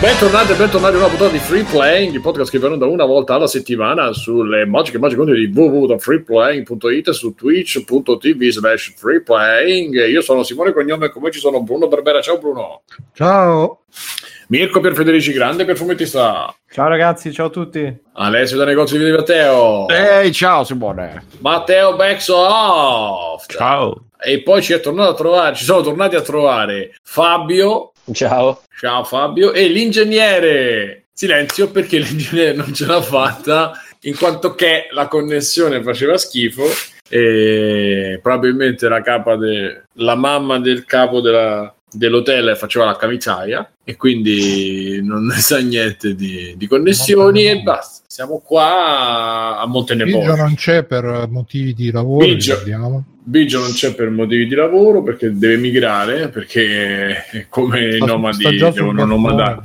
Bentornati e bentornati a una puntata di Free Playing, il podcast che va da una volta alla settimana sulle magiche magiche conti di www.freeplaying.it e su twitch.tv slash freeplaying. Io sono Simone Cognome e con me ci sono Bruno Barbera. Ciao Bruno. Ciao. Mirko per Federici Grande per fumettista. Ciao ragazzi, ciao a tutti. Alessio da negozio di video Matteo. Ehi, ciao Simone. Matteo Backsoft. Ciao. E poi ci è tornato a trovare, ci sono tornati a trovare Fabio. Ciao. Ciao Fabio. E l'ingegnere. Silenzio perché l'ingegnere non ce l'ha fatta in quanto che la connessione faceva schifo e probabilmente la capa de... la mamma del capo della... dell'hotel faceva la camisaia e quindi non ne sa niente di, di connessioni e basta. Siamo qua a Montenepo. Biggio non c'è per motivi di lavoro. Biggio. Biggio non c'è per motivi di lavoro perché deve migrare perché è come i Sta- nomadi già sul devono nomadare.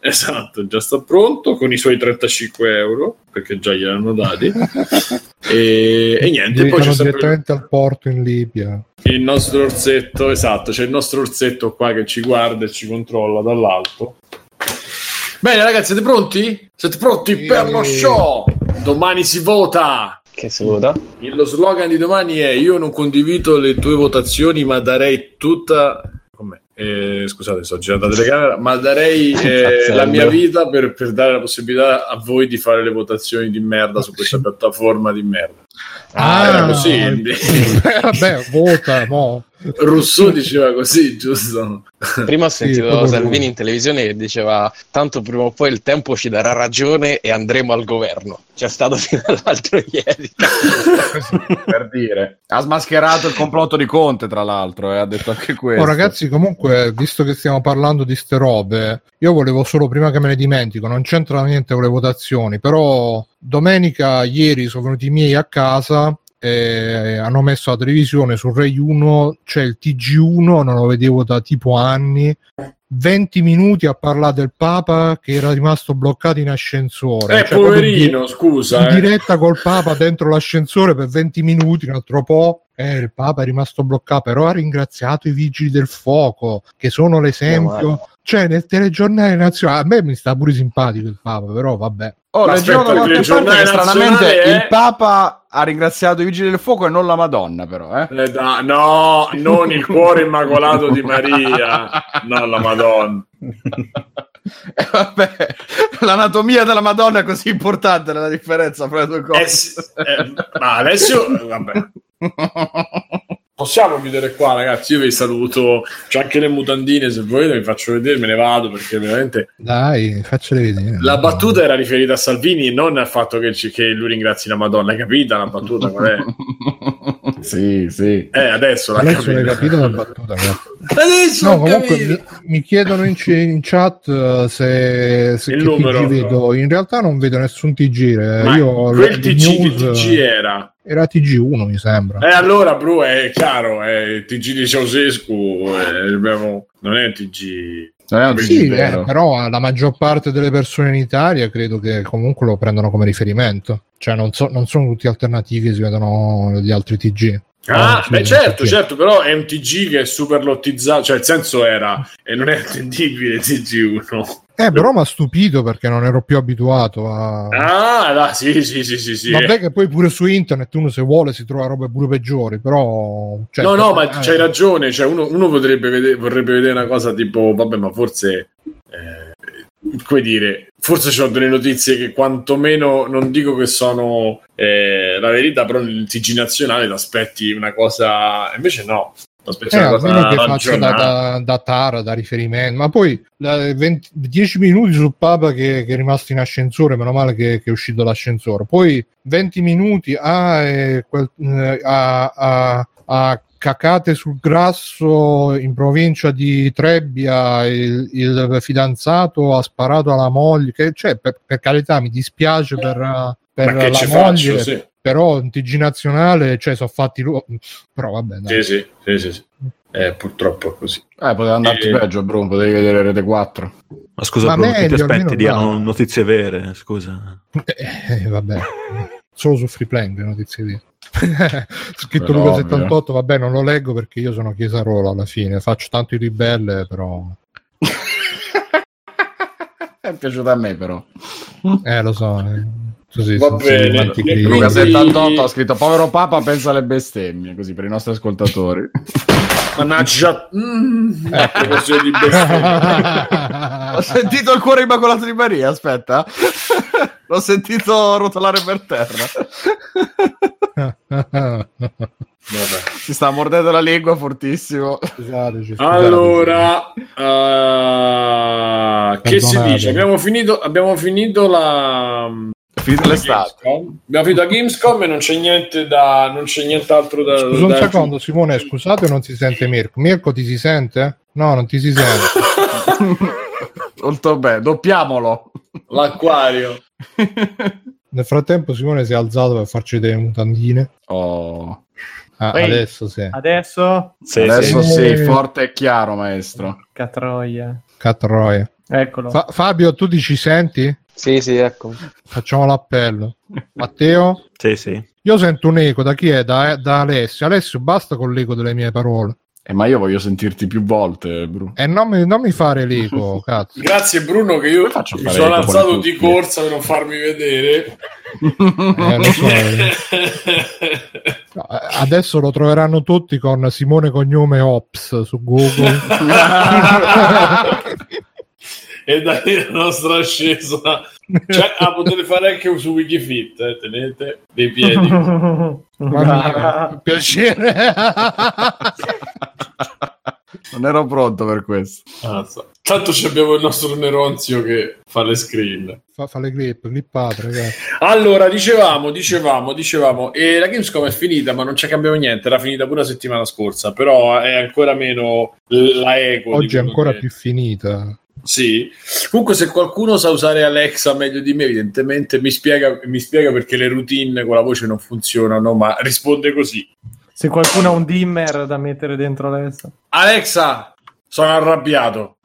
Esatto, già sta pronto con i suoi 35 euro perché già gliel'hanno dati. e, e niente, poi Direttano c'è sempre direttamente al porto in Libia. il nostro orsetto, esatto, c'è il nostro orsetto qua che ci guarda e ci controlla dall'alto. Bene ragazzi, siete pronti? Siete pronti Sì. per lo show? Domani si vota! Che saluta. Lo slogan di domani è io non condivido le tue votazioni ma darei tutta... Eh, scusate, sto girando la telecamera, ma darei eh, la mia vita per, per dare la possibilità a voi di fare le votazioni di merda su questa piattaforma di merda. Ah, era così. eh, vabbè, vota, mo. Rousseau diceva così, giusto? Prima ho sentito proprio Salvini in televisione che diceva tanto prima o poi il tempo ci darà ragione e andremo al governo. C'è stato fino all'altro ieri. per dire. Ha smascherato il complotto di Conte, tra l'altro, e ha detto anche questo. Oh, ragazzi, comunque, visto che stiamo parlando di ste robe, io volevo solo, prima che me ne dimentico, non c'entra niente con le votazioni, però domenica, ieri, sono venuti i miei a casa e hanno messo la televisione su Rai 1, c'è il TG1, non lo vedevo da tipo anni, 20 minuti a parlare del Papa che era rimasto bloccato in ascensore. Eh, Cioè, poverino, scusa. in eh. diretta col Papa dentro l'ascensore per 20 minuti, un altro po'. Eh, il Papa è rimasto bloccato, però ha ringraziato i vigili del fuoco, che sono l'esempio. Cioè, nel telegiornale nazionale, a me mi sta pure simpatico il Papa, però vabbè. Oh, leggevo da qualche il parte che stranamente è- il Papa ha ringraziato i vigili del fuoco e non la Madonna, però, eh. Eh, da- no, non il cuore immacolato di Maria, no, la Madonna. E vabbè, l'anatomia della Madonna è così importante nella differenza fra le due Eh, cose. sì, eh, ma adesso, eh, vabbè, possiamo chiudere qua, ragazzi. Io vi saluto. C'ho anche le mutandine. Se volete, vi faccio vedere, me ne vado perché veramente Dai, faccele vedere. la battuta era riferita a Salvini e non al fatto che, ci- che lui ringrazi la Madonna. Hai capita la battuta? Qual è? sì, sì. Eh, adesso l'ha Adesso l'hai capita. capito la battuta, ragazzi. Adesso No, comunque capito. mi, mi chiedono in, c- in chat eh, se, se Il che numero, TG vedo. In realtà non vedo nessun TG. eh, Ma Io quel TG news- TG era. Era TG1, mi sembra. Eh, allora, Bru, è chiaro, è TG di Ceausescu, eh, abbiamo- non è TG... Non è un Sì, eh, però la maggior parte delle persone in Italia credo che comunque lo prendano come riferimento. Cioè, non, so- non sono tutti alternativi che si vedono gli altri TG. Ah, No, sì, beh, certo, TG. certo, però è un TG che è super lottizzato, cioè il senso era, e non è attendibile TG1. Eh, però mi ha stupito perché non ero più abituato a. Ah, là, sì, sì, sì, sì, sì. Vabbè, che poi pure su internet uno se vuole si trova robe pure peggiori, però. cioè, no, no, ma eh, c'hai ragione, cioè uno, uno potrebbe vedere, vorrebbe vedere una cosa tipo, vabbè, ma forse, eh, come dire, forse ci sono delle notizie che quantomeno, non dico che sono eh, la verità, però nel TG nazionale ti aspetti una cosa, invece no, aspetti Eh, cosa che faccia da, da, da tara, da riferimento, ma poi la- 20 10 minuti sul Papa che, che è rimasto in ascensore, meno male che, che è uscito dall'ascensore, poi 20 minuti ah, eh, quel- eh, a, a- a cacate sul grasso in provincia di Trebbia il, il fidanzato ha sparato alla moglie, che, cioè, per, per carità mi dispiace per, per la moglie, faccio, sì. Però in TG nazionale cioè, sono fatti loro, però vabbè dai. Sì, sì, sì, sì, sì. Eh, purtroppo è così. Eh, poteva andarti Eh. peggio, Bruno, potevi vedere Rete 4. Ma scusa, Ma Bruno, tu ti meglio, aspetti diano dai. notizie vere, scusa. Eh, vabbè, solo su Freeplank le notizie di. Scritto Luca ovvio. 78, vabbè, non lo leggo perché io sono Chiesarolo alla fine, faccio tanto il ribelle, però È piaciuta a me, però. Eh, lo so. eh. Tu sei- Va bene. Quindi- Luca 78 ha scritto povero Papa pensa alle bestemmie, così per i nostri ascoltatori. Mannaggia. Mm. Bestemmie. Ho sentito il cuore immacolato di Maria, aspetta. L'ho sentito rotolare per terra. Vabbè. Si sta mordendo la lingua fortissimo. Scusateci, scusateci. Allora, eh, che si dice? Abbiamo finito, abbiamo finito la. Finita l'estate. Abbiamo finito la Gamescom e non c'è niente da. Non c'è nient'altro da. Scusa un da- secondo, Simone, scusate, non si sente Mirko. Mirko, ti si sente? No, non ti si sente. Molto bene, doppiamolo. L'acquario. Nel frattempo Simone si è alzato per farci delle mutandine. Oh. Ah, adesso sì. Adesso, Sì, Adesso sì. sì, forte e chiaro, maestro. catroia. Catroia. Eccolo. Fa- Fabio, tu ti ci senti? Sì, sì, ecco. Facciamo l'appello. Matteo? sì, sì. Io sento un eco, da chi è? Da, da Alessio. Alessio, basta con l'eco delle mie parole. Eh, ma io voglio sentirti più volte, Bru. E non mi, non mi fare l'eco, cazzo. Grazie Bruno che io mi sono alzato di corsa per non farmi vedere. Eh, lo so, eh. Eh, Adesso lo troveranno tutti con Simone Cognome Ops su Google. e da lì la nostra ascesa. Cioè, ah, potete fare anche su Wikifit, eh, tenete dei piedi. Mamma mia, piacere. Non ero pronto per questo. Mazza. Tanto ci abbiamo il nostro Neronzio che fa le screen. fa, fa le clip, clippate, ragazzi. Allora, dicevamo, dicevamo, dicevamo, e la Gamescom è finita, ma non ci cambiamo niente, era finita pure la settimana scorsa, però è ancora meno la eco. Oggi è ancora che- più finita. Sì. Comunque, se qualcuno sa usare Alexa meglio di me, evidentemente mi spiega, mi spiega perché le routine con la voce non funzionano, ma risponde così. Se qualcuno ha un dimmer da mettere dentro l'essa. Alexa, sono arrabbiato.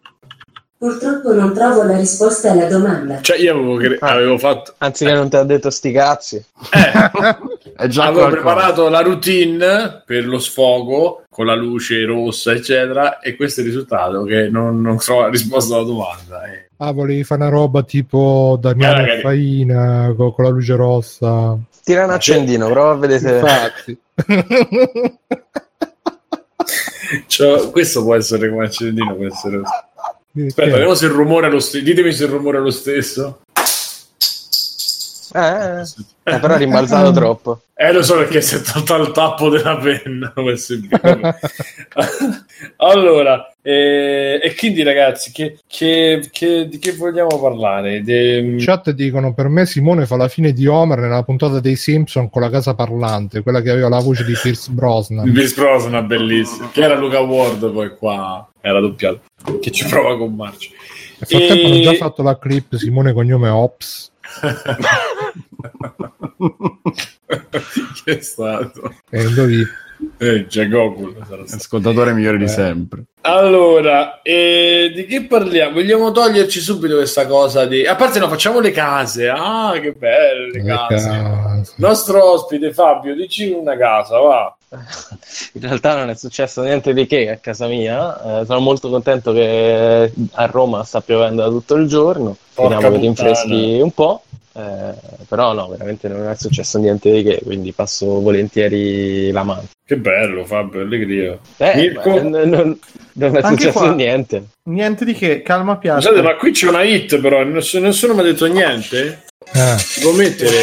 Purtroppo non trovo la risposta alla domanda. Cioè, io avevo, cre- Ah. avevo fatto. Anziché non ti ha detto sti cazzi. Eh, È già avevo qualcosa. preparato la routine per lo sfogo con la luce rossa, eccetera, e questo è il risultato che non, non trovo la risposta alla domanda. eh. Ah, volevi fare una roba tipo Damiano Eh, e. Faina co- con, la luce rossa. Tira un accendino, prova a vedere. Infatti. Cioè, questo può essere come accendino, può essere... Aspetta, vediamo se il rumore è lo stesso. Ditemi se il rumore è lo stesso. Eh, eh, però ha rimbalzato troppo. Eh, lo so perché si è tolto il tappo della penna USB. allora, eh, e quindi ragazzi, che, che- che- di che vogliamo parlare? De- In chat dicono per me Simone fa la fine di Homer nella puntata dei Simpson con la casa parlante, quella che aveva la voce di Pierce Brosnan. Bill Brosnan, bellissimo. Che era Luca Ward, poi qua era doppiato. Che ci prova con Marcio. Nel frattempo E- hanno già fatto la clip Simone cognome Ops. che è stato? E indovini. Eh, già Gokul sarà stato. Ascoltatore migliore di Eh. sempre. Allora, eh, di che parliamo? Vogliamo toglierci subito questa cosa di... A parte no, facciamo le case. Ah, che belle le Le case. case. Nostro ospite Fabio, dici una casa, va. In realtà non è successo niente di che a casa mia. Eh, sono molto contento che a Roma sta piovendo da tutto il giorno. Porca Speriamo che rinfreschi un po'. Eh, però no, veramente non è successo niente di che, quindi passo volentieri la mano. Che bello, Fabio, allegria. Eh, Mirko? ma non, non- è Anche successo qua. niente. Niente di che, calma. Scusate, ma qui c'è una hit, però nessuno, nessuno mi ha detto niente. Eh, Si può mettere?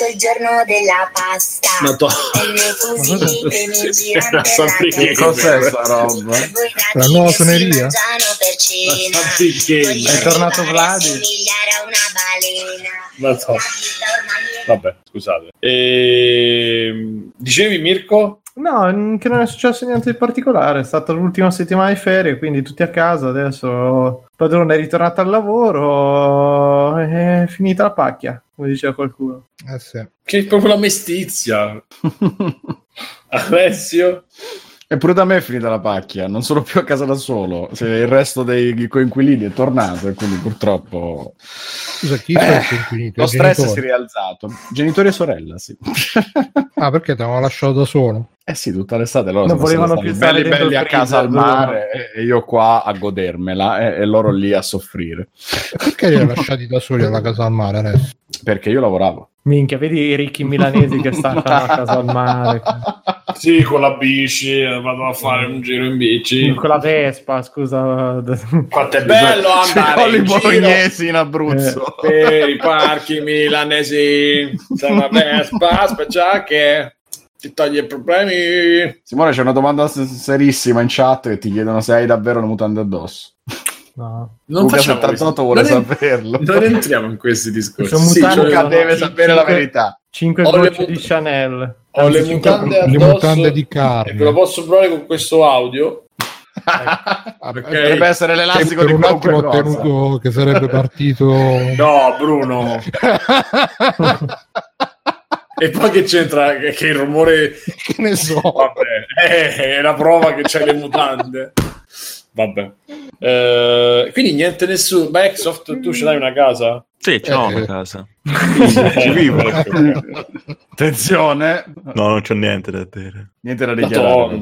Tutto il giorno della pasta. Ma to- E le fusilite mi girano per Sappi la che cos'è sta roba? La nuova suoneria? È tornato Vladi. somigliare a una balena. Ma to- La vita ormai è Vabbè, scusate. Ehm, dicevi Mirko? No, che non è successo niente di particolare. È stata l'ultima settimana di ferie, quindi tutti a casa. Adesso il padrone è ritornato al lavoro. È finita la pacchia, come diceva qualcuno. eh sì. Che è proprio la mestizia. Alessio? Eppure da me è finita la pacchia, non sono più a casa da solo. Se il resto dei coinquilini è tornato e quindi purtroppo Scusa, chi sono coinquilini? lo stress genitori? si è rialzato. Genitori e sorella, sì. Ah, perché ti avevano lasciato da solo? Eh sì, tutta l'estate loro Non sono volevano stati più stare belli belli a casa al mare e io qua a godermela e, e loro lì a soffrire. Perché li hai lasciati da soli alla casa al mare adesso? Perché io lavoravo. Minchia, vedi i ricchi milanesi che stanno a casa al mare. Sì, con la bici, eh, vado a fare un giro in bici. Con la Vespa, scusa. Quanto è bello andare in bolognesi in Abruzzo. per i parchi milanesi. Sei una Vespa, aspetta che ti toglie i problemi. Simone, c'è una domanda serissima in chat che ti chiedono se hai davvero le mutande addosso. No. Non Luca facciamo 78 questo. vuole non en- saperlo. Non entriamo in questi discorsi. Sì, Luca deve cin- sapere la verità. 5 Ho le gocce mut- di Chanel. Ho le mutande Le mutande di carne. ve lo posso provare con questo audio. Ah, Ok. Dovrebbe essere l'elastico di un attimo ho tenuto che sarebbe partito No, Bruno. E poi che c'entra? Che, il rumore. che ne so Vabbè, eh, è la prova che c'hai le mutande. Vabbè. Eh, quindi niente nessuno. Microsoft, tu ce l'hai una casa? Sì, ce l'ho Eh. una casa. Ci vivo. Ecco. Attenzione, No, non c'ho niente da dire. niente da dichiarare.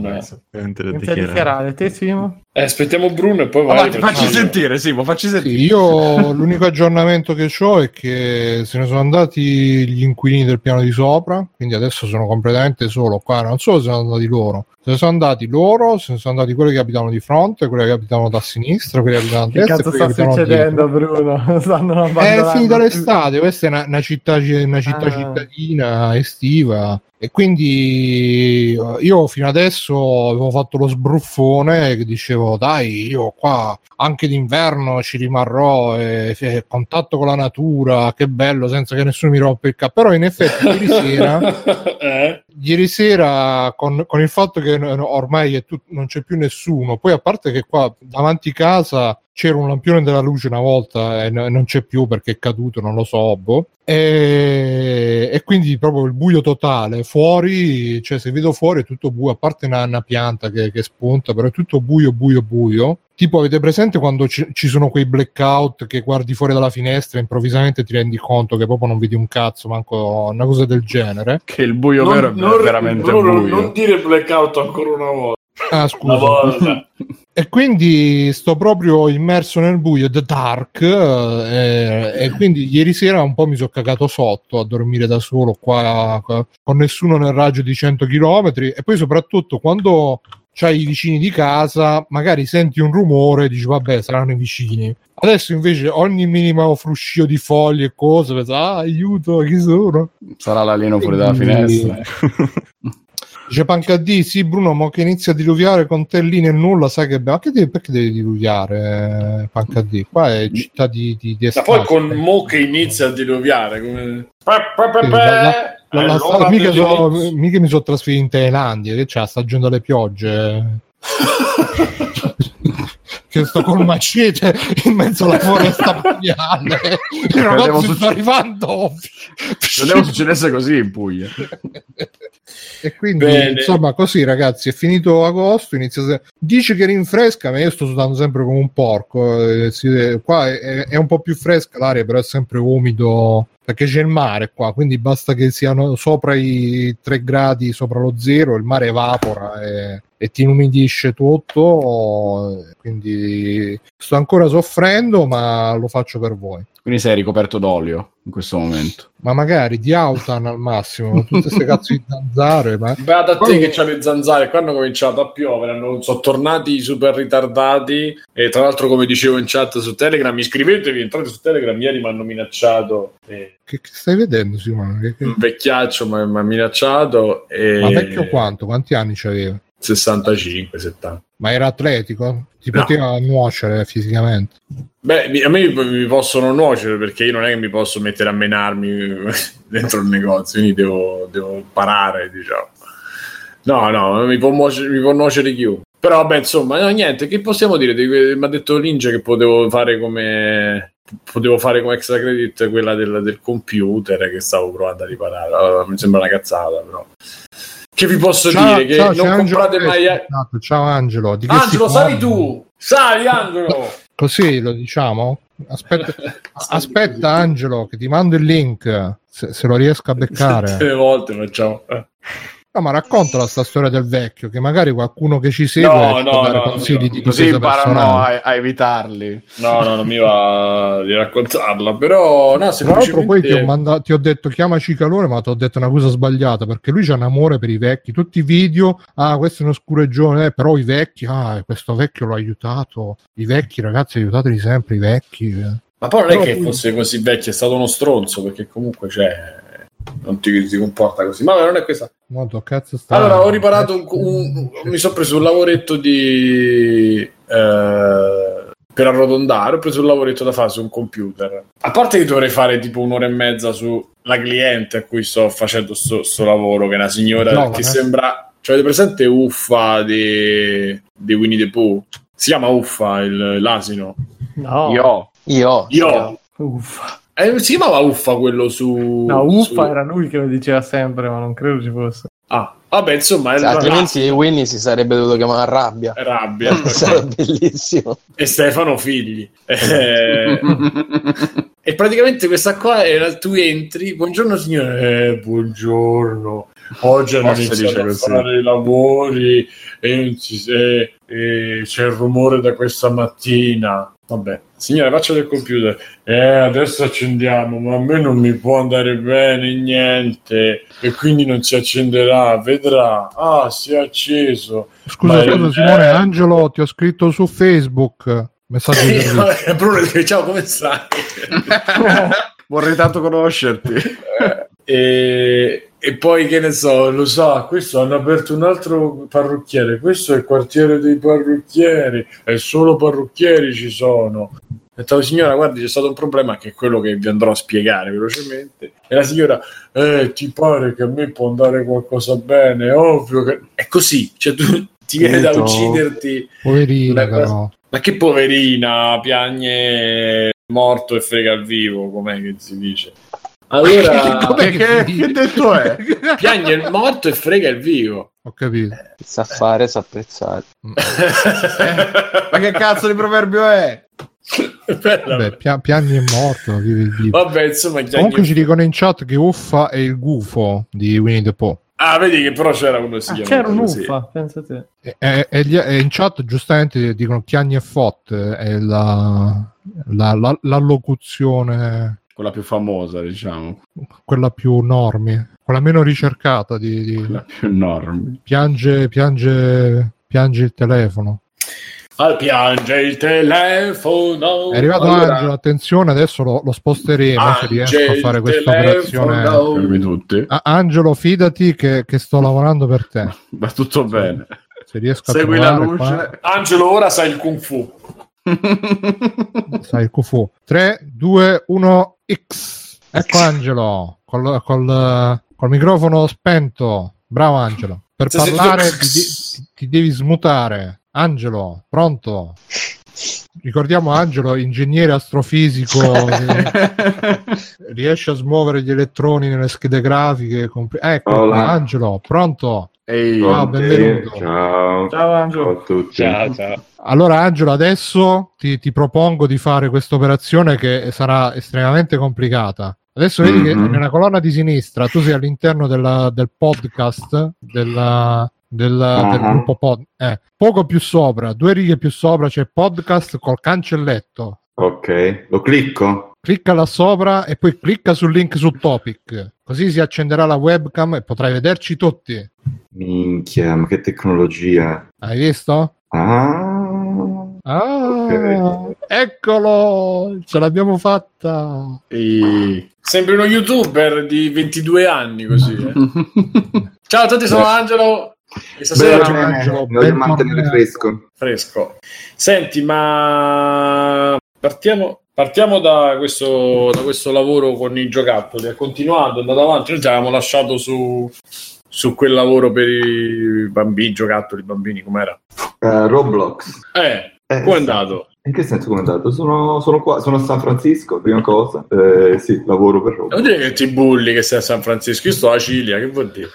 Niente da a dichiarare. te Simo? Eh, aspettiamo Bruno e poi Ma vai. ti facci sentire, Simo, facci sentire. Sì, io l'unico aggiornamento che ho è che se ne sono andati gli inquilini del piano di sopra, quindi adesso sono completamente solo qua. Non solo se ne sono andati loro, se ne sono andati loro, se ne sono andati quelli che abitavano di fronte, quelli che abitavano da sinistra, quelli che abitavano Che a destra cazzo quelli sta che abitavano dietro. succedendo, Bruno? Stanno È abbandonando. finita l'estate, questa è una, una città, una città Ah. cittadina estiva e quindi eh, io fino adesso avevo fatto lo sbruffone che dicevo dai io qua anche d'inverno ci rimarrò e, e contatto con la natura che bello senza che nessuno mi rompe il capo però in effetti ieri sera eh? ieri sera con, con il fatto che ormai tut- non c'è più nessuno, poi a parte che qua davanti casa c'era un lampione della luce una volta e no- non c'è più perché è caduto, non lo so, boh. E, e quindi proprio il buio totale. Fuori, cioè se vedo fuori è tutto buio, a parte una, una pianta che, che spunta, però è tutto buio, buio, buio. Tipo, avete presente quando ci, ci sono quei blackout che guardi fuori dalla finestra e improvvisamente ti rendi conto che proprio non vedi un cazzo, manco una cosa del genere? Che il buio vero è veramente Bruno, buio. non dire blackout ancora una volta. Ah, scusa. E quindi sto proprio immerso nel buio, The Dark, eh, e quindi ieri sera un po' mi sono cagato sotto a dormire da solo qua, qua, con nessuno nel raggio di 100 km e poi soprattutto quando c'hai i vicini di casa, magari senti un rumore e dici vabbè saranno i vicini. Adesso invece ogni minimo fruscio di foglie e cose, penso, ah aiuto, chi sono? Sarà l'alieno fuori dalla finestra. Dice Pancadì, sì Bruno, ma che inizia a diluviare con te lì nel nulla, sai che... Che deve, perché deve diluviare eh, Pancadì? Qua è città di, di, di Ma poi con Mo che inizia a diluviare. Come... Sì, la- la- la- so- mica mi sono trasferito in Thailandia, che c'è la stagione delle piogge. che sto col macete in mezzo alla foresta pluviale. I Credevo ragazzi succe- sto arrivando. Credevo succedesse così in Puglia. E quindi, Bene. insomma, così ragazzi, è finito agosto, inizia se- dice che rinfresca, ma io sto sudando sempre come un porco. eh, si- qua è, è un po' più fresca l'aria, però è sempre umido perché c'è il mare qua, quindi basta che siano sopra i 3 gradi, sopra lo zero, il mare evapora e, e ti inumidisce tutto. Quindi sto ancora soffrendo, ma lo faccio per voi. Quindi sei ricoperto d'olio in questo momento. Ma magari di Autan al massimo, tutte queste cazzo di zanzare, ma Beata a te che c'ha le zanzare, qua hanno cominciato a piovere, hanno- sono tornati super ritardati e tra l'altro come dicevo in chat su Telegram, iscrivetevi, entrate su Telegram, ieri mi hanno minacciato, eh, Che, che stai vedendo, Simone? Che- che- un vecchiaccio mi mi ha minacciato e... Ma vecchio quanto? Quanti anni c'aveva? 65, 70. Ma era atletico? Ti No. poteva nuocere fisicamente? Beh, a me mi, possono nuocere perché io non è che mi posso mettere a menarmi dentro il negozio, quindi devo, devo parare, diciamo. No, no, mi può, nuocere, mi può nuocere chiunque. Però, vabbè, insomma, no, niente, che possiamo dire? Mi ha detto Linge che potevo fare come potevo fare come extra credit quella del, del computer che stavo provando a riparare. Allora, mi sembra una cazzata, però. Che vi posso Ciao, dire? Che ciao, c'è non comprate che- mai... Esatto, Ciao Angelo. Di che Angelo, sali tu! Sali, Angelo! Così lo diciamo? Aspetta, aspetta Angelo, che ti mando il link, se, se lo riesco a beccare. le volte facciamo... No, ma raccontala sta storia del vecchio, che magari qualcuno che ci segue No, no, no, consigli no, di Così imparano a, a evitarli. No, no, non mi va di raccontarla, però no, Tra l'altro poi ti ho, semplicemente... manda- ti ho detto chiamaci calore, ma ti ho detto una cosa sbagliata, perché lui c'ha un amore per i vecchi, tutti i video, ah questo è uno scureggione, eh, però i vecchi, ah questo vecchio l'ho aiutato, i vecchi ragazzi aiutateli sempre, i vecchi. eh. Ma poi non è Però che poi- fosse così vecchio, è stato uno stronzo, perché comunque c'è... Non ti, ti comporta così. Ma non è questa. Molto cazzo sta. Allora, ho riparato un, un- mi sono preso un lavoretto di eh, per arrotondare, ho preso un lavoretto da fare su un computer. A parte che dovrei fare tipo un'ora e mezza sulla cliente a cui sto facendo sto, sto lavoro, che è una signora Giovane. che sembra. Cioè, avete presente Uffa di, di Winnie the Pooh? Si chiama Uffa il- l'asino. No, Io. Io. Io. uffa. Eh, si chiamava Uffa quello su. No, uffa su- era lui che lo diceva sempre, ma non credo ci fosse. Ah, vabbè, insomma, Sì, altrimenti Winnie si sarebbe dovuto chiamare Rabbia. rabbia. Sarebbe bellissimo. e Stefano figli. Eh, e praticamente questa qua era tu entri, buongiorno signore, eh, buongiorno. Oggi hanno iniziato a così. fare i lavori e, e- e c'è il rumore da questa mattina. Vabbè, signore, faccia del computer. Eh, adesso accendiamo, ma a me non mi può andare bene niente e quindi non si accenderà. Vedrà. Ah, si è acceso. Scusa, Ma- scusa eh. Simone, Angelo, ti ho scritto su Facebook. Messaggio di servizio. Bruno, ciao, come stai? Vorrei tanto conoscerti. e, e poi che ne so, lo sa, questo hanno aperto un altro parrucchiere, questo è il quartiere dei parrucchieri, e solo parrucchieri ci sono. Ho detto, signora, guardi, c'è stato un problema che è quello che vi andrò a spiegare velocemente. E la signora, eh, ti pare che a me può andare qualcosa bene? Ovvio che... È così, cioè tu ti viene da ucciderti. Poverina, però. Ma che poverina, piagne morto e frega al vivo, com'è che si dice? Allora, Che, che- che detto è? piagne il morto e frega il vivo. Ho capito. Sa fare, sa apprezzare. Ma che cazzo di proverbio è? Bella. Vabbè, pia- piani è morto, vive il vivo. Vabbè, insomma, Comunque ci dicono in chat che Uffa è il gufo di Winnie the Pooh. Ah, vedi che però c'era come si Ah, chiama. c'era un uffa, pensa te. E, e- e e in chat giustamente dicono Chiagni e Fot è la, la- la- l'allocuzione, Quella più famosa, diciamo. quella più normi, quella meno ricercata di, di- Quella più enorme. piange, piange, piange il telefono. Al piange il telefono. È arrivato Allora, Angelo, attenzione, adesso lo, lo sposteremo se riesco a fare questa operazione. Ah, Angelo, fidati che, che sto lavorando per te. Va tutto bene. Se riesco a Segui la trovare qua- luce. Angelo, ora sai il kung fu. sai il Kufu 3, 2, 1 X. Ecco Angelo col, col, col microfono spento. Bravo Angelo. Per Se parlare ti, ti- ti devi smutare. Angelo pronto? Ricordiamo Angelo ingegnere astrofisico. Riesce a smuovere gli elettroni nelle schede grafiche compri- ecco Hola. Angelo pronto Ehi, Ciao, benvenuto. Ciao. Ciao Angelo. Ciao a tutti. Ciao, ciao. Allora, Angelo, adesso ti, ti propongo di fare questa operazione che sarà estremamente complicata. Adesso vedi che Mhm. nella colonna di sinistra tu sei all'interno della- del podcast della- del, del Ah. gruppo pod. eh, poco più sopra, due righe più sopra c'è podcast col cancelletto. Ok, lo clicco? Clicca là sopra e poi clicca sul link su topic. Così si accenderà la webcam e potrai vederci tutti. Minchia, ma che tecnologia. Hai visto? Ah, Ah, Ok. eccolo! Ce l'abbiamo fatta! ehi. Sembri uno youtuber di 22 anni così. eh. Ciao a tutti, sono Angelo. E stasera gioco Angelo, voglio mantenere fresco. fresco. Senti, ma partiamo, partiamo da, questo, da questo lavoro con i giocattoli. È continuato, è andato avanti. Noi ci avevamo lasciato su, su quel lavoro per i bambini, giocattoli, bambini, com'era? Eh, Roblox. Eh, Eh, come è sì. andato? In che senso come è andato? Sono, sono qua, sono a San Francisco, prima cosa. Eh, sì, lavoro per Roblox. dire che ti bulli che sei a San Francisco? Io sto a Cilia, che vuol dire?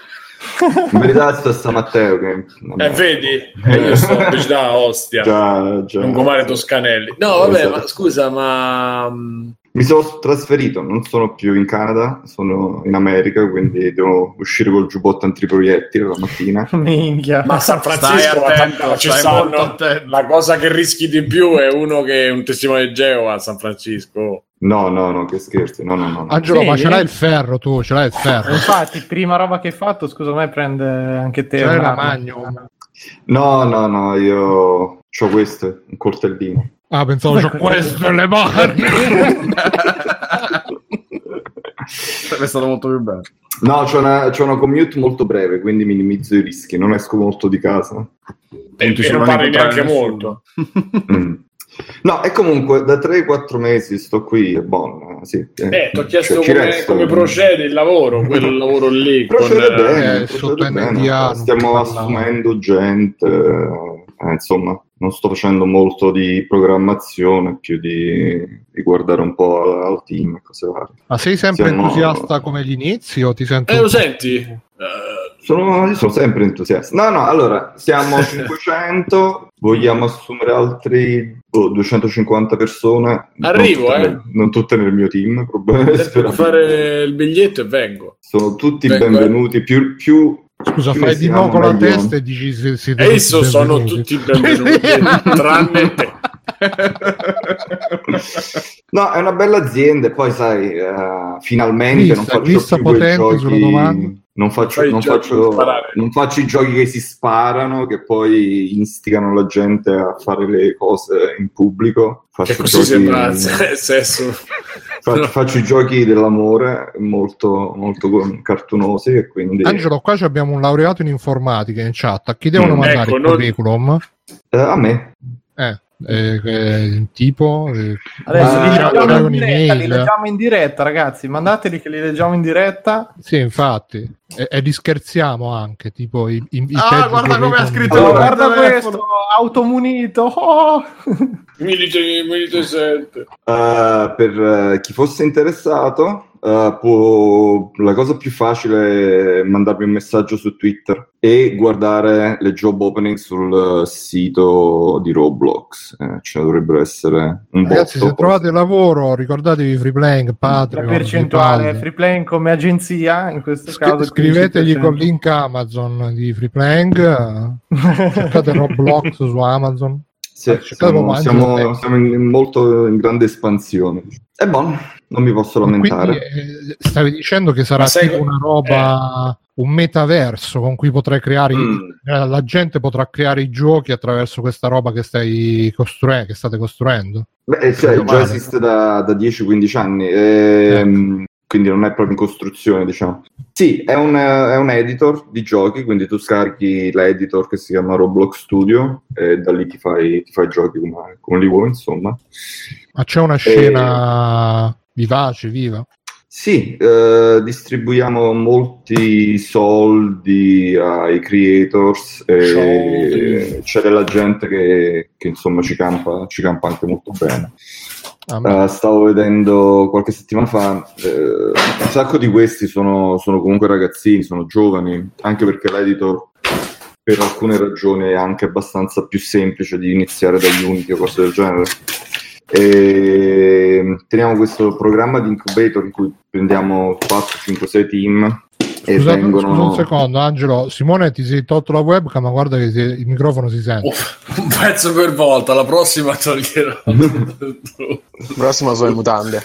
In verità sta sta Matteo che... vabbè. Eh, vedi? Eh, io sto in pubblicità a Ostia. Già, già. Lungomare Toscanelli. No, vabbè, Esatto. ma scusa, ma... mm, Mi sono trasferito, non sono più in Canada, sono in America, quindi devo uscire col giubbotto antiproiettili la mattina. Minchia. Ma a San Francisco Stai attento, ma ci stai stanno- la cosa che rischi di più è uno che è un testimone di Geo a San Francisco. No, no, no, che scherzi, no, no, no. no. Angelo, Sì. ma ce l'hai il ferro tu, ce l'hai il ferro. Infatti, prima roba che hai fatto, scusa, me prende anche te. Ce l'hai la un'arma. Magnum. No, no, no, io ho questo, un coltellino. Ah, pensavo c'ho questo nelle mani. Sarebbe stato molto più bello. No, c'ho una, c'ho una commute molto breve, quindi minimizzo i rischi, non esco molto di casa. E, e ci non parli neanche nessuno. molto. Mm. No, e comunque da 3-4 mesi sto qui, è buono. Sì, Eh, ti ho chiesto Cioè, ci come, resto. come procede il lavoro, quel lavoro lì. Procede con, eh, bene, eh, procede bene. mediano, Stiamo assumendo gente, eh, insomma, non sto facendo molto di programmazione, più di, di guardare un po' al, al team e cose varie. Ma sei sempre Siamo- entusiasta come gli inizi o ti sento Eh, lo senti? Eh, Sono, io sono sempre entusiasta. No, no, allora, siamo 500, vogliamo assumere altri boh, 250 persone. Arrivo, non tutte eh. nel- non tutte nel mio team, probabilmente. devo fare il biglietto e vengo. Sono tutti Vengo, eh. benvenuti, più... più Scusa, più fai di siamo, con la testa e dici se siete E esso sono benvenuti. tutti benvenuti, tranne te. No, è una bella azienda e poi sai, eh, finalmente non Vista- faccio vista più quei potente sulla domanda. giochi... Non faccio, non, giochi faccio, non faccio i giochi che si sparano, che poi instigano la gente a fare le cose in pubblico. Faccio Che così giochi- sembra se- sesso. Faccio, faccio i giochi dell'amore molto, molto cartunosi e quindi... Angelo, qua ci abbiamo un laureato in informatica in chat. A chi devono Mm, mandare ecco, il non- curriculum? Eh, a me. Eh, eh, eh, tipo... eh, Adesso li, leggiamo in diretta, li leggiamo in diretta, ragazzi. Mandateli che li leggiamo in diretta. Sì, infatti. E, e li scherziamo anche, tipo i, i, i Ah, guarda come ha scritto Oh, guarda questo, automunito. Oh! Milite, milite 7. Eh, per eh, chi fosse interessato, eh, può- la cosa più facile è mandarmi un messaggio su Twitter e guardare le job opening sul eh, sito di Roblox. Eh, ce ne dovrebbero essere un Ragazzi, botto. se trovate lavoro, ricordatevi Free Playing, La Patreon, percentuale PayPal. free playing come agenzia, in questo Scri- caso. scrivetegli 15%. col link Amazon di Free Playing, cercate Roblox su Amazon. Sì, siamo, siamo- siamo in, in molto in grande espansione. È buono, non mi posso lamentare. Quindi eh, stavi dicendo che sarà tipo una roba, un metaverso con cui potrai creare, Mm. eh, la gente potrà creare i giochi attraverso questa roba che stai costruendo, che state costruendo. Beh, eh, cioè, già male. esiste da, da 10-15 anni, ehm, quindi non è proprio in costruzione, diciamo. Sì, è un, eh, è un editor di giochi, quindi tu scarichi l'editor che si chiama Roblox Studio e da lì ti fai, ti fai giochi come, come li vuoi, insomma. Ma c'è una scena vivace, viva. Sì, eh, distribuiamo molti soldi ai creators e c'è della gente che, che, insomma ci campa, ci campa anche molto bene. Eh, stavo vedendo qualche settimana fa, eh, un sacco di questi sono, sono comunque ragazzini, sono giovani, anche perché l'editor per alcune ragioni è anche abbastanza più semplice di iniziare dagli Unity o cose del genere. E teniamo questo programma di incubator in cui prendiamo 4, 5, 6 team e Scusa, vengono... scusa un secondo, Angelo. Simone, ti sei tolto la webcam, ma guarda che si- il microfono si sente. Un pezzo per volta, la prossima toglierò. Prossima sono le mutande.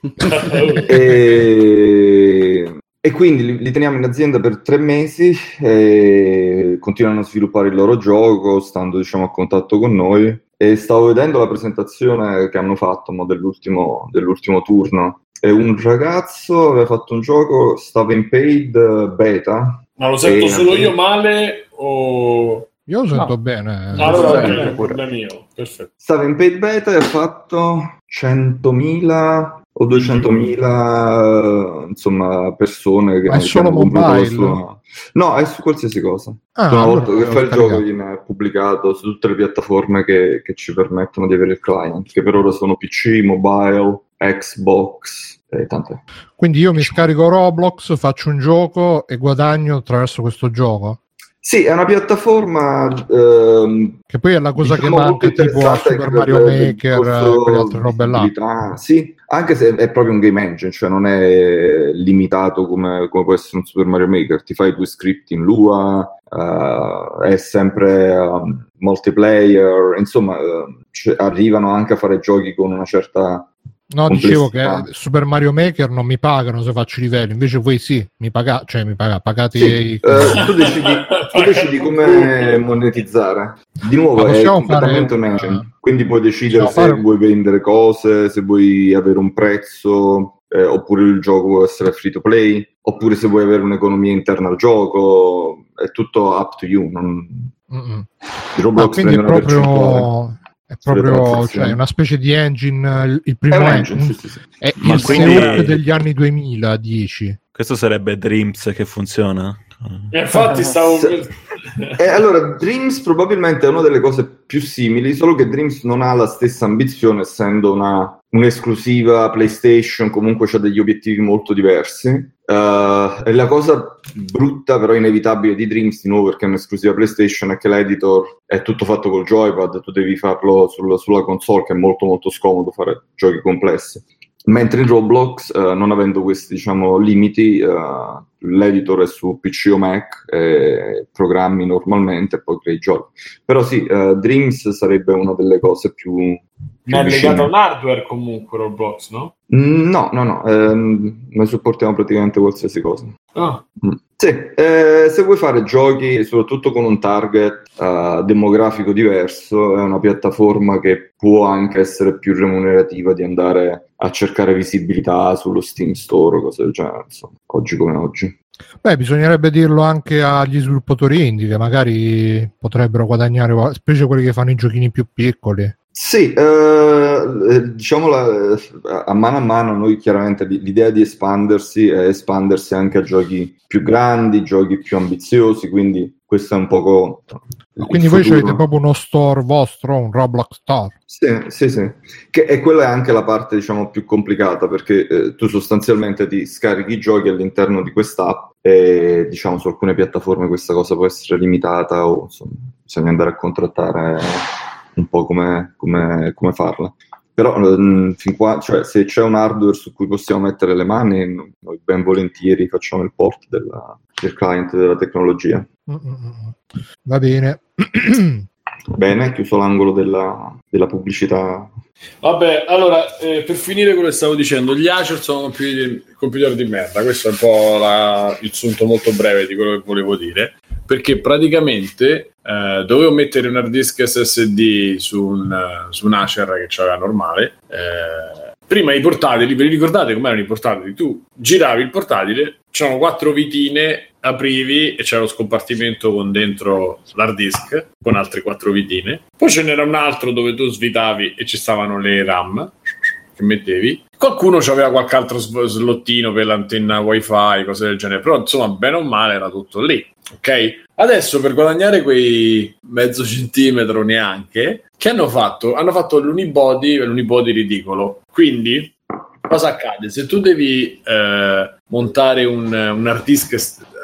e, e quindi li, li teniamo in azienda per tre mesi e continuano a sviluppare il loro gioco stando diciamo a contatto con noi e stavo vedendo la presentazione che hanno fatto mo, dell'ultimo, dell'ultimo turno e un ragazzo aveva fatto un gioco stava in paid eh, beta Ma lo sento solo io male o... Io lo sento No. bene. Allora, sì, ok, sì, è un problema mio. Perfetto. stava in paid beta e ha fatto 100.000 o 200.000 insomma persone che Ma è solo la mobile? sua- no è su qualsiasi cosa Ah, una allora volta che fa il caricato. gioco viene pubblicato su tutte le piattaforme che, che ci permettono di avere il client che per ora sono PC, mobile, Xbox e tant'è. Quindi io mi scarico Roblox, faccio un gioco e guadagno attraverso questo gioco. Sì, è una piattaforma ehm, Che poi è la cosa diciamo, che manca tipo a Super per- Mario Maker corso e altre robe là. Sì, anche se è proprio un game engine, cioè non è limitato come, come può essere un Super Mario Maker. Ti fai tuoi script in Lua, eh, è sempre um, multiplayer, insomma, eh, cioè, arrivano anche a fare giochi con una certa No, dicevo che. Super Mario Maker non mi pagano se faccio i livelli, invece voi sì, mi pagate, cioè mi paga, pagate Sì, i- eh, tu, decidi, tu decidi come monetizzare. Di nuovo è completamente fare- un engine, quindi puoi decidere se fare- vuoi vendere cose, se vuoi avere un prezzo, eh, oppure il gioco può essere free to play, oppure se vuoi avere un'economia interna al gioco, è tutto up to you. Non... Roblox Ah, quindi è proprio, è proprio transazioni. cioè, una specie di engine, il, il primo È engine, engine, sì, sì, sì. è Ma il quindi- Seoul degli anni 2000, 10. Questo sarebbe Dreams che funziona? E infatti stavo... Se- E allora, Dreams probabilmente è una delle cose più simili, solo che Dreams non ha la stessa ambizione, essendo una, un'esclusiva PlayStation, comunque c'ha degli obiettivi molto diversi. E la cosa brutta, però inevitabile di Dreams, di nuovo perché è un'esclusiva PlayStation, è che l'editor è tutto fatto col joypad, tu devi farlo sul- sulla console, che è molto molto scomodo fare giochi complessi. Mentre in Roblox, eh, non avendo questi diciamo, limiti, eh, l'editor è su PC o Mac, e programmi normalmente e poi crei giochi. Però sì, eh, Dreams sarebbe una delle cose più... più Ma è vicine. legato a un hardware comunque Roblox, no? Mm, No, no, no, ehm, noi supportiamo praticamente qualsiasi cosa. Ah, Mm. Sì, eh, se vuoi fare giochi soprattutto con un target eh, demografico diverso, è una piattaforma che può anche essere più remunerativa di andare a cercare visibilità sullo Steam Store o cose del genere, insomma, oggi come oggi. Beh, bisognerebbe dirlo anche agli sviluppatori indie che magari potrebbero guadagnare, specie quelli che fanno i giochini più piccoli. Sì, eh, eh, diciamo la- a mano a mano noi chiaramente l'idea di espandersi è espandersi anche a giochi più grandi, giochi più ambiziosi, quindi questo è un poco... Quindi voi avete proprio uno store vostro, un Roblox Store. Sì, sì, sì. Che, e quella è anche la parte, diciamo, più complicata perché eh, tu sostanzialmente ti scarichi i giochi all'interno di quest'app e, diciamo, su alcune piattaforme questa cosa può essere limitata o, insomma, bisogna andare a contrattare un po' come, come- come farla. Però, ehm, fin qua, cioè, se c'è un hardware su cui possiamo mettere le mani, noi ben volentieri facciamo il port della- del client della tecnologia. Mm, mm, mm. Va bene. Bene, chiuso l'angolo della, della pubblicità. Vabbè, allora, eh, per finire quello che stavo dicendo, gli Acer sono computer, computer di merda, questo è un po' la- il sunto molto breve di quello che volevo dire, perché praticamente eh, dovevo mettere un hard disk SSD su un, su un Acer che c'aveva normale, eh, prima i portatili, ve li ricordate com'erano i portatili? Tu giravi il portatile, c'erano quattro vitine, aprivi e c'era lo scompartimento con dentro l'hard disk, con altre quattro vitine. Poi ce n'era un altro dove tu svitavi e ci stavano le RAM che mettevi. Qualcuno aveva qualche altro slottino per l'antenna wifi, cose del genere, però insomma, bene o male era tutto lì. Ok? Adesso per guadagnare quei mezzo centimetro neanche, che hanno fatto? Hanno fatto l'unibody, l'unibody ridicolo. Quindi cosa accade? Se tu devi eh, montare un, un hard disk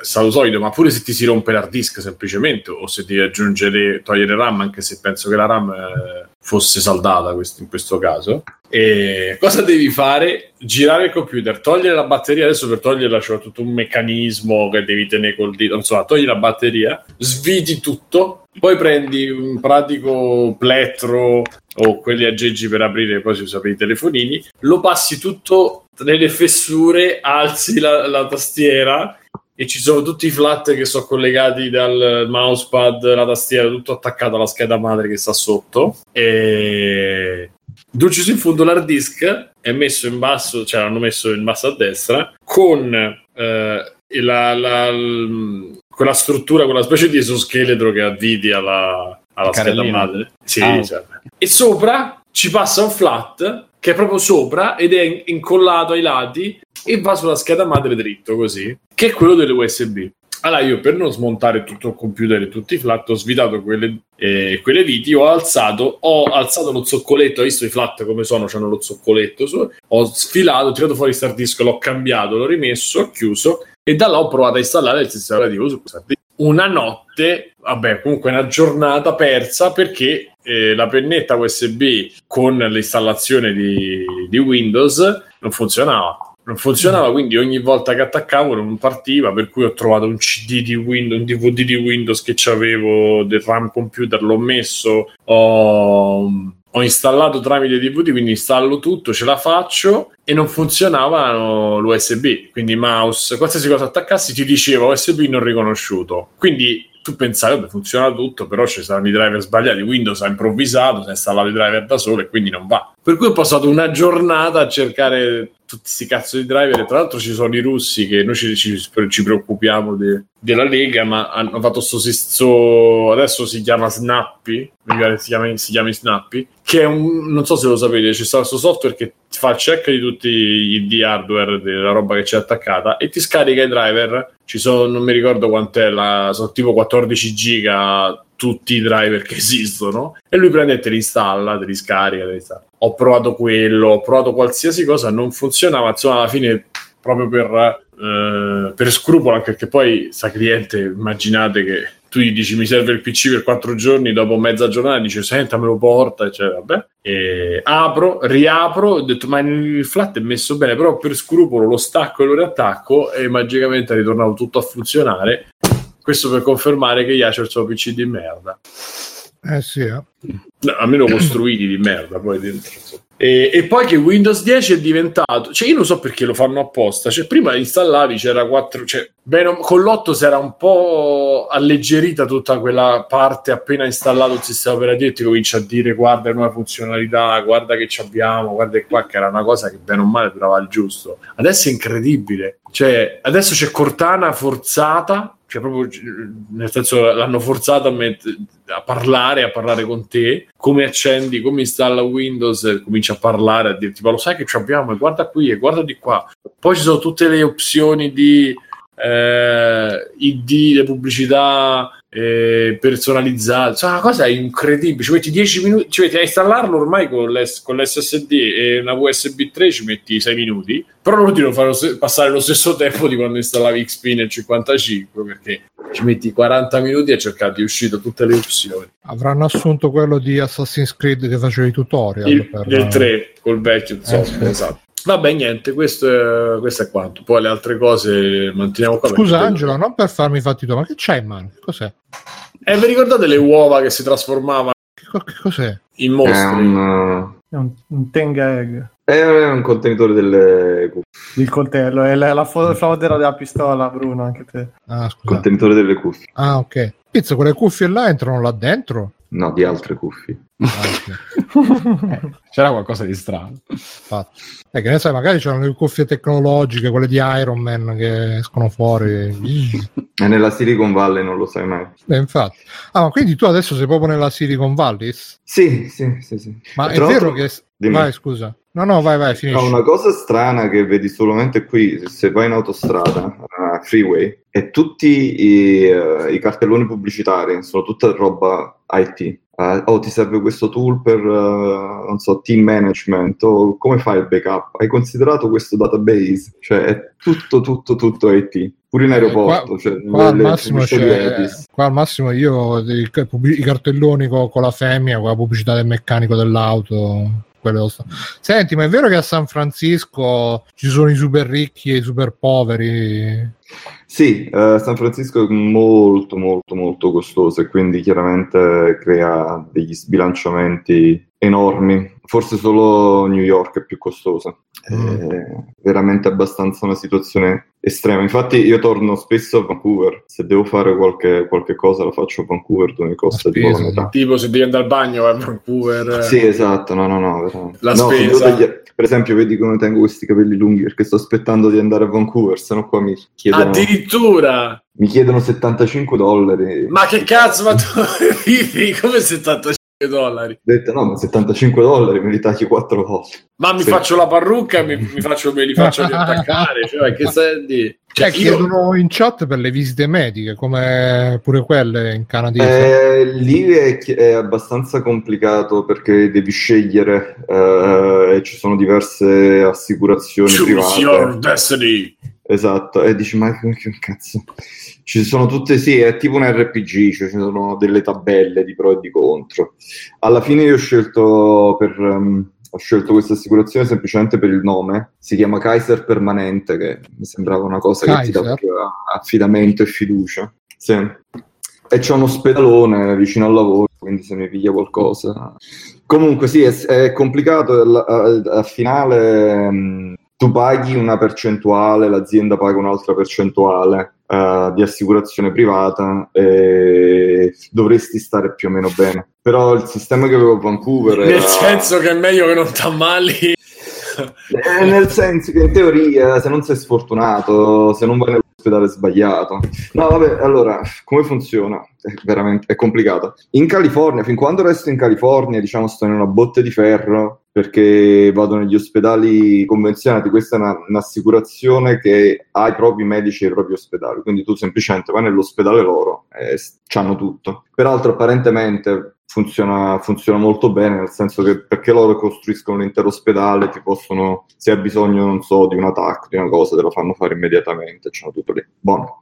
s- stato solido, ma pure se ti si rompe l'hard disk semplicemente, o se devi aggiungere, togliere RAM, anche se penso che la RAM eh, fosse saldata questo- in questo caso, e cosa devi fare? Girare il computer, togliere la batteria. Adesso per toglierla c'è tutto un meccanismo che devi tenere col dito. Insomma, togli la batteria, sviti tutto, poi prendi un pratico plettro o quelli aggeggi per aprire, poi si usa per i telefonini, lo passi tutto nelle fessure, alzi la, la tastiera e ci sono tutti i flat che sono collegati dal mousepad, la tastiera, tutto attaccato alla scheda madre che sta sotto. E Dulcis in fondo l'hard disk è messo in basso, cioè l'hanno messo in basso a destra con eh, la, la- quella struttura, quella specie di esoscheletro che avvidi alla, alla scheda madre. Sì, Ah. cioè. E sopra ci passa un flat che è proprio sopra ed è in- incollato ai lati e va sulla scheda madre dritto così, che è quello delle USB. Allora io per non smontare tutto il computer e tutti i flat ho svitato quelle, eh, quelle viti, ho alzato, ho alzato lo zoccoletto, hai visto i flat come sono, c'hanno lo zoccoletto, su, ho sfilato, ho tirato fuori il hard disk, l'ho cambiato, l'ho rimesso, ho chiuso e da là ho provato a installare il sistema operativo su questo. Una notte, vabbè, comunque una giornata persa perché eh, la pennetta USB con l'installazione di, di Windows non funzionava non funzionava, quindi ogni volta che attaccavo non partiva, per cui ho trovato un CD di Windows, un DVD di Windows che avevo del RAM computer, l'ho messo, ho, ho installato tramite DVD, quindi installo tutto, ce la faccio e non funzionava l'USB, quindi mouse, qualsiasi cosa attaccassi ti diceva USB non riconosciuto. Quindi tu pensavi, vabbè, funziona tutto, però ci saranno i driver sbagliati. Windows ha improvvisato, si è installato i driver da solo e quindi non va. Per cui ho passato una giornata a cercare tutti questi cazzo di driver. Tra l'altro ci sono i russi che noi ci, ci, ci preoccupiamo de, della Lega, ma hanno fatto sto, sto adesso si chiama Snappy, mi pare si chiami, si chiami Snappy, che è un, non so se lo sapete, c'è stato questo software che fa il check di tutti i di hardware della roba che c'è attaccata e ti scarica i driver. Ci sono, non mi ricordo quant'è, la, sono tipo 14 giga tutti i driver che esistono e lui prende e te li installa, te li scarica, te li installa. Ho provato quello, ho provato qualsiasi cosa, non funzionava, insomma alla fine proprio per, eh, per scrupolo, anche perché poi sta cliente, immaginate che tu gli dici mi serve il PC per quattro giorni, dopo mezza giornata dice senta me lo porta, cioè vabbè. E apro, riapro, ho detto ma il flat è messo bene, però per scrupolo lo stacco e lo riattacco e magicamente è ritornato tutto a funzionare. Questo per confermare che Yacer sono PC di merda. Eh sì, eh. No, almeno costruiti di merda, poi dentro. E, e poi che Windows 10 è diventato, cioè io non so perché lo fanno apposta, cioè prima installavi c'era 4, cioè bene, con l'8 si era un po' alleggerita tutta quella parte appena installato il sistema operativo e ti comincia a dire guarda nuove funzionalità, guarda che ci abbiamo, guarda qua che era una cosa che bene o male durava il giusto. Adesso è incredibile, cioè adesso c'è Cortana forzata cioè proprio nel senso l'hanno forzato a, met- a, parlare, a parlare con te, come accendi, come installa Windows, comincia a parlare, a dirti ma lo sai che ci abbiamo e guarda qui e guarda di qua. Poi ci sono tutte le opzioni di eh, ID, le pubblicità eh, personalizzate, cioè, una cosa incredibile, ci metti 10 minuti, ci metti a installarlo ormai con, l'S- con l'SSD e una USB 3 ci metti 6 minuti, però loro ti devono fare lo se- passare lo stesso tempo di quando installavi XP nel 55 perché ci metti 40 minuti a cercare di uscire tutte le opzioni. Avranno assunto quello di Assassin's Creed che faceva i tutorial. Il, per- del 3 col vecchio insomma, sì. esatto. Vabbè, niente, questo è, questo è quanto. Poi le altre cose manteniamo qua. Scusa Angelo, non per farmi fatti tuoi, ma che c'hai in mano? Che Cos'è? E vi ricordate le uova che si trasformavano Che, co- che cos'è? in È mostri? un, È un, un Tenga Egg. è un contenitore delle cuffie. Il coltello, è la, la fo- fodera della pistola, Bruno, anche te. Ah, scusa. Contenitore delle cuffie. Ah, ok. Pizza, quelle cuffie là entrano là dentro? No, di altre cuffie. Ok. C'era qualcosa di strano. Infatti. Eh, che ne sai, magari c'erano le cuffie tecnologiche, quelle di Iron Man che escono fuori. E nella Silicon Valley non lo sai mai. Beh, infatti. Ah, ma quindi tu adesso sei proprio nella Silicon Valley? Sì, sì, sì. sì. Ma è vero che... Dimmi. Vai, scusa. No, no, vai, vai, No, finisci. una cosa strana che vedi solamente qui, se vai in autostrada, uh, freeway, e tutti i, eh, i cartelloni pubblicitari sono tutta roba IT. Eh, oh, ti serve questo tool per, non so, team management, o come fai il backup? Hai considerato questo database? Cioè, è tutto, tutto, tutto IT. Pure in aeroporto, qua- cioè, Qua al, massimo Edis. qua al massimo io i, i cartelloni co- con, la femmina, con la pubblicità del meccanico dell'auto. Quello Senti, ma è vero che a San Francisco ci sono i super ricchi e i super poveri? Sì, eh, San Francisco è molto molto molto costoso e quindi chiaramente crea degli sbilanciamenti enormi. Forse solo New York è più costosa. È veramente abbastanza una situazione estrema. Infatti io torno spesso a Vancouver. Se devo fare qualche, qualche cosa la faccio a Vancouver dove mi costa tipo la spesa, metà. Tipo se devi andare al bagno a Vancouver. Sì, esatto, no, no, no. veramente. La No, se spesa. taglia- Per esempio, vedi come tengo questi capelli lunghi perché sto aspettando di andare a Vancouver, sennò qua mi chiedono, Addirittura! mi chiedono 75 dollari. Ma che cazzo, ma tu vivi come 75 dollari. Ho detto no, ma 75 dollari me li tagli 4 volte. Ma mi Sì. faccio la parrucca e mi, mi faccio, me li faccio riattaccare. Cioè, che senti? Cioè, Cioè, io- chiedono in chat per le visite mediche, come pure quelle in canadese. Eh, lì è, è abbastanza complicato perché devi scegliere, eh, e ci sono diverse assicurazioni Choose private. your destiny. Esatto, e dici, ma che che cazzo? Ci sono tutte, sì, è tipo un RPG, cioè ci sono delle tabelle di pro e di contro. Alla fine io ho scelto per, ehm, ho scelto questa assicurazione semplicemente per il nome, si chiama Kaiser Permanente, che mi sembrava una cosa che ti dà Kaiser? affidamento e fiducia. Sì. E c'è un ospedalone vicino al lavoro, quindi se mi piglia qualcosa. Comunque sì, è, è complicato, al, al- al finale mh, tu paghi una percentuale, l'azienda paga un'altra percentuale eh, di assicurazione privata e dovresti stare più o meno bene. Però il sistema che avevo a Vancouver Nel era- senso che è meglio che non t'ammali. eh, nel senso che in teoria, se non sei sfortunato, se non vai nell'ospedale sbagliato. No, vabbè, allora, come funziona? È veramente è complicato. In California, fin quando resto in California, diciamo, sto in una botte di ferro perché vado negli ospedali convenzionati. Questa è una- un'assicurazione che ha i propri medici e i propri ospedali. Quindi tu semplicemente vai nell'ospedale loro e c'hanno tutto. Peraltro, apparentemente funziona, funziona molto bene, nel senso che perché loro costruiscono l'intero ospedale, ti possono, se hai bisogno, non so, di un attacco, di una cosa, te lo fanno fare immediatamente, c'hanno tutto lì. Buono.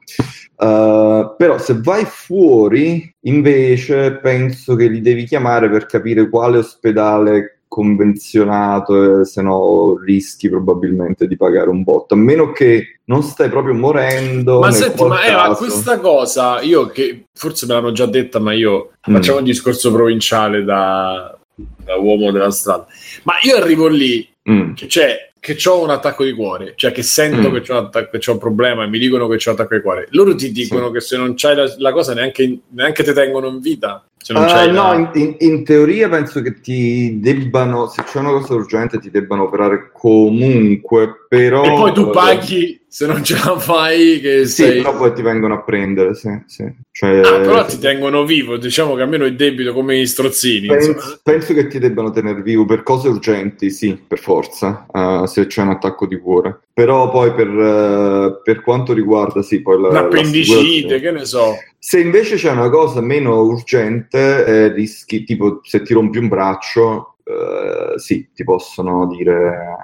Uh, però se vai fuori, invece, penso che li devi chiamare per capire quale ospedale convenzionato, e se no rischi probabilmente di pagare un botto, a meno che non stai proprio morendo. Ma senti, ma, eh, ma questa cosa, io che forse me l'hanno già detta, ma io Mm. facciamo un discorso provinciale da, da uomo della strada. Ma io arrivo lì Mm. che c'è che ho un attacco di cuore, cioè che sento Mm. che c'ho un, attacco, che c'ho un problema e mi dicono che c'ho un attacco di cuore. Loro ti dicono che se non c'hai la, la cosa neanche, neanche ti tengono in vita. C'hai no, la- in, in- in teoria penso che ti debbano, se c'è una cosa urgente, ti debbano operare comunque, però... E poi tu paghi se non ce la fai che Sì, sei... però poi ti vengono a prendere, sì, sì. Cioè, Ah, però ti tengono vivo, diciamo che almeno il debito come gli strozzini. penso, penso che ti debbano tenere vivo per cose urgenti, sì, per forza, eh, se c'è un attacco di cuore. Però poi per, eh, per quanto riguarda, sì, poi la, Un'appendicite, l'assicurazione- che ne so. Se invece c'è una cosa meno urgente, eh, rischi, tipo se ti rompi un braccio, eh, sì, ti possono dire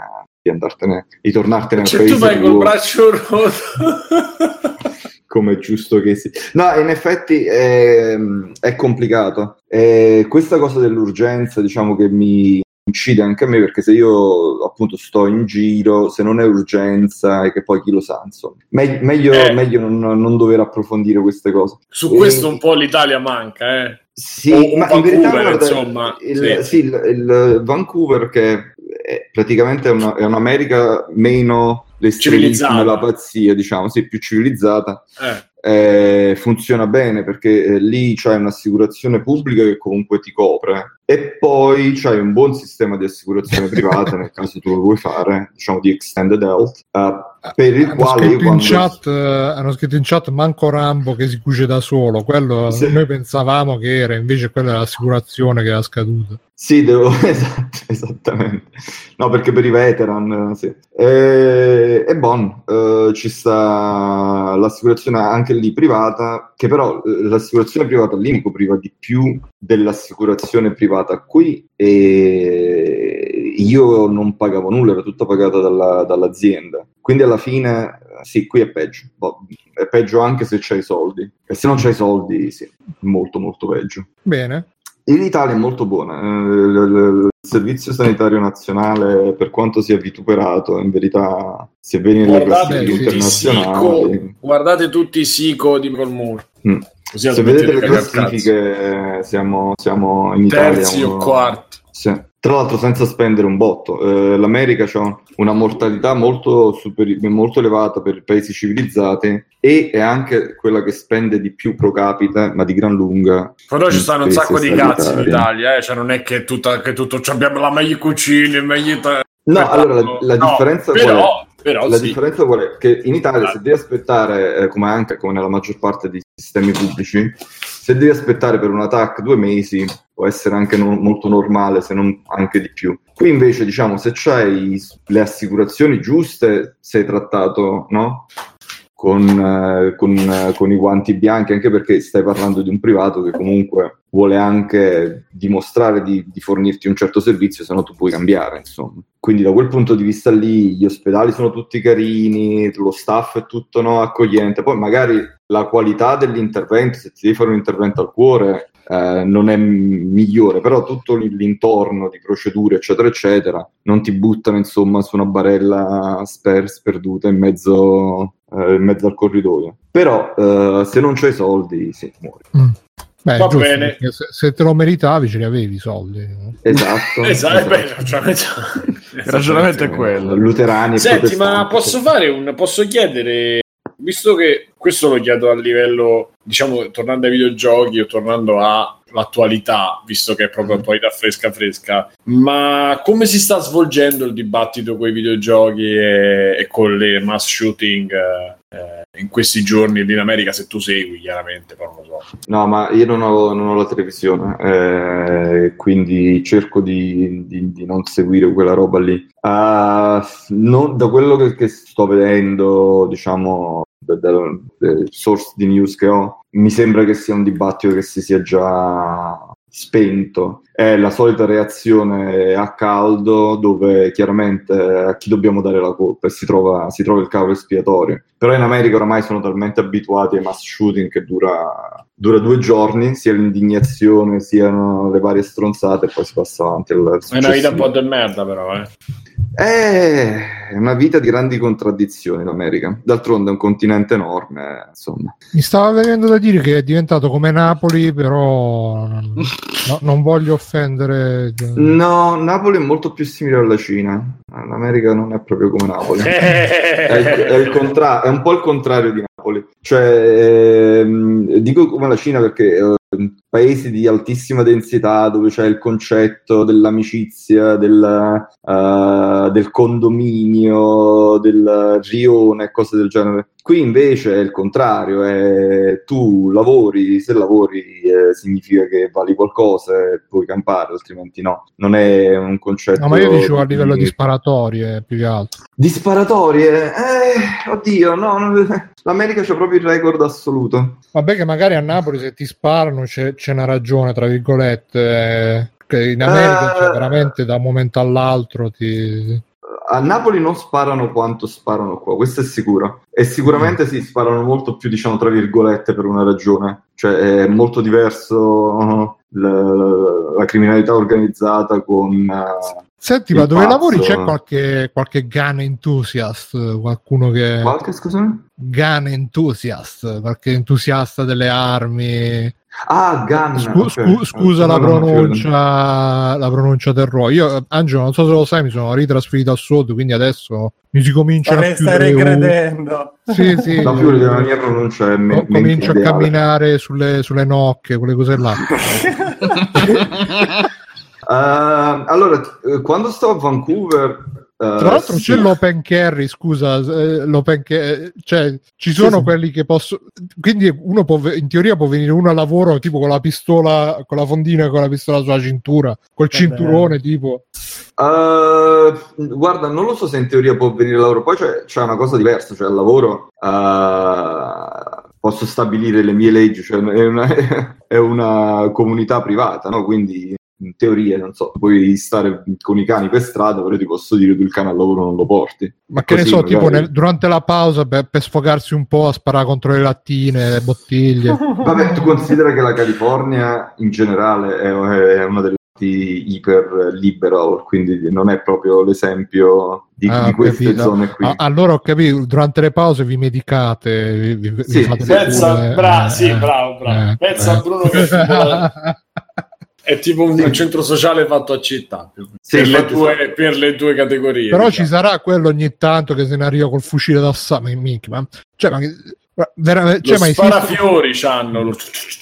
di andartene, di tornartene al Cioè, paese tu vai col braccio rotto. come è giusto che sia. No, in effetti è, è complicato. Eh, questa cosa dell'urgenza, diciamo che mi incide anche a me, perché se io appunto sto in giro, se non è urgenza, e che poi chi lo sa, insomma. Me- meglio Eh. meglio non, non dover approfondire queste cose. Su questo un po' l'Italia manca, eh. Sì, O- ma in Vancouver, verità guarda, insomma, il, sì. sì, il- il Vancouver che è praticamente una- è un'America meno l'estremismo Civilizzata. e la pazzia, diciamo, sì, più civilizzata, Eh. eh, funziona bene perché eh, lì c'hai un'assicurazione pubblica che comunque ti copre e poi c'hai un buon sistema di assicurazione privata nel caso tu lo vuoi fare, diciamo di extended health, eh, per il Hanno quale scritto, in quando... chat, eh, hanno scritto in chat manco Rambo che si cuce da solo. Quello Sì. noi pensavamo che era, invece quella è l'assicurazione che era scaduta. Sì, devo... esatto, esattamente. No, perché per i veteran, sì. E, e buono, eh, ci sta l'assicurazione anche lì privata, che però eh, l'assicurazione privata lì mi copriva di più dell'assicurazione privata qui e io non pagavo nulla, era tutto pagato dalla- dall'azienda. Quindi alla fine, eh, sì, qui è peggio. Boh, è peggio anche se c'hai i soldi. E se non c'hai i soldi, sì, molto molto peggio. Bene. In Italia è molto buona. eh, il, servizio sanitario nazionale, per quanto sia vituperato, in verità, se vedi nelle classifiche internazionali, Sico, guardate tutti i Sico di Colmore. Mm. Se vedete le classifiche, eh, siamo, siamo in cazzo. Italia. Terzi o quarti. Sì. Tra l'altro senza spendere un botto. Eh, L'America ha una mortalità molto, superi- molto elevata per i paesi civilizzati e è anche quella che spende di più pro capite, ma di gran lunga. Però ci stanno un sacco di cazzi in. Italia, eh? cioè non è che tutta, che tutto cioè abbiamo la meglio cucina, meglio ta- No, allora la, la No, differenza qual è? però, però La sì. differenza qual è? Che in Italia se devi aspettare, eh, come anche come nella maggior parte dei sistemi pubblici, se devi aspettare per un attack due mesi, può essere anche no- molto normale, se non anche di più. Qui invece, diciamo, se c'hai le assicurazioni giuste, sei trattato, no? Con, eh, con, eh, con i guanti bianchi, anche perché stai parlando di un privato che comunque vuole anche dimostrare di, di fornirti un certo servizio, se no tu puoi cambiare, insomma. Quindi da quel punto di vista lì gli ospedali sono tutti carini, lo staff è tutto no, accogliente, poi magari la qualità dell'intervento, se ti devi fare un intervento al cuore, eh, non è migliore, però tutto l'intorno di procedure, eccetera, eccetera, non ti buttano insomma su una barella sper- sperduta in mezzo, eh, in mezzo al corridoio. Però eh, se non c'hai soldi, sì, muori. Beh, Va giusto, bene. Se, se te lo meritavi, ce li avevi i soldi. no? Esatto. Esatto, beh, il esatto. ragionamento- Il ragionamento è quello. Luterani Senti, ma posso fare un posso chiedere visto che questo lo chiedo a livello diciamo tornando ai videogiochi o tornando all'attualità visto che è proprio attualità fresca fresca ma come si sta svolgendo il dibattito con i videogiochi e, e con le mass shooting eh, in questi giorni lì in America se tu segui chiaramente però non lo so No, ma io non ho, non ho la televisione, eh, quindi cerco di, di- di non seguire quella roba lì. Ah, non- da quello che, che sto vedendo, diciamo, da- da- dai source di news che ho, mi sembra che sia un dibattito che si sia già spento. È la solita reazione a caldo dove chiaramente a chi dobbiamo dare la colpa e si trova, si trova il cavo espiatorio. Però in America oramai sono talmente abituati ai mass shooting che dura, dura due giorni, sia l'indignazione, siano le varie stronzate e poi si passa avanti al è una vita un po' di merda però eh. È una vita di grandi contraddizioni l'America. D'altronde è un continente enorme, insomma. Mi stava venendo da dire che è diventato come Napoli, però non, no- non voglio offendere. No, Napoli è molto più simile alla Cina. L'America non è proprio come Napoli. è, il, è il contra- è un po' il contrario di Napoli. Cioè, ehm, dico come la Cina perché eh, paesi di altissima densità dove c'è il concetto dell'amicizia, del, eh, del condominio, del rione, cose del genere. Qui invece è il contrario, è tu lavori, se lavori eh, significa che vali qualcosa e puoi campare, altrimenti no. Non è un concetto... No, ma io dicevo a livello di sparatorie più che altro. Di sparatorie? Eh, oddio, no, l'America c'ha proprio il record assoluto. Vabbè, che magari a Napoli se ti sparano c'è, c'è una ragione, tra virgolette. eh, che in America, Eh. cioè, veramente da un momento all'altro ti. A Napoli non sparano quanto sparano qua, questo è sicuro. E sicuramente si sparano molto più, diciamo, tra virgolette, per una ragione. Cioè è molto diverso la, la criminalità organizzata con... eh, Senti, ma dove pazzo. lavori c'è qualche, qualche gun enthusiast? Qualcuno che. Qualche, scusami? Gun enthusiast, qualche entusiasta delle armi. Ah, Gun. Scu- ok. scu- scusa la No, pronuncia, la pronuncia del ruolo. Io, Angelo, non so se lo sai, mi sono ritrasferito al sud, quindi adesso mi si cominciano Ma a chiudere regredendo. Sì, sì. No, più la mia pronuncia è me- Co- comincio a ideale. camminare sulle, sulle nocche, quelle cose là. Eh, allora, eh, quando sto a Vancouver... eh, Tra l'altro sì. c'è l'open carry, scusa, eh, l'open ca- cioè ci sono Sì, sì. quelli che possono, quindi uno può, in teoria può venire uno a lavoro tipo con la pistola, con la fondina e con la pistola sulla cintura, col cinturone tipo. Uh, guarda, non lo so se in teoria può venire al lavoro, poi c'è, c'è una cosa diversa, cioè al lavoro uh, posso stabilire le mie leggi, cioè è una, è una comunità privata, no? quindi in teoria, non so, puoi stare con i cani per strada, però ti posso dire tu il cane al lavoro non lo porti. Ma che ne Così so, tipo magari- nel- durante la pausa per, per sfogarsi un po' a sparare contro le lattine, le bottiglie. Vabbè, tu considera che la California in generale è, è una delle parti iper liberal, quindi non è proprio l'esempio di, Ah, di queste capito. zone qui. Ah, allora ho capito, durante le pause vi medicate, vi, vi- vi Sì, fate sì. le Pensa, bra- eh, sì, bravo, bravo. eh, Pensa eh. a Bruno che è tipo un centro sociale fatto a città Sì, per, le due, per le due categorie. Però diciamo. ci sarà quello ogni tanto che se ne arriva col fucile d'assalto. Ma, cioè, ma, Lo cioè, ma esistono, sparafiori c'hanno. lo-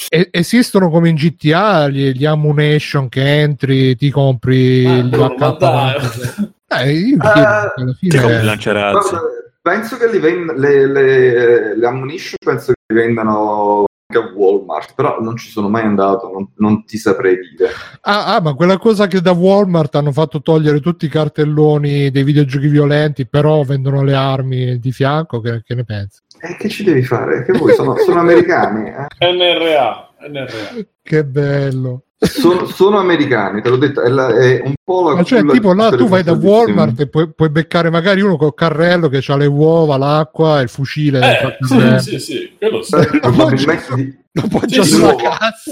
e- esistono come in GTA gli, gli ammunition che entri, ti compri Ah, gli Bruno, ma dai. AK-47. Eh, io alla Ti compri fine, lanciarazzi. Penso che li vend- le, le, le ammunition penso che li vendano a Walmart, però non ci sono mai andato, non, non ti saprei dire. Ah, ah, ma quella cosa che da Walmart hanno fatto togliere tutti i cartelloni dei videogiochi violenti, però vendono le armi di fianco, che, che ne pensi? E che ci devi fare? Che vuoi? Sono, sono americani. eh? NRA, NRA. Che bello. Sono, sono americani, te l'ho detto, è, la- è un po' la Ma cioè, tipo là tu vai da. Walmart e puoi, puoi beccare magari uno col carrello che ha le uova, l'acqua e il fucile. Eh, frattempo. sì, sì, sì, quello sì. Probabilmente di- Lo puoi Sì, sulla cazzo.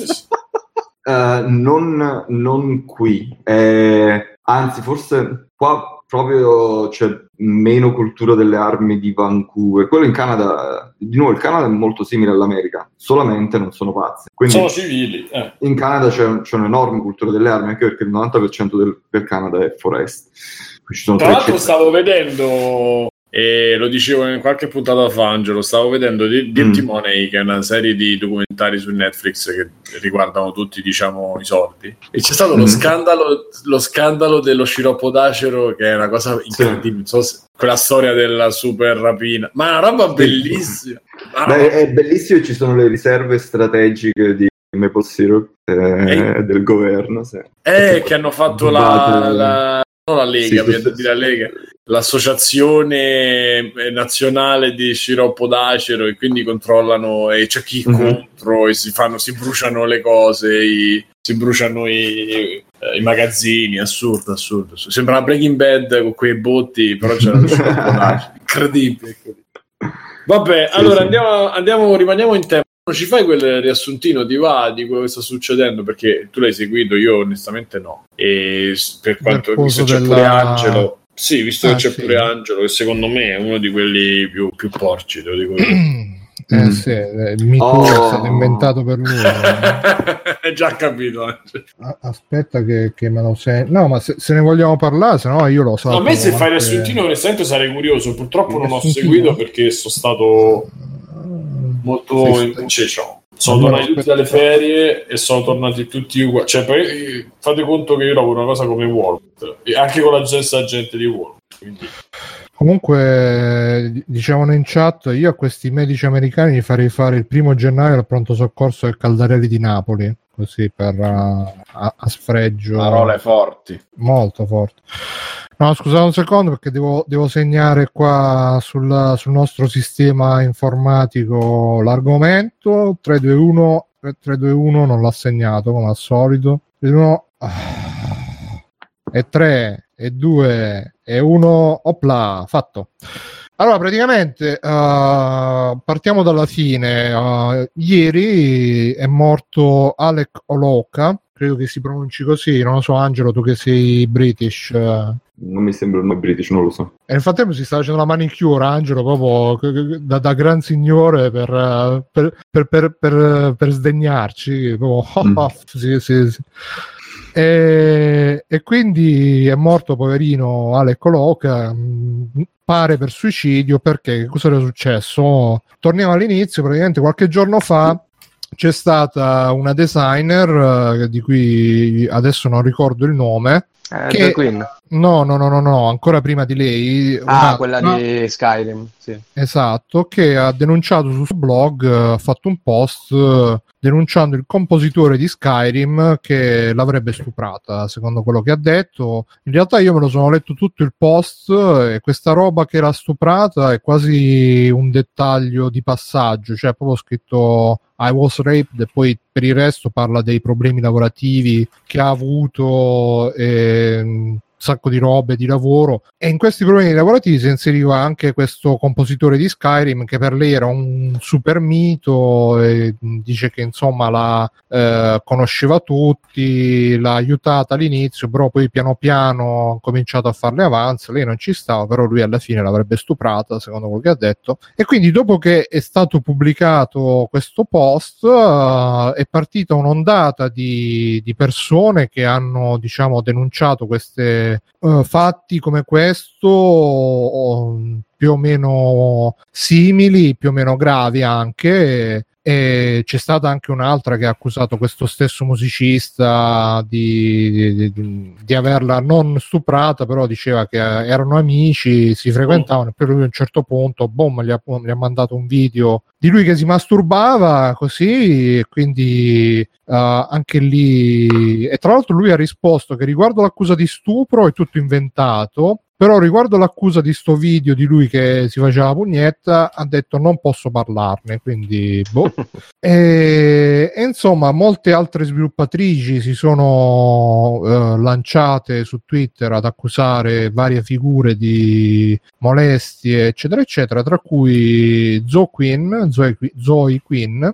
Eh, non, non qui, Eh, anzi, forse qua proprio c'è meno cultura delle armi di Vancouver. Quello in Canada, di nuovo, il Canada è molto simile all'America, solamente non sono pazzi. Quindi Sono civili. eh. in Canada c'è, c'è un'enorme cultura delle armi, anche perché il 90% del, del Canada è forest. Qui ci sono Tra l'altro stavo vedendo, e lo dicevo in qualche puntata fa Angelo, stavo vedendo Di- Dirty Mm. Money, che è una serie di documentari su Netflix che riguardano tutti, diciamo, i soldi. E c'è stato lo, Mm. scandalo, lo scandalo dello sciroppo d'acero, che è una cosa incredibile. Non so se- quella storia della super rapina, ma è una roba bellissima. Ma Beh, è bellissimo ci sono le riserve strategiche di Maple Syrup eh, del governo. sì. Eh, che hanno fatto la, la- la Lega, Sì, sì, la Lega, l'associazione nazionale di sciroppo d'acero e quindi controllano e c'è chi Mhm. contro e si fanno, si bruciano le cose, i- si bruciano i, eh, i magazzini, assurdo, assurdo. Sembra una Breaking Bad con quei botti, però c'era lo sciroppo d'acero, incredibile. incredibile. Vabbè, Sì, allora. Andiamo, andiamo, rimaniamo in tempo. Ci fai quel riassuntino di va di quello che sta succedendo? Perché tu l'hai seguito, io onestamente no. E per quanto visto c'è della- pure Angelo, sì, visto Ah, che c'è sì. pure Angelo, che secondo me è uno di quelli più, più porci, te lo dico io. Eh Mm. sì, eh, il Me Too Oh. è stato inventato per lui. eh. Hai già capito. A- Aspetta che, che me lo sei. No, ma se, se ne vogliamo parlare, se no io lo so. No, a me se fai anche- riassuntino onestamente sarei curioso, purtroppo non ho seguito perché sono stato molto Sì, in ciecio. Sono tornati tutti dalle ferie e sono tornati tutti uguali. Cioè, poi, fate conto che io lavoro una cosa come World, e anche con la stessa gente di World. Quindi, Comunque, dicevano in chat, io a questi medici americani gli farei fare il primo gennaio al pronto soccorso del Caldarelli di Napoli, così per uh, a, a sfregio. Parole forti. Molto forte. No, scusate un secondo perché devo, devo segnare qua sul, sul nostro sistema informatico l'argomento. 321, 321 non l'ha segnato come al solito. 321, ah, e 3 e 2 e 1, opla, fatto. Allora, praticamente uh, partiamo dalla fine. Uh, ieri è morto Alec Oloka, credo che si pronunci così, non lo so, Angelo, tu che sei British. uh, Non mi sembra nome British, non lo so. e nel frattempo si sta facendo la manicure, Angelo, proprio da, da gran signore per, uh, per, per, per, per, per sdegnarci. Proprio, Mm. sì, sì, sì. E, e quindi è morto poverino Alec Oloka mh, pare per suicidio perché cosa era successo torniamo all'inizio praticamente qualche giorno fa c'è stata una designer eh, di cui adesso non ricordo il nome Eh, Che- Queen. no no no no no ancora prima di lei Ah, una- quella di Skyrim, sì. Esatto, che ha denunciato sul suo blog, eh, ha fatto un post eh, denunciando il compositore di Skyrim che l'avrebbe stuprata, secondo quello che ha detto. In realtà io me lo sono letto tutto il post e questa roba che era stuprata è quasi un dettaglio di passaggio, cioè proprio scritto I was raped e poi per il resto parla dei problemi lavorativi che ha avuto e sacco di robe di lavoro. E in questi problemi lavorativi si inseriva anche questo compositore di Skyrim che per lei era un super mito e dice che insomma la eh, conosceva tutti l'ha aiutata all'inizio però poi piano piano ha cominciato a farle avanza lei non ci stava però lui alla fine l'avrebbe stuprata secondo quello che ha detto. E quindi dopo che è stato pubblicato questo post eh, è partita un'ondata di, di persone che hanno diciamo denunciato queste eh, fatti come questo o- più o meno simili, più o meno gravi anche e c'è stata anche un'altra che ha accusato questo stesso musicista di, di, di, averla non stuprata, però diceva che erano amici, si frequentavano poi lui a un certo punto, boom, gli ha, gli ha mandato un video di lui che si masturbava così, e quindi uh, anche lì... E tra l'altro lui ha risposto che riguardo l'accusa di stupro è tutto inventato, però riguardo l'accusa di sto video di lui che si faceva la pugnetta, ha detto non posso parlarne, quindi boh. e, e, insomma, molte altre sviluppatrici si sono eh, lanciate su Twitter ad accusare varie figure di molestie, eccetera, eccetera, tra cui Zoe Quinn, Zoe, Zoe Quinn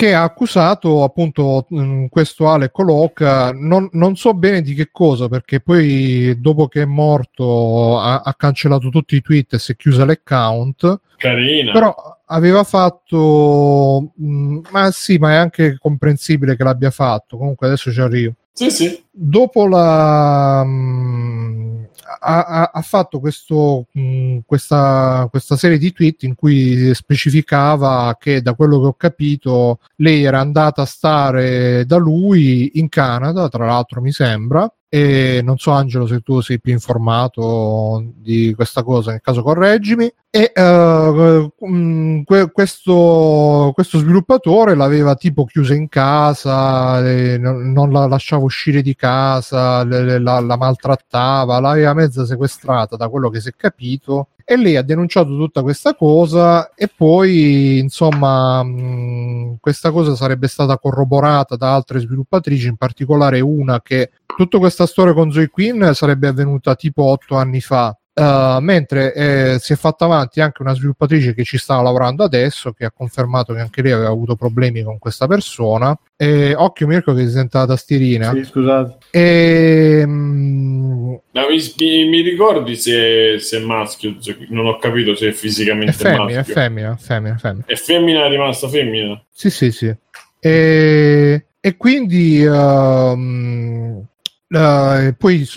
che ha accusato appunto mh, questo Ale Coloca, non, non, so bene di che cosa, perché poi dopo che è morto ha, ha cancellato tutti i tweet e si è chiusa l'account. Carina. Però aveva fatto, mh, ma sì, ma è anche comprensibile che l'abbia fatto. Comunque adesso ci arrivo. Sì, sì. Dopo la... Mh, ha, ha, fatto questo, mh, questa, questa, serie di tweet in cui specificava che da quello che ho capito lei era andata a stare da lui in Canada, tra l'altro mi sembra, e non so Angelo se tu sei più informato di questa cosa, nel caso correggimi, e uh, questo, questo, sviluppatore l'aveva tipo chiusa in casa, non, la lasciava uscire di casa, la, la maltrattava, l'aveva mezza sequestrata da quello che si è capito e lei ha denunciato tutta questa cosa e poi insomma mh, questa cosa sarebbe stata corroborata da altre sviluppatrici in particolare una che tutta questa storia con Zoe Quinn sarebbe avvenuta tipo otto anni fa. Uh, mentre eh, si è fatta avanti anche una sviluppatrice che ci stava lavorando adesso che ha confermato che anche lei aveva avuto problemi con questa persona. E occhio Mirko che si sente la tastierina. Sì scusate. E, mm, Ma mi, mi, ricordi se, se, è maschio? Non ho capito se è fisicamente è femmina, maschio. è femmina, femmina, femmina. è femmina è rimasta femmina? Sì sì sì. E, e quindi uh, Uh, poi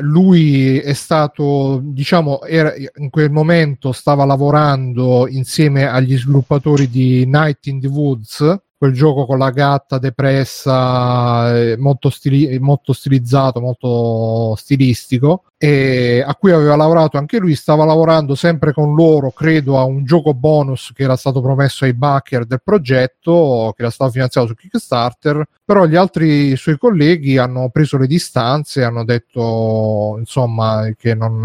lui è stato, diciamo, era, in quel momento stava lavorando insieme agli sviluppatori di Night in the Woods, quel gioco con la gatta depressa, eh, molto, stili- molto stilizzato, molto stilistico, e a cui aveva lavorato anche lui, stava lavorando sempre con loro, credo, a un gioco bonus che era stato promesso ai backer del progetto, che era stato finanziato su Kickstarter, però gli altri suoi colleghi hanno preso le distanze, hanno detto insomma che non,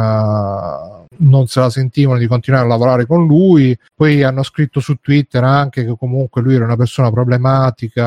non se la sentivano di continuare a lavorare con lui, poi hanno scritto su Twitter anche che comunque lui era una persona problematica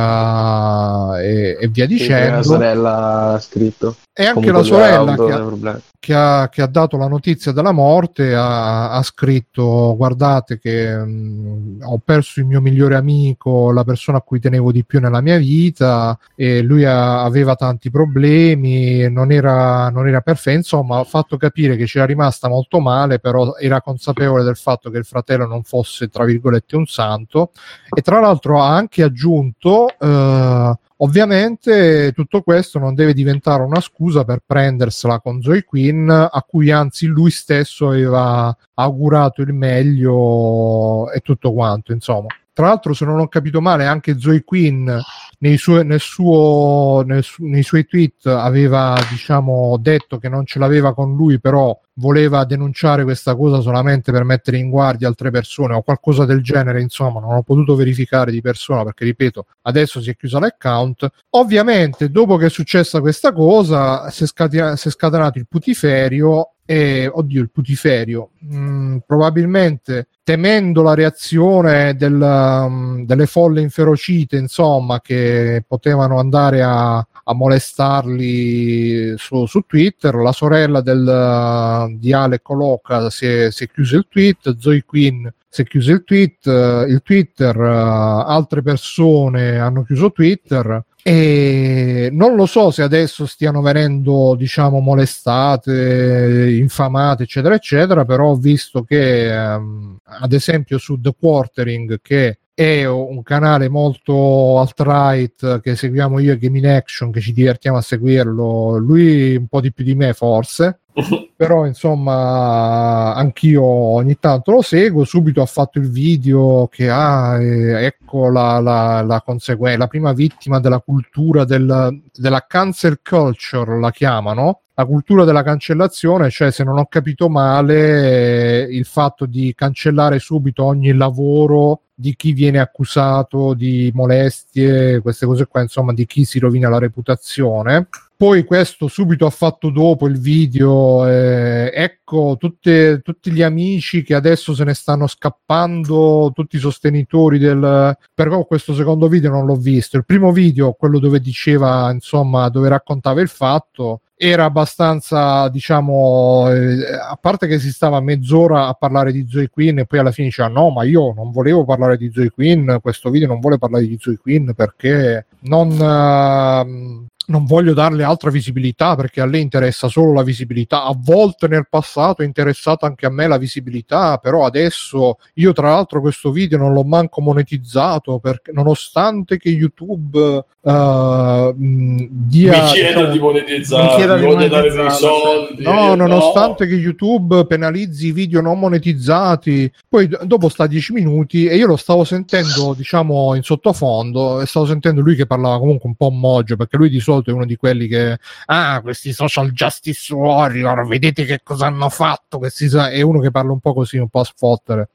e, e via dicendo. La sorella ha scritto. E anche la sorella che ha, che, ha, che ha, dato la notizia della morte ha, ha scritto guardate che mh, ho perso il mio migliore amico, la persona a cui tenevo di più nella mia vita e lui aveva tanti problemi, non era, non era perfetto, insomma ha fatto capire che c'era rimasta molto male, però era consapevole del fatto che il fratello non fosse tra virgolette un santo e tra l'altro ha anche aggiunto eh, Ovviamente tutto questo non deve diventare una scusa per prendersela con Zoe Quinn, a cui anzi lui stesso aveva augurato il meglio e tutto quanto, insomma. Tra l'altro, se non ho capito male, anche Zoe Quinn nei, suo, nel suo, nel nei suoi tweet aveva diciamo, detto che non ce l'aveva con lui, però voleva denunciare questa cosa solamente per mettere in guardia altre persone o qualcosa del genere, insomma, non ho potuto verificare di persona perché, ripeto, adesso si è chiusa l'account. Ovviamente, dopo che è successa questa cosa, si è, scatena- si è scatenato il putiferio e, oddio, il putiferio, mm, probabilmente temendo la reazione del, um, delle folle inferocite, insomma, che potevano andare a, a molestarli su, su, Twitter, la sorella del, uh, di Ale Coloca si è, si è chiusa il tweet, Zoe Quinn si è chiuso il tweet, uh, il Twitter, uh, altre persone hanno chiuso Twitter e non lo so se adesso stiano venendo diciamo molestate infamate eccetera eccetera però ho visto che um, ad esempio su The Quartering che è un canale molto alt-right che seguiamo io e Gaming Action che ci divertiamo a seguirlo lui un po' di più di me forse però insomma anch'io ogni tanto lo seguo subito ha fatto il video che ha eh, ecco la, la, la conseguenza la prima vittima della cultura del, della cancel culture la chiamano la cultura della cancellazione, cioè se non ho capito male, eh, il fatto di cancellare subito ogni lavoro di chi viene accusato di molestie, queste cose qua, insomma, di chi si rovina la reputazione. Poi questo subito ha fatto dopo il video, eh, ecco tutte, tutti gli amici che adesso se ne stanno scappando, tutti i sostenitori del... Però questo secondo video non l'ho visto. Il primo video, quello dove diceva, insomma, dove raccontava il fatto, era abbastanza, diciamo, eh, a parte che si stava mezz'ora a parlare di Zoe Queen e poi alla fine diceva no, ma io non volevo parlare di Zoe Queen, questo video non vuole parlare di Zoe Queen perché non... Uh, non voglio darle altra visibilità perché a lei interessa solo la visibilità. A volte nel passato è interessata anche a me la visibilità, però adesso io tra l'altro questo video non l'ho manco monetizzato perché nonostante che YouTube uh, dia mi chiedo diciamo, di monetizzare, mi chiedo mi di dare dei soldi. No, nonostante che YouTube penalizzi i video non monetizzati, poi dopo sta 10 minuti e io lo stavo sentendo, diciamo, in sottofondo e stavo sentendo lui che parlava comunque un po' moggio, perché lui di solito è uno di quelli che ah, questi social justice warrior, vedete che cosa hanno fatto, questi sa-" è uno che parla un po' così, un po' a sfottere.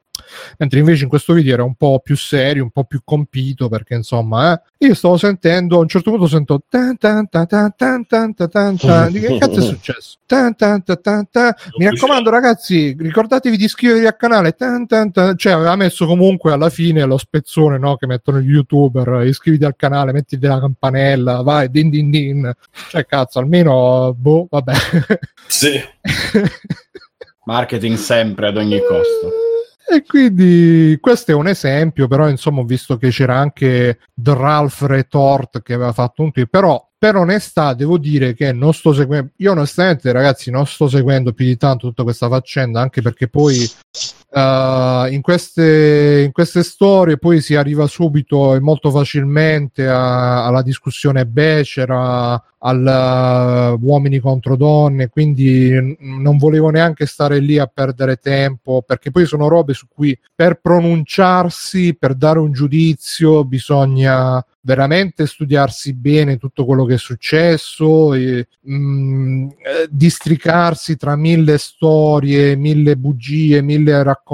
Mentre invece in questo video era un po' più serio, un po' più compito, perché insomma, eh, io stavo sentendo, a un certo punto sento tan tan tan tan tan tan tan tan tan. di che cazzo è successo? Tan tan tan tan tan. Mi raccomando ragazzi, ricordatevi di iscrivervi al canale, tan tan tan. cioè aveva messo comunque alla fine lo spezzone no, che mettono gli youtuber, iscriviti al canale, mettiti la campanella, vai, din din din. Cioè cazzo, almeno, boh, vabbè. Sì. Marketing sempre ad ogni costo. E quindi questo è un esempio, però insomma ho visto che c'era anche Ralph Retort che aveva fatto un tweet, però per onestà devo dire che non sto seguendo, io onestamente ragazzi non sto seguendo più di tanto tutta questa faccenda, anche perché poi uh, in, queste, in queste storie poi si arriva subito e molto facilmente a- alla discussione becera, al uh, uomini contro donne, quindi n- non volevo neanche stare lì a perdere tempo, perché poi sono robe su cui per pronunciarsi, per dare un giudizio, bisogna veramente studiarsi bene tutto quello che è successo, e, mh, eh, districarsi tra mille storie, mille bugie, mille racconti.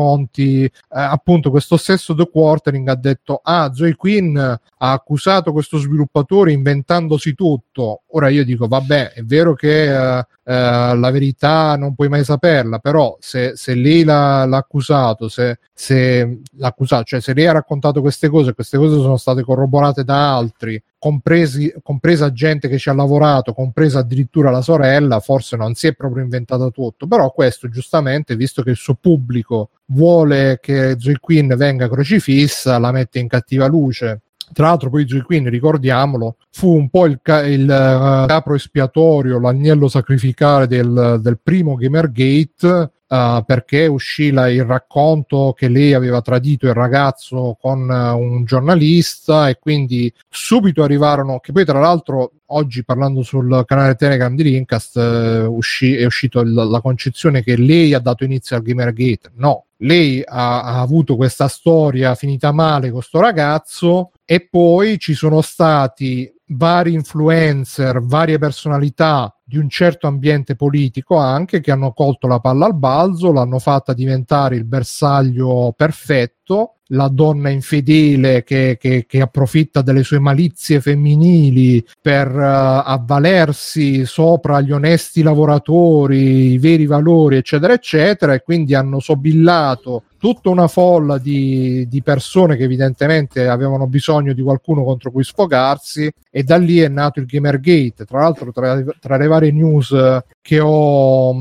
Eh, appunto, questo stesso The Quartering ha detto: Ah, Zoe Quinn ha accusato questo sviluppatore inventandosi tutto. Ora io dico: Vabbè, è vero che eh, eh, la verità non puoi mai saperla, però se, se lei l'ha, l'ha accusato, se, se l'ha accusato, cioè se lei ha raccontato queste cose, queste cose sono state corroborate da altri, compresi, compresa gente che ci ha lavorato, compresa addirittura la sorella, forse non si è proprio inventato tutto, però questo giustamente, visto che il suo pubblico vuole che Zoe Quinn venga crocifissa, la mette in cattiva luce. Tra l'altro, poi Zoe Quinn, ricordiamolo, fu un po' il, ca- il eh, capro espiatorio, l'agnello sacrificale del, del primo Gamergate. Eh, perché uscì la- il racconto che lei aveva tradito il ragazzo con eh, un giornalista e quindi subito arrivarono che poi tra l'altro oggi parlando sul canale Telegram di Rincast eh, uscì, è uscito il- la concezione che lei ha dato inizio al Gamergate no, lei ha, ha avuto questa storia finita male con sto ragazzo e poi ci sono stati vari influencer, varie personalità di un certo ambiente politico anche che hanno colto la palla al balzo, l'hanno fatta diventare il bersaglio perfetto, la donna infedele che, che- che approfitta delle sue malizie femminili per eh, avvalersi sopra gli onesti lavoratori, i veri valori, eccetera, eccetera, e quindi hanno sobillato tutta una folla di, di persone che evidentemente avevano bisogno di qualcuno contro cui sfogarsi e da lì è nato il Gamergate. Tra l'altro, tra, tra le varie news che ho,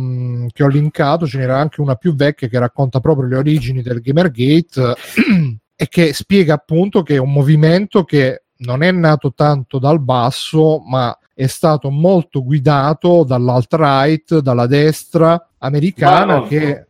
che ho linkato, ce n'era anche una più vecchia che racconta proprio le origini del Gamergate e che spiega appunto che è un movimento che non è nato tanto dal basso, ma è stato molto guidato dall'alt-right, dalla destra americana che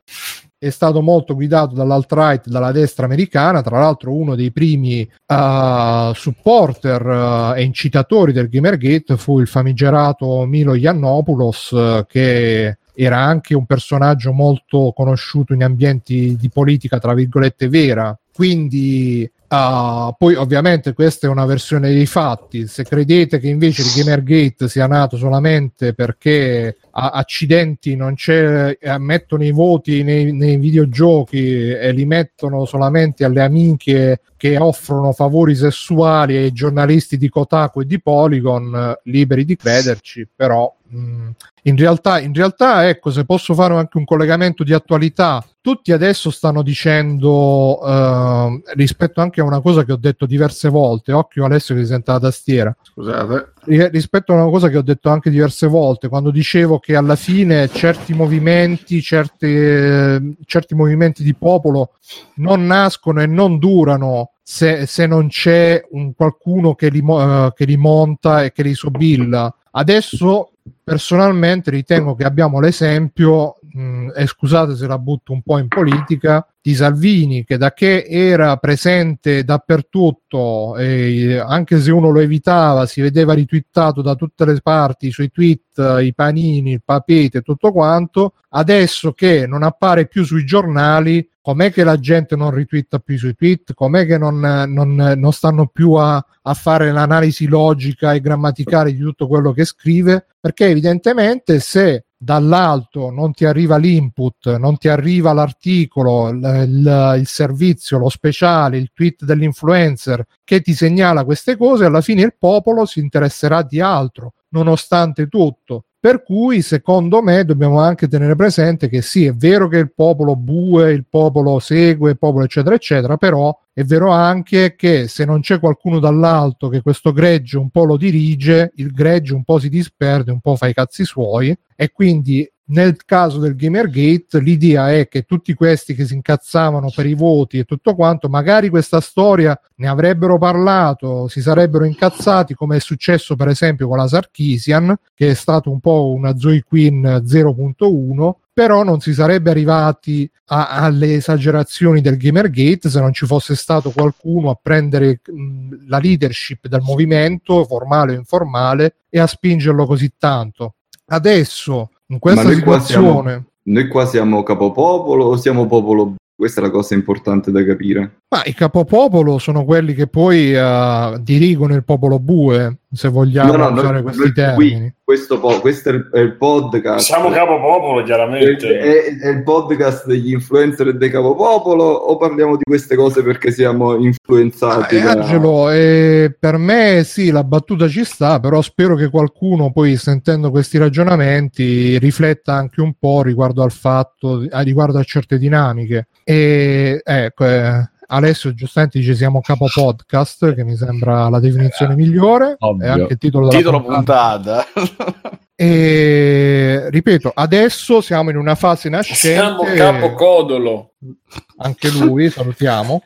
è stato molto guidato dall'alt-right, dalla destra americana, tra l'altro uno dei primi eh, supporter eh, e incitatori del Gamergate fu il famigerato Milo Yiannopoulos eh, che era anche un personaggio molto conosciuto in ambienti di politica, tra virgolette, vera. Quindi Uh, poi ovviamente questa è una versione dei fatti, se credete che invece il Gamergate sia nato solamente perché a- accidenti non c'è, eh, mettono i voti nei, nei, videogiochi e li mettono solamente alle amiche che offrono favori sessuali ai giornalisti di Kotaku e di Polygon, liberi di crederci, però in realtà, in realtà, ecco, se posso fare anche un collegamento di attualità, tutti adesso stanno dicendo eh, rispetto anche a una cosa che ho detto diverse volte, occhio Alessio che si sente la tastiera. Scusate. Rispetto a una cosa che ho detto anche diverse volte, quando dicevo che alla fine certi movimenti, certi, certi movimenti di popolo non nascono e non durano se, se non c'è un qualcuno che li, uh, che li monta e che li sobilla. Adesso personalmente ritengo che abbiamo l'esempio, mh, e scusate se la butto un po' in politica, di Salvini che da che era presente dappertutto, e anche se uno lo evitava, si vedeva ritwittato da tutte le parti, i suoi tweet, i panini, il papete tutto quanto, adesso che non appare più sui giornali, com'è che la gente non ritwitta più i suoi tweet, com'è che non, non, non stanno più a, a fare l'analisi logica e grammaticale di tutto quello che scrive, perché evidentemente se dall'alto non ti arriva l'input, non ti arriva l'articolo, il, il, il, servizio, lo speciale, il tweet dell'influencer che ti segnala queste cose, alla fine il popolo si interesserà di altro, nonostante tutto. Per cui, secondo me, dobbiamo anche tenere presente che sì, è vero che il popolo bue, il popolo segue, il popolo eccetera, eccetera, però è vero anche che se non c'è qualcuno dall'alto che questo greggio un po' lo dirige, il greggio un po' si disperde, un po' fa i cazzi suoi e quindi nel caso del Gamergate l'idea è che tutti questi che si incazzavano per i voti e tutto quanto, magari questa storia ne avrebbero parlato, si sarebbero incazzati come è successo per esempio con la Sarkisian, che è stato un po' una Zoe Queen 0.1, però non si sarebbe arrivati a, alle esagerazioni del Gamergate se non ci fosse stato qualcuno a prendere mh, la leadership del movimento, formale o informale, e a spingerlo così tanto. Adesso in questa noi situazione. Qua siamo, noi qua siamo capopopolo o siamo popolo? Questa è la cosa importante da capire. Ma i capopopolo sono quelli che poi uh, dirigono il popolo bue, se vogliamo no, no, usare noi, questi noi termini. Qui, questo, po- questo è, il, è il, podcast. Siamo capopopolo, chiaramente. È, è, è, il podcast degli influencer e dei capopopolo o parliamo di queste cose perché siamo influenzati? Ah, da... Angelo, eh, per me sì, la battuta ci sta, però spero che qualcuno poi sentendo questi ragionamenti rifletta anche un po' riguardo al fatto, riguardo a certe dinamiche. E ecco, eh, Alessio giustamente dice siamo capo podcast, che mi sembra la definizione migliore. Ovvio. È anche il titolo della titolo puntata. puntata. e ripeto, adesso siamo in una fase nascente. Siamo capo codolo. Anche lui, salutiamo.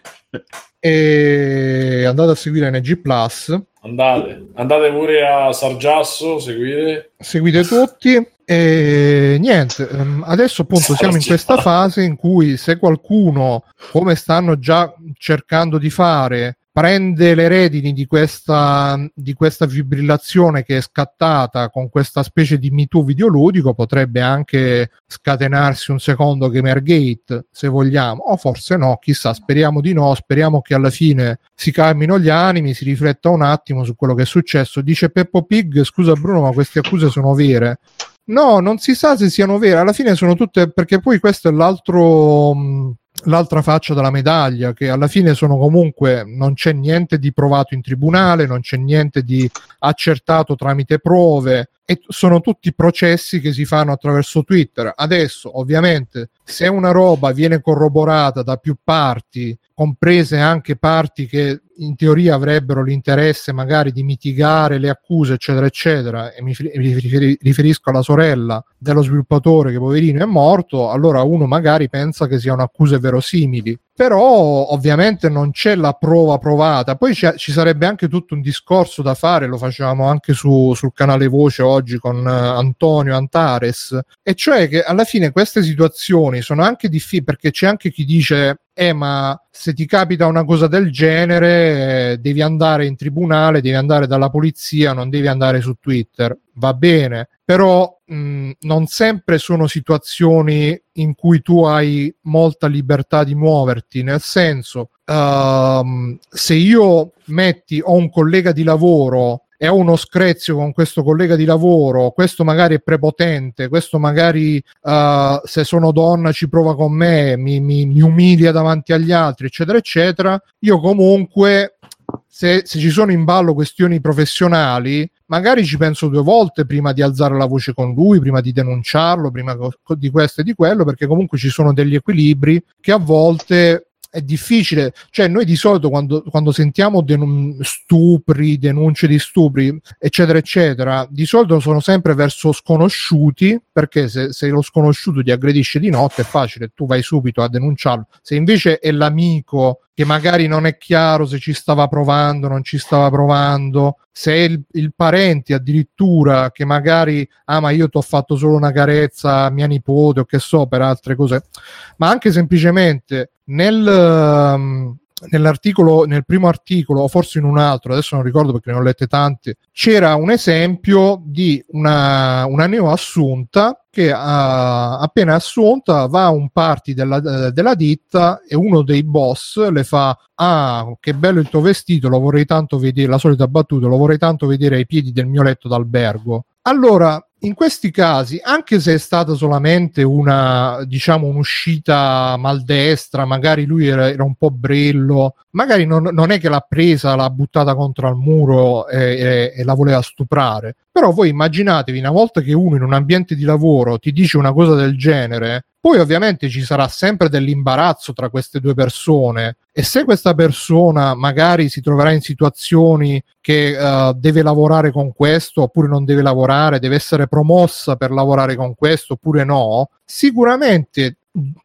E andate a seguire NG Plus. Andate, andate pure a Sargiasso, seguite. Seguite tutti. E niente, ehm, adesso appunto siamo in questa fase in cui se qualcuno, come stanno già cercando di fare, prende le redini di questa, di questa fibrillazione che è scattata con questa specie di MeToo videoludico, potrebbe anche scatenarsi un secondo Gamergate, se vogliamo, o forse no, chissà, speriamo di no, speriamo che alla fine si calmino gli animi, si rifletta un attimo su quello che è successo. Dice Peppo Pig, scusa Bruno, ma queste accuse sono vere? No, non si sa se siano vere, alla fine sono tutte perché poi questo è l'altro l'altra faccia della medaglia, che alla fine sono comunque non c'è niente di provato in tribunale, non c'è niente di accertato tramite prove e sono tutti processi che si fanno attraverso Twitter. Adesso, ovviamente, se una roba viene corroborata da più parti, comprese anche parti che in teoria avrebbero l'interesse magari di mitigare le accuse, eccetera, eccetera, e mi riferisco alla sorella dello sviluppatore che poverino è morto, allora uno magari pensa che siano accuse verosimili però ovviamente non c'è la prova provata. Poi ci sarebbe anche tutto un discorso da fare, lo facevamo anche su, sul canale Voce oggi con uh, Antonio Antares, e cioè che alla fine queste situazioni sono anche difficili perché c'è anche chi dice eh ma se ti capita una cosa del genere eh, devi andare in tribunale, devi andare dalla polizia, non devi andare su Twitter, va bene, però mh, non sempre sono situazioni in cui tu hai molta libertà di muoverti, nel senso, ehm, se io metti ho un collega di lavoro e ho uno screzio con questo collega di lavoro, questo magari è prepotente, questo magari uh, se sono donna ci prova con me, mi, mi, mi umilia davanti agli altri, eccetera, eccetera, io comunque se, se, ci sono in ballo questioni professionali, magari ci penso due volte prima di alzare la voce con lui, prima di denunciarlo, prima di questo e di quello, perché comunque ci sono degli equilibri che a volte è difficile, cioè noi di solito quando, quando sentiamo denun- stupri, denunce di stupri, eccetera, eccetera, di solito sono sempre verso sconosciuti, perché se, se lo sconosciuto ti aggredisce di notte è facile, tu vai subito a denunciarlo. Se invece è l'amico che magari non è chiaro se ci stava provando, non ci stava provando, se è il, il parente addirittura che magari, ah ma io ti ho fatto solo una carezza a mia nipote o che so per altre cose, ma anche semplicemente nel... Um, nell'articolo, nel primo articolo, o forse in un altro, adesso non ricordo perché ne ho lette tante, c'era un esempio di una, una neoassunta che ha appena assunta va a un party della, della, ditta e uno dei boss le fa ah che bello il tuo vestito lo vorrei tanto vedere la solita battuta lo vorrei tanto vedere ai piedi del mio letto d'albergo allora in questi casi, anche se è stata solamente una, diciamo, un'uscita maldestra, magari lui era, era un po' brillo, magari non, non, è che l'ha presa, l'ha buttata contro il muro e, e, e, la voleva stuprare. Però voi immaginatevi una volta che uno in un ambiente di lavoro ti dice una cosa del genere, poi ovviamente ci sarà sempre dell'imbarazzo tra queste due persone. E se questa persona magari si troverà in situazioni che uh, deve lavorare con questo oppure non deve lavorare, deve essere promossa per lavorare con questo oppure no, sicuramente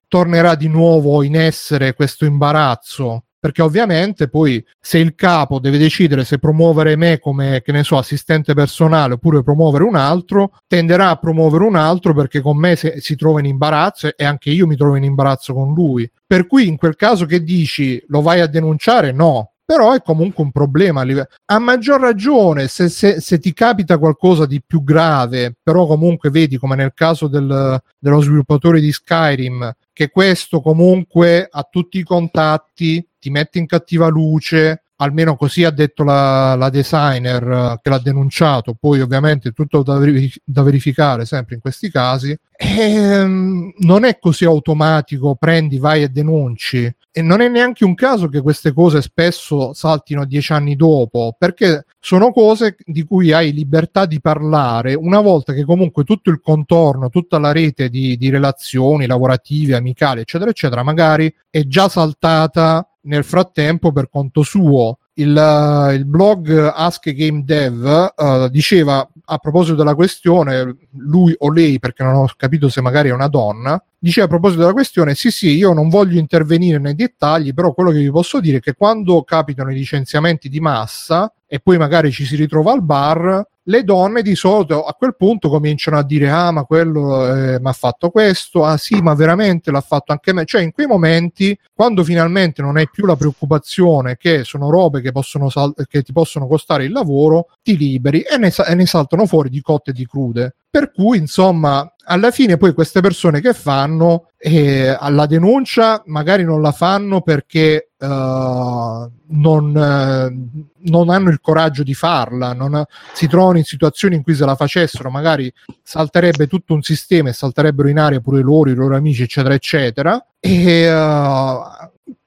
tornerà di nuovo in essere questo imbarazzo perché ovviamente poi se il capo deve decidere se promuovere me come che ne so assistente personale oppure promuovere un altro tenderà a promuovere un altro perché con me se, si trova in imbarazzo e anche io mi trovo in imbarazzo con lui. Per cui in quel caso che dici lo vai a denunciare? No però è comunque un problema. A maggior ragione, se, se, se, ti capita qualcosa di più grave, però comunque vedi come nel caso del, dello sviluppatore di Skyrim, che questo comunque ha tutti i contatti, ti mette in cattiva luce, almeno così ha detto la, la designer che l'ha denunciato, poi ovviamente tutto da, verific- da verificare sempre in questi casi, e, um, non è così automatico, prendi, vai e denunci. E non è neanche un caso che queste cose spesso saltino dieci anni dopo, perché sono cose di cui hai libertà di parlare una volta che comunque tutto il contorno, tutta la rete di, di relazioni lavorative, amicali, eccetera, eccetera, magari è già saltata nel frattempo per conto suo. Il, uh, il blog Ask Game Dev uh, diceva a proposito della questione, lui o lei, perché non ho capito se magari è una donna, diceva a proposito della questione: sì, sì, io non voglio intervenire nei dettagli, però quello che vi posso dire è che quando capitano i licenziamenti di massa e poi magari ci si ritrova al bar, le donne di solito a quel punto cominciano a dire ah ma quello eh, mi ha fatto questo, ah sì ma veramente l'ha fatto anche me, cioè in quei momenti quando finalmente non hai più la preoccupazione che sono robe che, possono sal- che ti possono costare il lavoro, ti liberi e ne, sa- e ne saltano fuori di cotte e di crude. Per cui insomma alla fine poi queste persone che fanno eh, alla denuncia magari non la fanno perché uh, non, uh, non, hanno il coraggio di farla, non, si trovano in situazioni in cui se la facessero magari salterebbe tutto un sistema e salterebbero in aria pure loro, i loro amici, eccetera, eccetera, e uh,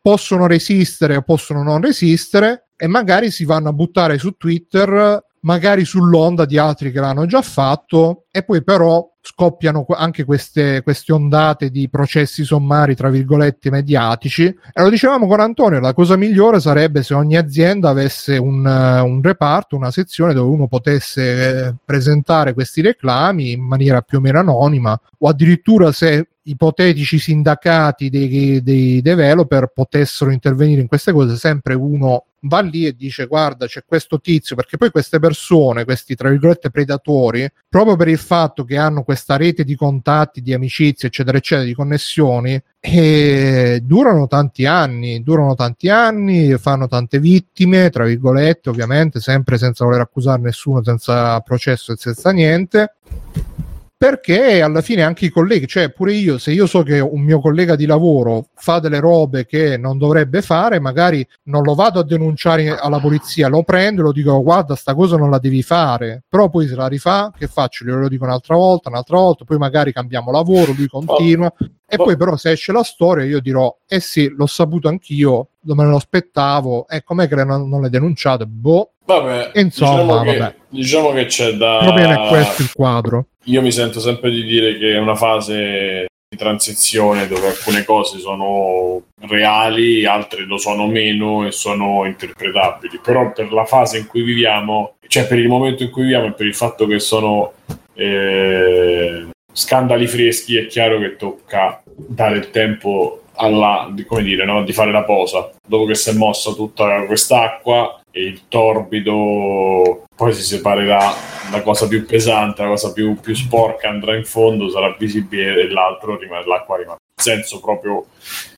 possono resistere o possono non resistere e magari si vanno a buttare su Twitter magari sull'onda di altri che l'hanno già fatto e poi però scoppiano anche queste, queste ondate di processi sommari, tra virgolette, mediatici. E lo dicevamo con Antonio, la cosa migliore sarebbe se ogni azienda avesse un, un reparto, una sezione dove uno potesse eh, presentare questi reclami in maniera più o meno anonima o addirittura se ipotetici sindacati dei, dei developer potessero intervenire in queste cose, sempre uno va lì e dice guarda c'è questo tizio, perché poi queste persone, questi tra virgolette predatori, proprio per il fatto che hanno questa rete di contatti, di amicizie, eccetera, eccetera, di connessioni, e durano tanti anni, durano tanti anni, fanno tante vittime, tra virgolette, ovviamente, sempre senza voler accusare nessuno, senza processo e senza niente perché alla fine anche i colleghi, cioè pure io, se io so che un mio collega di lavoro fa delle robe che non dovrebbe fare, magari non lo vado a denunciare alla polizia, lo prendo e lo dico guarda sta cosa non la devi fare, però poi se la rifà, che faccio? Glielo dico un'altra volta, un'altra volta, poi magari cambiamo lavoro, lui continua e poi però se esce la storia io dirò eh sì, l'ho saputo anch'io, non me lo aspettavo, e com'è che non, non l'hai denunciato? Boh, Vabbè, insomma, diciamo, che, diciamo che c'è da... più o meno è questo il quadro. Io mi sento sempre di dire che è una fase di transizione dove alcune cose sono reali, altre lo sono meno e sono interpretabili. Però per la fase in cui viviamo, cioè per il momento in cui viviamo e per il fatto che sono eh, scandali freschi, è chiaro che tocca dare il tempo alla, come dire, no? di fare la posa. Dopo che si è mossa tutta quest'acqua e il torbido poi si separerà, la cosa più pesante, la cosa più, più sporca andrà in fondo, sarà visibile e l'altro rimane, l'acqua rimane. Nel senso proprio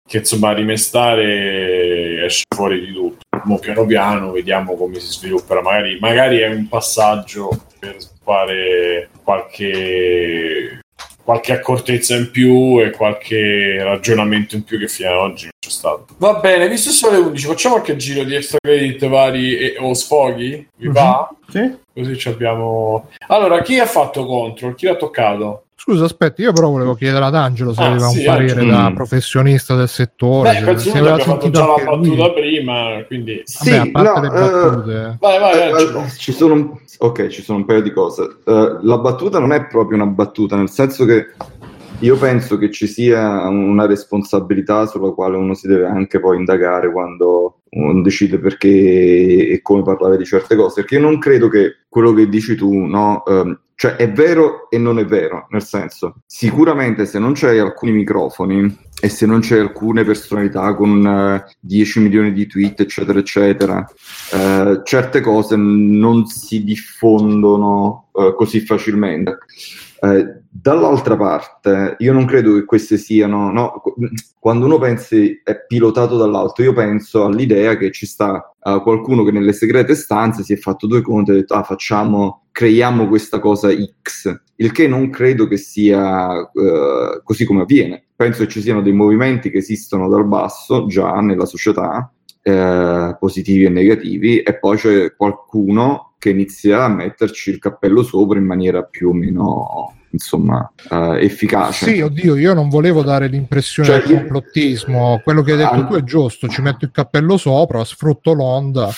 che insomma rimestare esce fuori di tutto. Mo piano piano vediamo come si svilupperà. Magari, magari è un passaggio per fare qualche qualche accortezza in più e qualche ragionamento in più che fino ad oggi stato. Va bene, visto sono le 11, facciamo qualche giro di extra credit vari e, o sfoghi? Vi va? Sì? Così ci abbiamo... Allora, chi ha fatto control? Chi l'ha toccato? Scusa, aspetta, io però volevo chiedere ad Angelo se Ah, aveva sì, un parere Angelo. da Mm. professionista del settore. Beh, penso se aveva fatto già la anche lui. battuta prima, quindi... Sì, Vabbè, a parte le no, eh, battute. Vai, vai, Angelo. eh, ci sono, ok, ci sono un paio di cose. Eh, la battuta non è proprio una battuta, nel senso che io penso che ci sia una responsabilità sulla quale uno si deve anche poi indagare quando uno decide perché e come parlare di certe cose. Perché io non credo che quello che dici tu, no, ehm, cioè è vero e non è vero, nel senso, sicuramente se non c'hai alcuni microfoni e se non c'è alcune personalità con eh, 10 milioni di tweet, eccetera, eccetera, eh, certe cose non si diffondono eh, così facilmente. Dall'altra parte, io non credo che queste siano, no, qu- quando uno pensi è pilotato dall'alto, io penso all'idea che ci sta qualcuno che nelle segrete stanze si è fatto due conti e ha detto, ah, facciamo, creiamo questa cosa X, il che non credo che sia eh, così come avviene. Penso che ci siano dei movimenti che esistono dal basso già nella società, eh, positivi e negativi, e poi c'è qualcuno che inizia a metterci il cappello sopra in maniera più o meno insomma eh, efficace. Sì, oddio, io non volevo dare l'impressione Cioè, del complottismo. Quello che hai detto Ah. tu è giusto, ci metto il cappello sopra, sfrutto l'onda.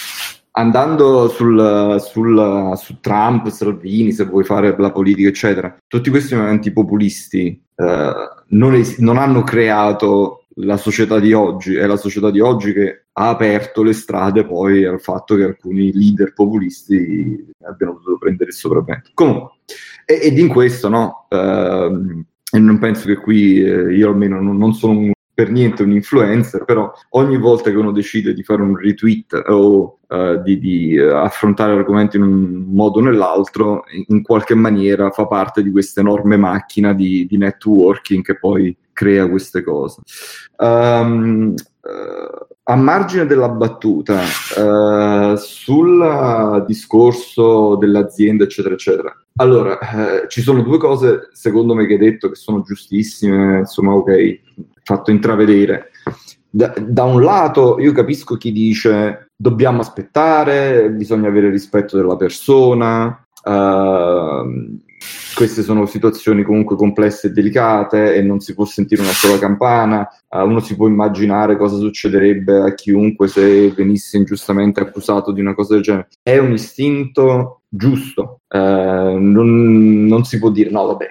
Andando sul, sul- su Trump, Salvini, se vuoi fare la politica, eccetera, tutti questi movimenti populisti eh, non, es- non hanno creato la società di oggi, è la società di oggi che ha aperto le strade poi al fatto che alcuni leader populisti abbiano dovuto prendere il sopravvento. Comunque, ed in questo, no, ehm, e non penso che qui eh, io almeno non, non sono un- per niente un influencer, però ogni volta che uno decide di fare un retweet o eh, di, di, eh, affrontare l'argomento in un modo o nell'altro, in, qualche maniera fa parte di questa enorme macchina di, di networking che poi crea queste cose. Ehm, eh, a margine della battuta, eh, sul discorso dell'azienda, eccetera, eccetera. Allora, eh, ci sono due cose, secondo me, che hai detto che sono giustissime, insomma, ok, fatto intravedere. Da, da un lato, io capisco chi dice dobbiamo aspettare, bisogna avere rispetto della persona, ehm, queste sono situazioni comunque complesse e delicate e non si può sentire una sola campana. Eh, uno si può immaginare cosa succederebbe a chiunque se venisse ingiustamente accusato di una cosa del genere. È un istinto giusto, Eh, non, non si può dire no, vabbè,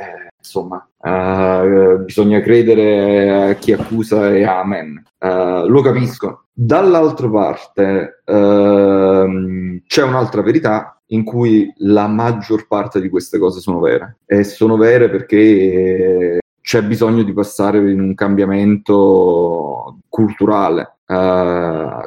insomma, eh, bisogna credere a chi accusa e amen. Eh, lo capisco. Dall'altra parte ehm, c'è un'altra verità in cui la maggior parte di queste cose sono vere e sono vere perché c'è bisogno di passare in un cambiamento culturale. Eh,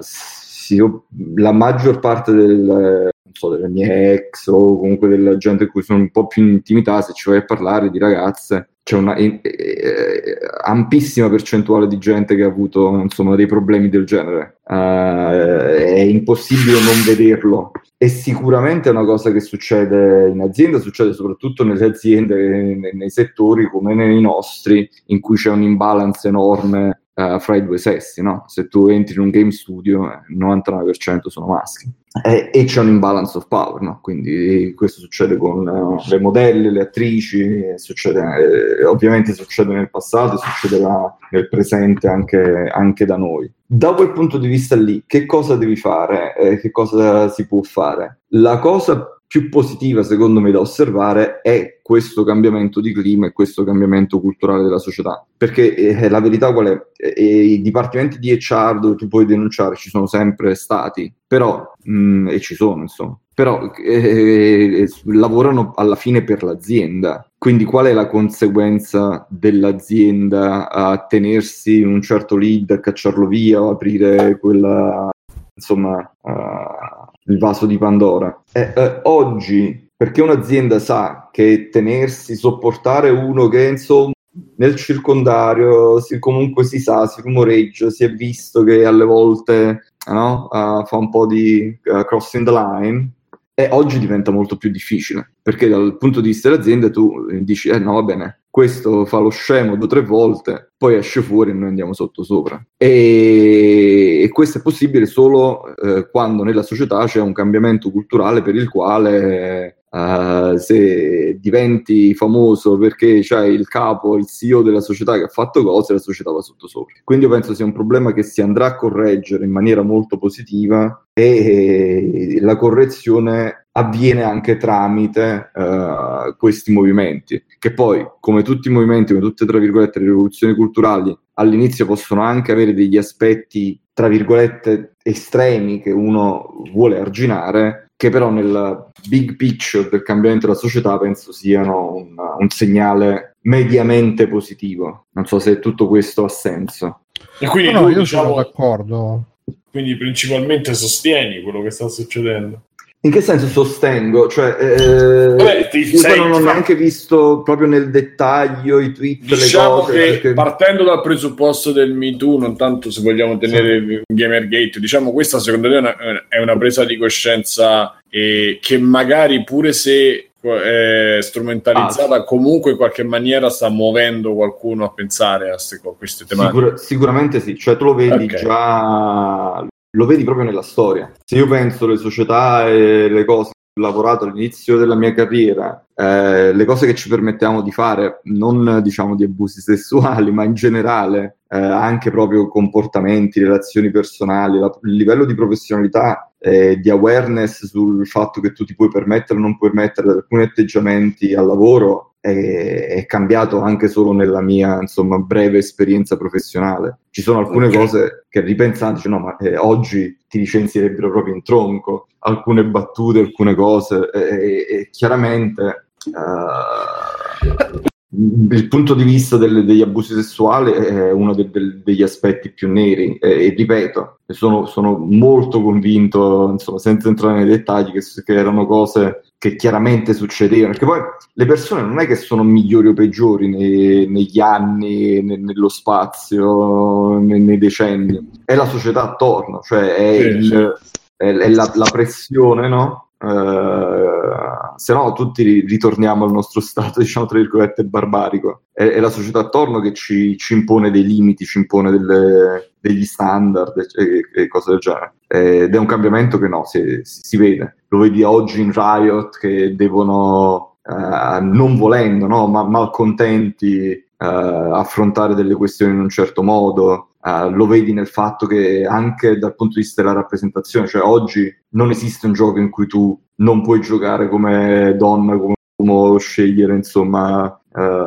sì, io- la maggior parte del, so, delle mie ex o comunque della gente con cui sono un po' più in intimità, se ci vai a parlare di ragazze, c'è una eh, eh, ampissima percentuale di gente che ha avuto insomma, dei problemi del genere. Eh, è impossibile non vederlo. E sicuramente è una cosa che succede in azienda, succede soprattutto nelle aziende, nei, nei settori come nei nostri, in cui c'è un imbalance enorme eh, fra i due sessi. No? Se tu entri in un game studio, eh, il 99% sono maschi. E, e c'è un imbalance of power, no? quindi questo succede con eh, le modelle, le attrici, succede, eh, ovviamente succede nel passato, succederà nel presente anche, anche da noi. Da quel punto di vista lì, che cosa devi fare? Eh, che cosa si può fare? La cosa più positiva, secondo me, da osservare è questo cambiamento di clima e questo cambiamento culturale della società. Perché eh, la verità qual è? Eh, I dipartimenti di HR dove tu puoi denunciare ci sono sempre stati, però, mh, e ci sono, insomma, però eh, lavorano alla fine per l'azienda. Quindi qual è la conseguenza dell'azienda a tenersi un certo lead, a cacciarlo via o aprire quella, insomma, uh, il vaso di Pandora? Eh, eh, oggi, perché un'azienda sa che tenersi, sopportare uno che insomma nel circondario si, comunque si sa, si rumoreggia, si è visto che alle volte no, uh, fa un po' di uh, crossing the line, e oggi diventa molto più difficile, perché dal punto di vista dell'azienda tu dici, eh no va bene, questo fa lo scemo due o tre volte, poi esce fuori e noi andiamo sotto sopra. E, e questo è possibile solo eh, quando nella società c'è un cambiamento culturale per il quale Uh, se diventi famoso perché c'hai il capo, il CEO della società che ha fatto cose, la società va sotto sopra. Quindi io penso sia un problema che si andrà a correggere in maniera molto positiva e la correzione avviene anche tramite uh, questi movimenti, che poi, come tutti i movimenti, come tutte, tra virgolette, le rivoluzioni culturali, all'inizio possono anche avere degli aspetti, tra virgolette, estremi che uno vuole arginare, che però nel big picture del cambiamento della società penso siano un, un segnale mediamente positivo. Non so se tutto questo ha senso. E quindi No, tu, io diciamo, sono d'accordo. quindi principalmente sostieni quello che sta succedendo. In che senso sostengo? Cioè, eh, Vabbè, ti- io sei- non ho neanche visto proprio nel dettaglio i tweet, Diciamo le cose. che perché- partendo dal presupposto del Me Too, non tanto se vogliamo tenere il Gamergate, diciamo questa secondo me è una, è una presa di coscienza eh, che magari pure se è strumentalizzata comunque in qualche maniera sta muovendo qualcuno a pensare a ste- a queste tematiche. Sicura- sicuramente sì, cioè tu lo vedi Ok. già, lo vedi proprio nella storia. Se io penso alle società e le cose che ho lavorato all'inizio della mia carriera, eh, le cose che ci permettiamo di fare, non diciamo di abusi sessuali, ma in generale, eh, anche proprio comportamenti, relazioni personali, la- il livello di professionalità e di awareness sul fatto che tu ti puoi permettere o non puoi permettere alcuni atteggiamenti al lavoro è, è cambiato anche solo nella mia insomma, breve esperienza professionale. Ci sono alcune Ok. cose che ripensando, dici, no, ma eh, oggi ti licenzierebbero proprio in tronco, alcune battute, alcune cose, e, e- chiaramente eh, il punto di vista del- degli abusi sessuali è uno de- del- degli aspetti più neri. E, e ripeto, sono, sono molto convinto, insomma, senza entrare nei dettagli, che, che erano cose che chiaramente succedevano, perché poi le persone non è che sono migliori o peggiori nei- negli anni, ne- nello spazio, ne- nei, decenni, è la società attorno, cioè è, il- è- è la, la pressione, no? Eh, se no tutti ri- ritorniamo al nostro stato, diciamo, tra virgolette, barbarico. È, è la società attorno che ci, ci impone dei limiti, ci impone delle- degli standard e, e cose del genere. Ed è un cambiamento che no, si, si vede. Lo vedi oggi in Riot che devono, eh, non volendo, no, ma malcontenti, eh, affrontare delle questioni in un certo modo. Eh, lo vedi nel fatto che anche dal punto di vista della rappresentazione, cioè oggi non esiste un gioco in cui tu non puoi giocare come donna, come uomo, scegliere insomma eh,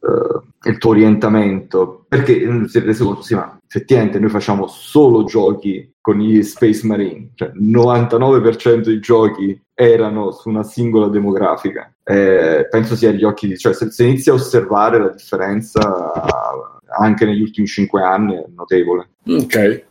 eh, il tuo orientamento. Perché mm, si è reso conto, sì, ma effettivamente noi facciamo solo giochi con gli Space Marine, cioè il 99% dei giochi erano su una singola demografica. Eh, penso sia agli occhi di... cioè se, se inizi a osservare la differenza anche negli ultimi cinque anni è notevole. Ok,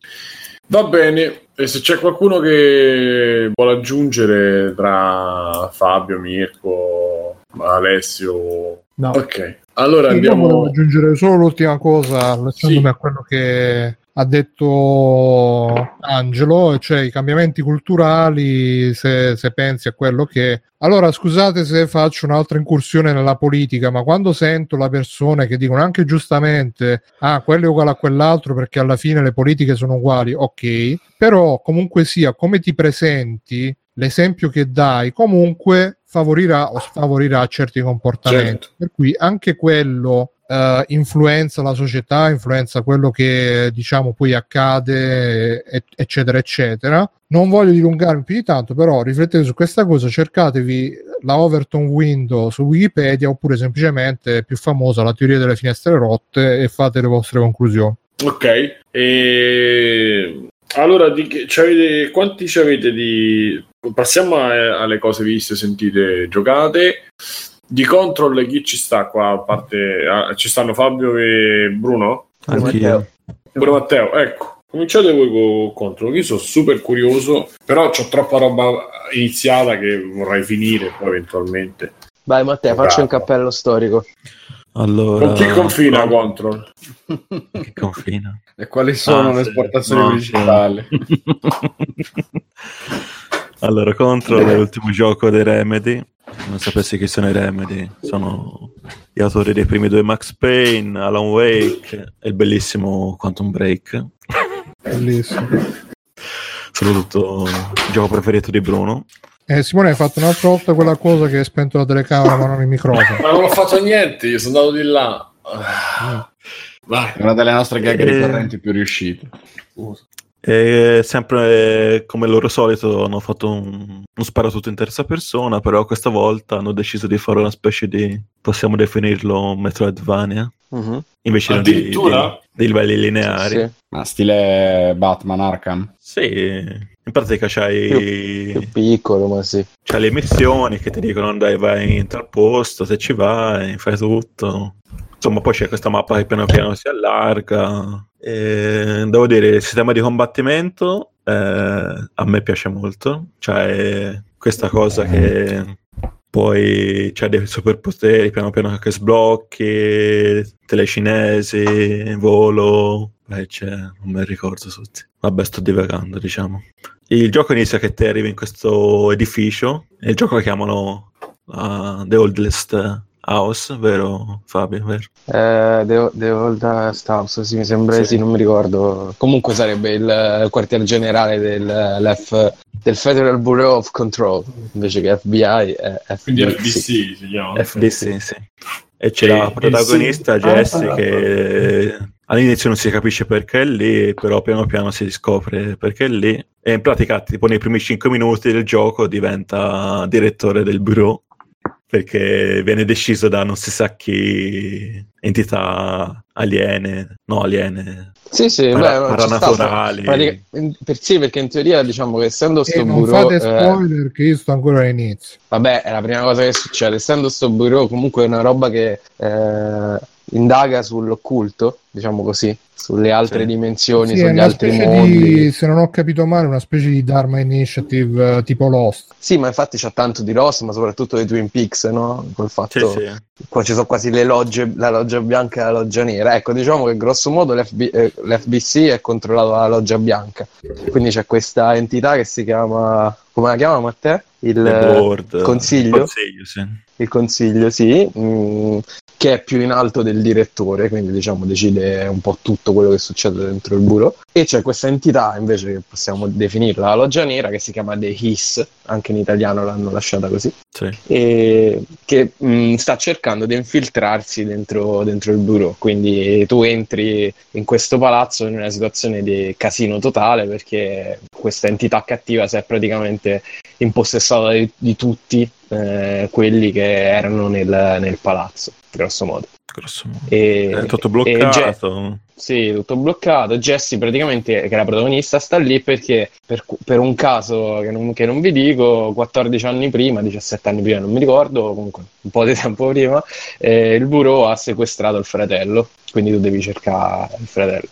va bene. E se c'è qualcuno che vuole aggiungere tra Fabio, Mirko, Alessio, No. Ok, allora Io volevo andiamo. aggiungere solo l'ultima cosa, allacciandomi Sì. a quello che ha detto Angelo, cioè i cambiamenti culturali, se, se pensi a quello che... Allora, scusate se faccio un'altra incursione nella politica, ma quando sento le persone che dicono anche giustamente, ah, quello è uguale a quell'altro perché alla fine le politiche sono uguali, ok, però comunque sia come ti presenti, l'esempio che dai, comunque favorirà o sfavorirà certi comportamenti. Certo. Per cui anche quello eh, influenza la società, influenza quello che diciamo poi accade, eccetera, eccetera. Non voglio dilungarmi più di tanto, però riflettete su questa cosa, cercatevi la Overton Window su Wikipedia oppure semplicemente più famosa la teoria delle finestre rotte e fate le vostre conclusioni. Ok, e allora di che, c'avete- quanti ci avete di... Passiamo a- alle cose viste, sentite, giocate. Di control chi ci sta qua? A parte, ah, ci stanno Fabio e Bruno? Anch'io. Pure Matteo, ecco. Cominciate voi con control. Io sono super curioso, però ho troppa roba iniziata che vorrei finire poi eventualmente. Vai Matteo, Bravo. faccio un cappello storico. Allora, Con chi confina control? Che confina? E quali sono Ah, le esportazioni No, principali? allora, Control è l'ultimo gioco dei Remedy. Non sapessi chi sono i Remedy, sono gli autori dei primi due Max Payne, Alan Wake e il bellissimo Quantum Break. Bellissimo. Soprattutto il gioco preferito di Bruno. Eh, Simone, hai fatto un'altra volta quella cosa che hai spento la telecamera ma non il microfono. Ma non ho fatto niente, io sono andato di là. Ah. Vai. È una delle nostre gag Eh. ricorrenti più riuscite. E sempre come loro solito hanno fatto un, un sparatutto in terza persona, però questa volta hanno deciso di fare una specie di, possiamo definirlo Metroidvania, Mhm. invece non di, di, Addirittura? di livelli lineari. Sì, Ma stile Batman Arkham. Sì, in pratica c'hai, più piccolo, ma sì. c'hai le missioni che ti dicono dai vai in tal posto, se ci vai fai tutto. Insomma, poi c'è questa mappa che piano piano si allarga. E devo dire, il sistema di combattimento eh, a me piace molto. Cioè, questa cosa che poi c'è dei superpoteri piano piano che sblocchi, telecinesi, volo. Beh, c'è, non me ricordo tutti. Vabbè, sto divagando, diciamo. Il gioco inizia che te arrivi in questo edificio e il gioco lo chiamano uh, The Oldest House, vero Fabio? Vero? Eh, The, The Old House, sì, mi sembra Sì. sì. non mi ricordo. Comunque sarebbe il quartier generale del, l'F- del Federal Bureau of Control, invece che FBI è Quindi FBC. FBC si chiama. FDC, sì. E c'è E- la protagonista sì. Jessie Ah, che all'inizio non si capisce perché è lì, però piano piano si scopre perché è lì. E in pratica, tipo nei primi 5 minuti del gioco diventa direttore del bureau perché viene deciso da non si sa chi entità aliene, no aliene, Sì, sì, para- beh, paranaturali. Pratica- per, sì, perché in teoria diciamo che essendo sto E non bureau, fate eh, spoiler che io sto ancora all'inizio. vabbè, è la prima cosa che succede. Essendo sto bureau, comunque è una roba che eh, indaga sull'occulto, diciamo così, sulle altre Sì. dimensioni, Sì, è sugli una altri specie mondi. di, se non ho capito male, una specie di Dharma Initiative eh, tipo Lost. Sì, ma infatti c'ha tanto di Ross, ma soprattutto dei Twin Peaks, no? Col Sì, fatto sì. qua ci sono quasi le logge, la loggia bianca e la loggia nera. Ecco, diciamo che grosso modo l'FB eh, l'FBC è controllato dalla loggia bianca. Quindi c'è questa entità che si chiama, come la chiama Matteo? Il The board, consiglio? consiglio, sì. il consiglio, sì, mm, che è più in alto del direttore, quindi diciamo decide un po' tutto quello che succede dentro il bureau. E c'è questa entità, invece che possiamo definirla la loggia nera, che si chiama The Hiss, anche in italiano l'hanno lasciata così, sì. e che mh, sta cercando di infiltrarsi dentro, dentro il bureau. Quindi tu entri in questo palazzo in una situazione di casino totale perché questa entità cattiva si è praticamente impossessata di, di tutti eh, quelli che erano nel, nel palazzo, grosso modo. Grosso modo. E, È tutto e Je- bloccato. sì, tutto bloccato. Jessie praticamente, che è la protagonista, sta lì perché per, per un caso che non, che non vi dico, 14 anni prima, 17 anni prima, non mi ricordo, comunque un po' di tempo prima, eh, il bureau ha sequestrato il fratello, quindi tu devi cercare il fratello.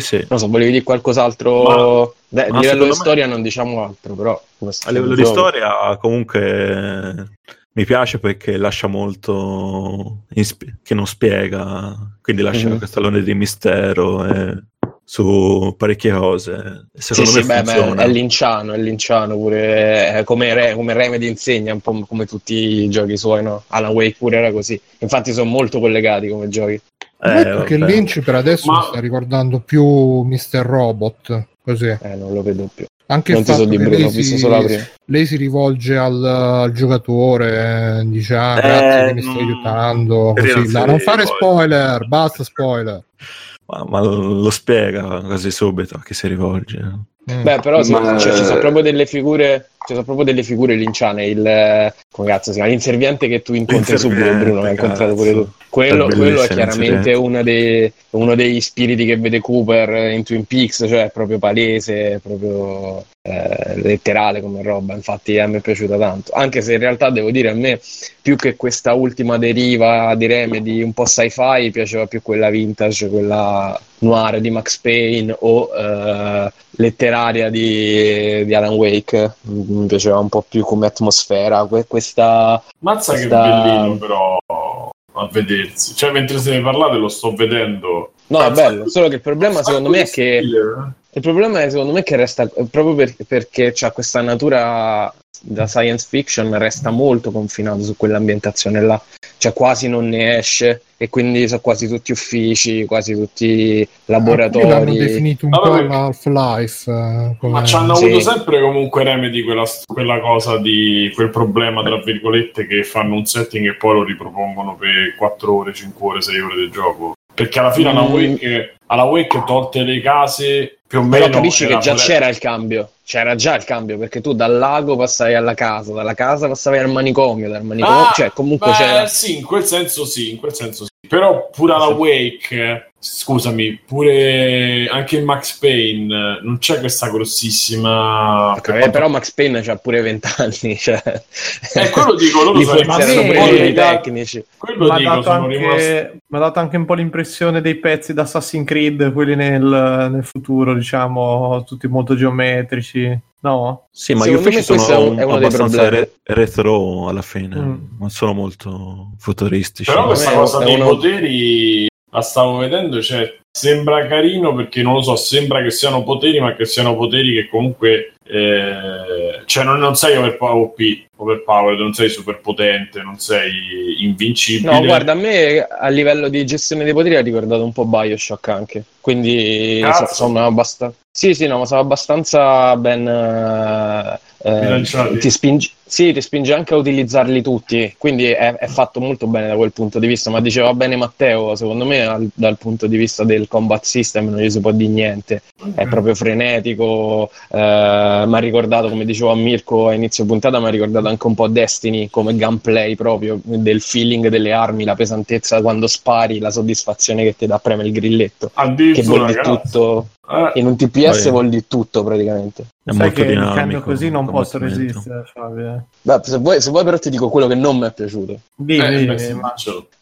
Sì, sì. Non so, volevi dire qualcos'altro? Beh, ma a livello di me- storia non diciamo altro, però... A livello di gioco. storia, comunque, mi piace perché lascia molto sp- che non spiega, quindi lascia Mhm. questo alone di mistero eh, su parecchie cose. Sì, Secondo sì, me beh, beh, è linciano, è linciano pure, eh, come, Re- come Remedy insegna, un po' come tutti i giochi suoi, no? Alan Wake pure era così. Infatti sono molto collegati come giochi. Eh, perché vabbè. Lynch per adesso Ma- mi sta ricordando più Mr. Robot, così. Eh, non lo vedo più. Anche non il fatto che lei si, lei si rivolge al, al giocatore, eh, dice ah, Eh, grazie che mi stai aiutando, così, là. non fare spoiler, basta spoiler. Ma, ma lo spiega quasi subito a chi si rivolge. Mm. Beh, però Ma- cioè, ci sono proprio delle figure, ci sono proprio delle figure linciane. Il eh, come cazzo si chiama? L'inserviente che tu incontri subito, Bruno, l'hai incontrato pure tu. Quello, È quello è chiaramente uno dei, uno degli spiriti che vede Cooper in Twin Peaks, cioè è proprio palese, è proprio eh, letterale come roba. Infatti a me è piaciuta tanto. Anche se in realtà devo dire a me, più che questa ultima deriva di Remedy un po' sci-fi, piaceva più quella vintage, quella noir di Max Payne o eh, letteraria di, di Alan Wake. Mi piaceva un po' più come atmosfera. Que- questa Mazza che Sta- bellino però a vedersi. Cioè, mentre se ne parlate lo sto vedendo. No, è bello. Solo che il problema, secondo me, è che il problema è secondo me che resta proprio per- perché c'ha questa natura da science fiction, resta molto confinato su quell'ambientazione là. Cioè, quasi non ne esce, e quindi sono quasi tutti uffici, quasi tutti l'hanno laboratori. definito un Vabbè, po' perché- l'Half-Life. eh, come- Ma ci hanno Sì. avuto sempre comunque Remedy quella, quella cosa di quel problema, tra virgolette, che fanno un setting e poi lo ripropongono per 4 ore, 5 ore, 6 ore del gioco. Perché alla fine Mm. alla Wake, alla Wake tolte le case più o meno. Però capisci che già pure- c'era il cambio, c'era già il cambio perché tu dal lago passavi alla casa, dalla casa passavi al manicomio, dal manicomio, Ah, cioè comunque beh, c'era. Sì, in quel senso sì, in quel senso sì. Però pure alla Wake, scusami, pure anche in Max Payne non c'è questa grossissima... Ok, eh, però Max Payne c'ha pure 20 anni, cioè... Eh, quello dico, loro sono rimasti pure un po' i tecnici. Quello Mi ha dico, dato, sono rimasti... anche, mi ha dato anche un po' l'impressione dei pezzi da Assassin's Creed, quelli nel, nel futuro, diciamo, tutti molto geometrici. No? Sì, ma gli Secondo me uffici questo sono è un- è uno abbastanza re- retro alla fine, Mm. non sono molto futuristici. Però questa cosa è dei uno- poteri la stavo vedendo, cioè sembra carino perché non lo so, sembra che siano poteri, ma che siano poteri che comunque eh, cioè non, non sei overpower, overpowered, non sei super potente, non sei invincibile. No, guarda, a me a livello di gestione dei poteri ha ricordato un po' Bioshock anche, quindi Cazzo. so- sono abbastanza... Sì, sì, no, ma sono abbastanza ben... eh, eh, ti spinge, sì, ti spinge anche a utilizzarli tutti, quindi è, è fatto molto bene da quel punto di vista, ma diceva bene Matteo, secondo me al- dal punto di vista del combat system non gli si può dire niente, è proprio frenetico, eh, mi ha ricordato, come dicevo a Mirko a inizio puntata, mi ha ricordato anche un po' Destiny come gameplay proprio, del feeling delle armi, la pesantezza quando spari, la soddisfazione che ti dà premere il grilletto, che Addirittura, vuol dire tutto, Eh, in un TPS vuol dire tutto praticamente. È Sai molto che dinamico. dicendo così non posso resistere, Fabio. Eh. Beh, se vuoi, se vuoi però ti dico quello che non mi è piaciuto. Dimmi, eh, beh.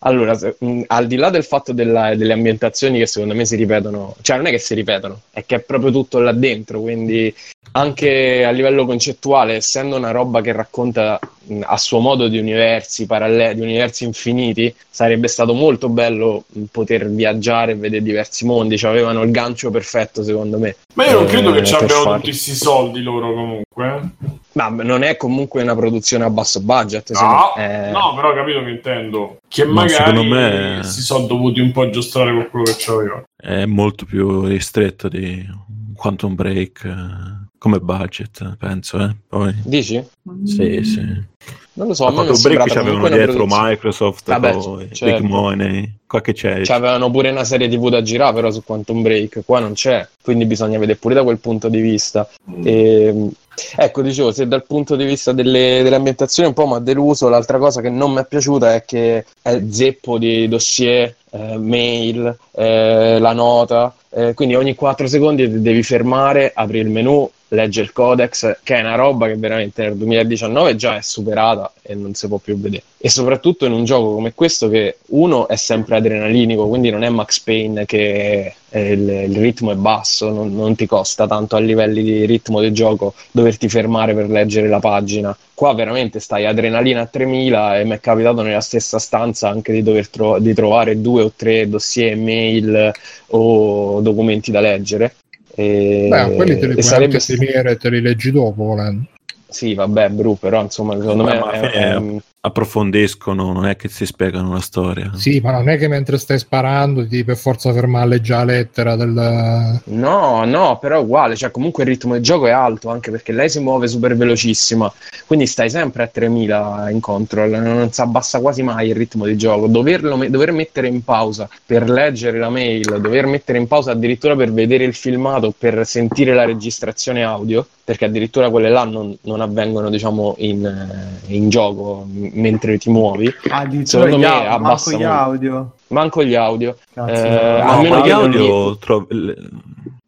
Allora, se- mh, al di là del fatto della- delle ambientazioni che secondo me si ripetono, cioè non è che si ripetono, è che è proprio tutto là dentro, quindi anche a livello concettuale, essendo una roba che racconta a suo modo di universi paralleli, di universi infiniti, sarebbe stato molto bello mh, poter viaggiare e vedere diversi mondi, cioè avevano il gancio perfetto secondo me. Ma io non Eh, credo che ci abbiano farlo. tutti questi soldi loro comunque. eh. Ma non è comunque una produzione a basso budget, No, me. Eh, no, però ho capito che intendo. Che Ma magari me- si sono dovuti un po' aggiustare con quello che c'avevano. È molto più ristretto di Quantum Break eh, come budget, penso. Eh. Poi, Dici? sì, sì. Non lo so, A a me Quantum Break comunque una dietro Microsoft, Vabbè, poi certo. Big Money, qua che c'è. C'avevano pure una serie TV da girare, però su Quantum Break, qua non c'è, quindi bisogna vedere pure da quel punto di vista. E, ecco, dicevo, se dal punto di vista delle, delle ambientazioni un po' mi ha deluso, l'altra cosa che non mi è piaciuta è che è zeppo di dossier, eh, mail, eh, la nota, eh, quindi ogni 4 secondi devi fermare, apri il menu, legge il codex, che è una roba che veramente nel 2019 già è superata e non si può più vedere. E soprattutto in un gioco come questo che uno è sempre adrenalinico, quindi non è Max Payne che il, il ritmo è basso, non, non ti costa tanto a livelli di ritmo del gioco doverti fermare per leggere la pagina. Qua veramente stai adrenalina a 3000 e mi è capitato nella stessa stanza anche di dover tro- di trovare due o tre dossier, mail o documenti da leggere. E, Beh, quelli te li puoi sarebbe anche tenere e te li leggi dopo volendo. Sì, vabbè, Bru, però insomma, secondo Vabbè, me è- è un- approfondiscono, non è che si spiegano la storia. Sì, ma non è che mentre stai sparando ti per forza fermare leggere la lettera del... No, no, però è uguale, cioè comunque il ritmo del gioco è alto, anche perché lei si muove super velocissima, quindi stai sempre a 3000 in control, non si abbassa quasi mai il ritmo di gioco. Doverlo dover mettere in pausa per leggere la mail, dover mettere in pausa addirittura per vedere il filmato, per sentire la registrazione audio, perché addirittura quelle là non, non avvengono, diciamo, in, eh, in gioco m- mentre ti muovi. Secondo gli me au- manco abbassa gli molto. audio. Manco gli audio. Cazzo, Eh, no. No, almeno gli audio tro- le-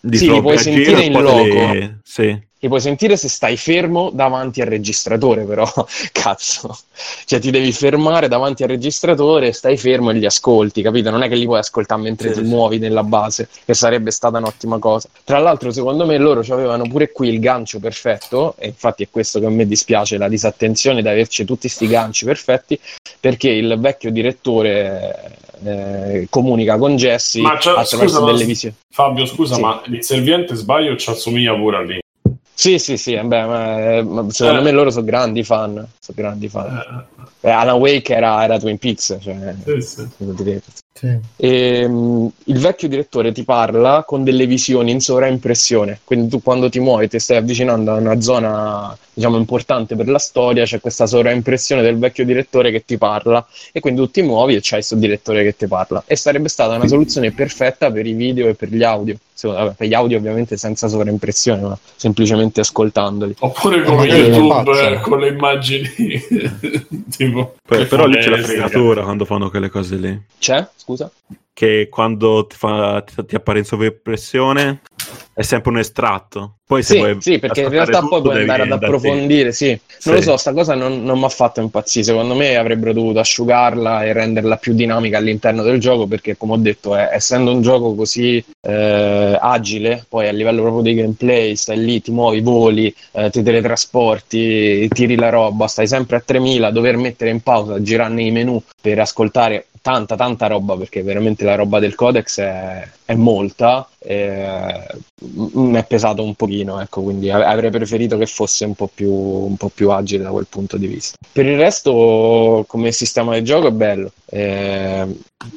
li Sì, li trovi puoi sentire in li- loco. Sì. Ti puoi sentire se stai fermo davanti al registratore, però cazzo, cioè ti devi fermare davanti al registratore, stai fermo e li ascolti, capito? Non è che li puoi ascoltare mentre Sì, ti sì. muovi nella base, che sarebbe stata un'ottima cosa. Tra l'altro, secondo me loro avevano pure qui il gancio perfetto, e infatti è questo che a me dispiace, la disattenzione di averci tutti sti ganci perfetti, perché il vecchio direttore eh, comunica con Jesse attraverso scusa, delle visioni. Fabio, scusa, Sì. ma il serviente sbaglio ci assomiglia pure a lì. Sì, sì, sì, eh, beh, ma, eh, ma secondo Eh. me loro sono grandi fan. Sono grandi fan. Eh, Eh, Alan Wake era, era Twin Peaks, cioè, sì, sì. Sì. E, mh, il vecchio direttore ti parla con delle visioni in sovraimpressione, quindi tu quando ti muovi ti stai avvicinando a una zona diciamo importante per la storia, c'è questa sovraimpressione del vecchio direttore che ti parla. E quindi tu ti muovi e c'hai questo direttore che ti parla. E sarebbe stata una soluzione perfetta per i video e per gli audio, Secondo- vabbè, per gli audio ovviamente senza sovraimpressione ma semplicemente ascoltandoli. Oppure Eh, come lo YouTube eh, con le immagini tipo Poi- però lì c'è la fregatura quando fanno quelle cose lì. C'è? Scusa? Che quando ti, fa- ti- ti appare in sovraimpressione è sempre un estratto. Poi se Sì, vuoi sì, perché in realtà tutto, poi puoi andare ad approfondire, sì. Non Sì. lo so, sta cosa non, non mi ha fatto impazzire. Secondo me avrebbero dovuto asciugarla e renderla più dinamica all'interno del gioco, perché come ho detto, è- essendo un gioco così eh, agile, poi a livello proprio di gameplay, stai lì, ti muovi, voli, eh, ti teletrasporti, tiri la roba, stai sempre a 3000, dover mettere in pausa, girare nei menu per ascoltare tanta tanta roba perché veramente la roba del codex è, è molta eh, mi è pesato un pochino ecco quindi av- avrei preferito che fosse un po' più un po' più agile da quel punto di vista per il resto come sistema di gioco è bello Eh,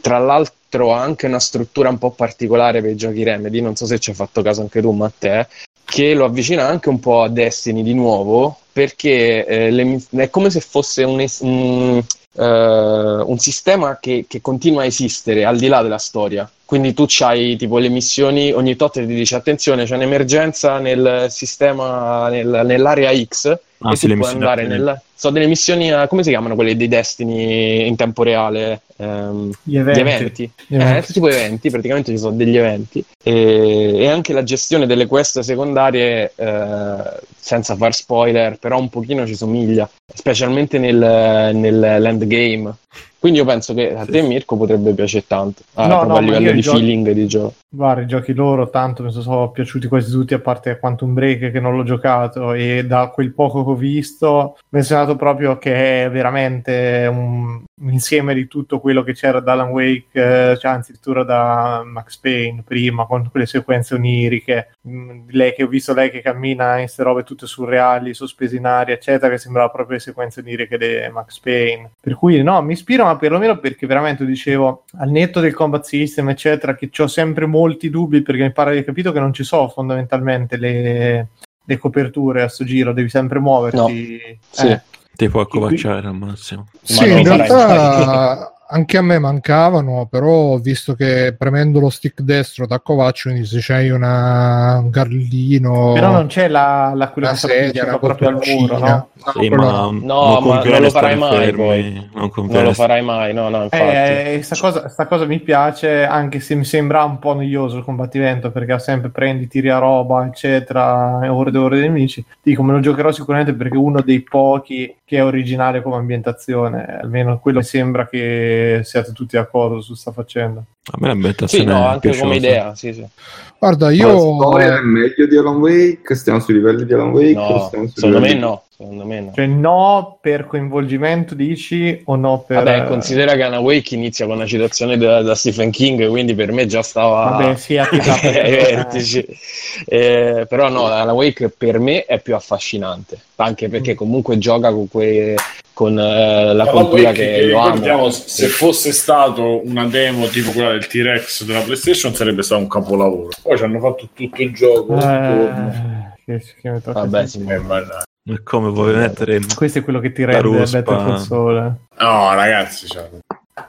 tra l'altro ha anche una struttura un po' particolare per i giochi Remedy non so se ci hai fatto caso anche tu Matteo che lo avvicina anche un po' a Destiny di nuovo perché eh, le è come se fosse un, un, eh, un sistema che, che continua a esistere al di là della storia. Quindi tu c'hai tipo le missioni, ogni tot ti dice attenzione, c'è un'emergenza nel sistema, nel- nell'area X Ah, e sì, tu le puoi missioni andare a nel... So delle missioni, eh, come si chiamano quelle dei Destiny in tempo reale? Ehm, Gli eventi. Gli eventi. Gli Eh, eventi. tipo eventi, praticamente ci sono degli eventi e, e anche la gestione delle quest secondarie eh, senza far spoiler, però un pochino ci somiglia, specialmente nel, nell'endgame. Quindi io penso che a te Mirko potrebbe piacere tanto, ah, No, no, a livello di giochi- feeling di gioco. Guarda, i giochi loro tanto mi sono piaciuti quasi tutti, a parte Quantum Break che non l'ho giocato e da quel poco che ho visto mi è sembrato proprio che è veramente un, insieme di tutto quello che c'era da Alan Wake, eh, cioè anzi addirittura da Max Payne prima, con quelle sequenze oniriche, Mm, lei che ho visto lei che cammina in queste robe tutte surreali, sospese in aria, eccetera, che sembrava proprio le sequenze oniriche di Max Payne. Per cui no, mi ispira, ma perlomeno perché veramente dicevo, al netto del combat system, eccetera, che ho sempre molti dubbi perché mi pare di capito che non ci sono fondamentalmente le, le coperture a sto giro, devi sempre muoverti. Sì. Eh, Ti puoi qui- accovacciare al massimo. Sì, non in realtà anche a me mancavano, però ho visto che premendo lo stick destro da Covaccio, quindi se c'hai una, un garlino, Però non c'è la, la quella sedia, una proprio al muro, no? No, Sì, ma no. No, non ma non lo farai mai, fermi, poi. Non Non lo farai mai, no, no, infatti. Eh, sta, cosa, sta cosa mi piace, anche se mi sembra un po' noioso il combattimento, perché sempre prendi, tiri a roba, eccetera, e ore e ore di nemici. Dico, me lo giocherò sicuramente perché è uno dei pochi che è originale come ambientazione, almeno quello sembra che siate tutti d'accordo su sta faccenda. A me l'ambientazione Sì, no, è anche come piaciuta. idea, sì, sì. Guarda, Ma la io storia è meglio di Alan Wake? Stiamo sui livelli di Alan Wake? No, secondo me no, secondo me no. Cioè, no per coinvolgimento, dici, o no per... Vabbè, considera che Anna Wake inizia con una citazione da, da Stephen King, quindi per me già stava Vabbè, sì, a vertici. Eh, però no, Anna Wake per me è più affascinante, anche Mm. perché comunque gioca con, que- con eh, la cultura che, che ricordiamo, se fosse stato una demo tipo quella del T-Rex della PlayStation sarebbe stato un capolavoro. Poi ci hanno fatto tutto il gioco. Eh, che, che Vabbè, sì. sì, Eh, ma- È come vuoi mettere. Questo è quello che ti La rende. Better Call Saul. No, ragazzi, cioè,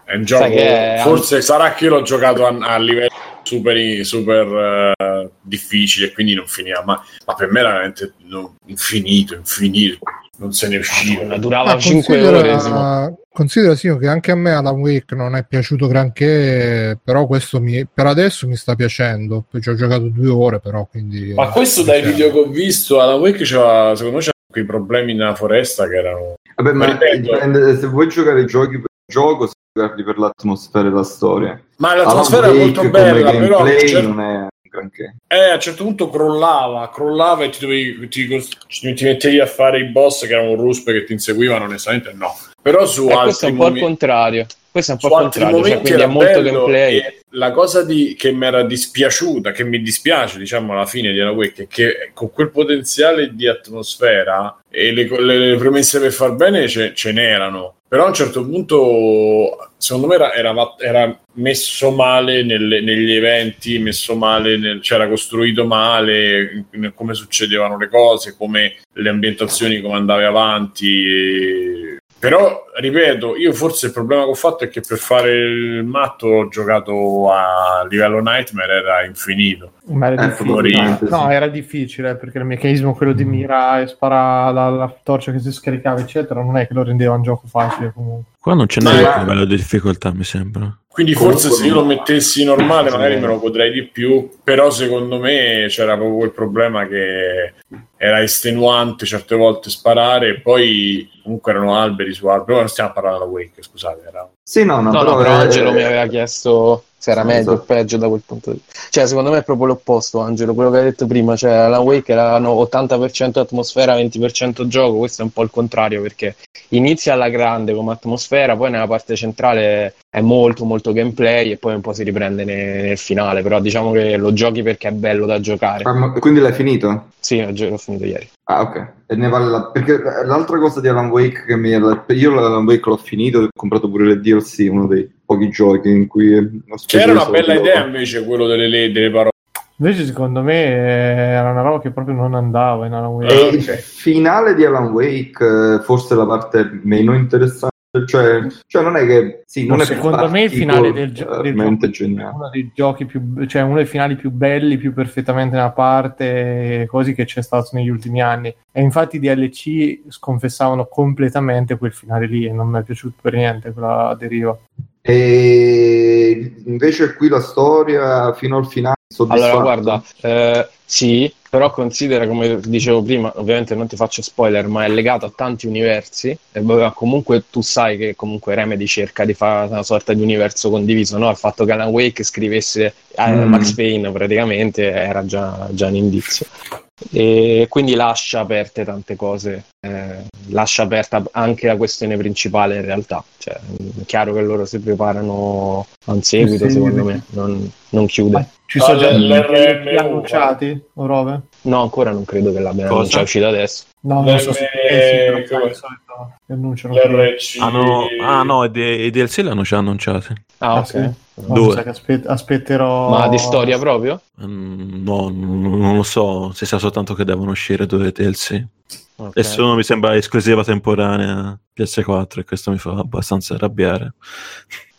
è un gioco. Sai che è- Forse sarà che io l'ho giocato a, a livello super, super eh, difficile e quindi non finiva. Ma, ma per me era veramente no, infinito, infinito. Non se ne usciva. Madonna, durava Ah, 5 considera, ore. Simo. considera sì, che anche a me Alan Wake non è piaciuto granché, però questo mi, per adesso mi sta piacendo. Poi ci ho giocato due ore, però quindi. Ma questo dai video che ho visto, Alan Wake c'era, secondo me c'erano quei problemi nella foresta che erano. Vabbè, ma Ma ripeto- dipende, se vuoi giocare i giochi per gioco, se giocarli per l'atmosfera e la storia. Ma l'atmosfera Alan è Wake molto come bella, però gameplay cer- non è granché. eh, a un certo punto crollava, crollava e ti, dovevi, ti, ti- ti mettevi a fare i boss che erano ruspe che ti inseguivano, onestamente no. Però su Eh, altri questo è un po' il momenti- contrario. Questo è un po' altri contrario, cioè, quindi è molto gameplay. e la cosa di, che mi era dispiaciuta, che mi dispiace diciamo alla fine di Alan Wake, è che con quel potenziale di atmosfera e le, le- le premesse per far bene ce, ce n'erano, però a un certo punto secondo me era, era- era messo male nelle- negli eventi, messo male, nel, c'era costruito male in- come succedevano le cose, come le ambientazioni, come andavi avanti. e- Però, ripeto, io forse il problema che ho fatto è che per fare il matto ho giocato a livello Nightmare, era infinito. Ma era Eh, difficile. No, era difficile perché il meccanismo quello di mira e spara la, la torcia che si scaricava, eccetera, non è che lo rendeva un gioco facile comunque. Qua non c'è Ma- neanche un livello di difficoltà, mi sembra. Quindi Comunque forse se io lo mettessi normale Sì. magari me lo godrei di più, però secondo me c'era proprio il problema che era estenuante certe volte sparare e poi comunque erano alberi su alberi, ora non stiamo parlando della Wake, scusate, era Sì, no, no, No, no, però, però eh, Angelo mi aveva chiesto se era meglio o esatto. peggio da quel punto di vista. Cioè, secondo me è proprio l'opposto, Angelo, quello che hai detto prima, cioè Alan Wake erano 80% atmosfera, 20% gioco, questo è un po' il contrario perché inizia alla grande come atmosfera, poi nella parte centrale è molto molto gameplay e poi un po' si riprende ne- nel, finale, però diciamo che lo giochi perché è bello da giocare. Ah, quindi l'hai finito? Sì, gio- l'ho finito ieri. Ah, ok. E ne vale la... Perché l'altra cosa di Alan Wake che mi... Io l'Alan Wake l'ho finito e ho comprato pure le DLC, uno dei pochi giochi in cui ho Che speso era i una bella dopo. idea invece quello delle, le- delle parole. Invece, secondo me, eh, era una roba che proprio non andava in Alan Wake. E il finale di Alan Wake, eh, forse la parte meno interessante, cioè, cioè non è che... Sì, non No, è secondo me il finale del, gio- del gioco uno dei giochi più, cioè uno dei finali più belli, più perfettamente nella parte, così che c'è stato negli ultimi anni. E infatti i DLC sconfessavano completamente quel finale lì e non mi è piaciuto per niente quella deriva. E invece qui la storia fino al finale. Allora, guarda, eh, sì, però considera, come dicevo prima, ovviamente non ti faccio spoiler, ma è legato a tanti universi e vabbè, comunque tu sai che comunque Remedy cerca di fare una sorta di universo condiviso, no? Il fatto che Alan Wake scrivesse eh, Mm. Max Payne praticamente era già, già un indizio. E quindi lascia aperte tante cose, eh, lascia aperta anche la questione principale in realtà. Cioè, è chiaro che loro si preparano a un seguito, Sì, secondo sì. me, non, non chiude. Ci sono già Ah, l'RMU, annunciati o robe? No, ancora non credo che l'abbiano Cosa? annunciato, è uscito adesso. No, non so se eh, annunciano. Ah no, ah, D- i DLC l'hanno già annunciati. Ah, Ah, ok. Due. aspetterò. Ma di storia proprio? Mm, No, n- non lo so se sa soltanto che devono uscire due DLC. Ok. Nessuno mi sembra esclusiva temporanea PS4 e questo mi fa abbastanza arrabbiare.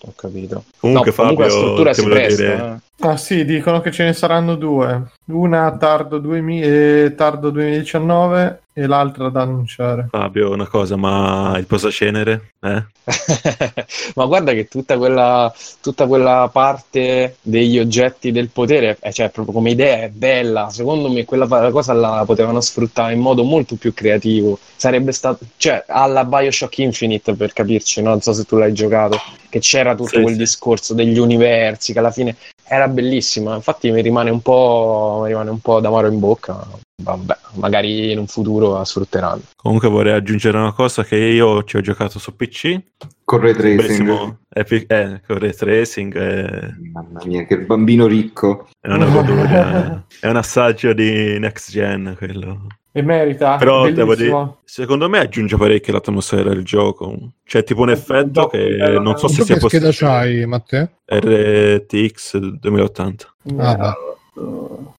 ho capito. Comunque, No, comunque la Fabio, struttura si presta, dire- eh. Ah sì, dicono che ce ne saranno due. Una tardo, 2000 eh, tardo 2019 e l'altra da annunciare. Fabio, una cosa, ma il posacenere? Eh? Ma guarda che tutta quella, tutta quella parte degli oggetti del potere, eh, cioè proprio come idea è bella. Secondo me quella cosa la potevano sfruttare in modo molto più creativo. Sarebbe stato, cioè, alla Bioshock Infinite per capirci, no? non so se tu l'hai giocato, che c'era tutto Sì, quel sì. discorso degli universi, che alla fine era bellissima. Infatti mi rimane un po', mi rimane un po' d'amaro in bocca. Vabbè, magari in un futuro la sfrutteranno. Comunque vorrei aggiungere una cosa che io ci ho giocato su PC. Con ray tracing. Epic, eh, con ray tracing. eh, Mamma mia, che bambino ricco. è una goduria. è un assaggio di next gen quello. E merita. Però devo dire, secondo me aggiunge parecchio l'atmosfera del gioco. C'è tipo un effetto che non so se sia che scheda possibile. c'hai, Matteo? RTX 2080. Ah, beh.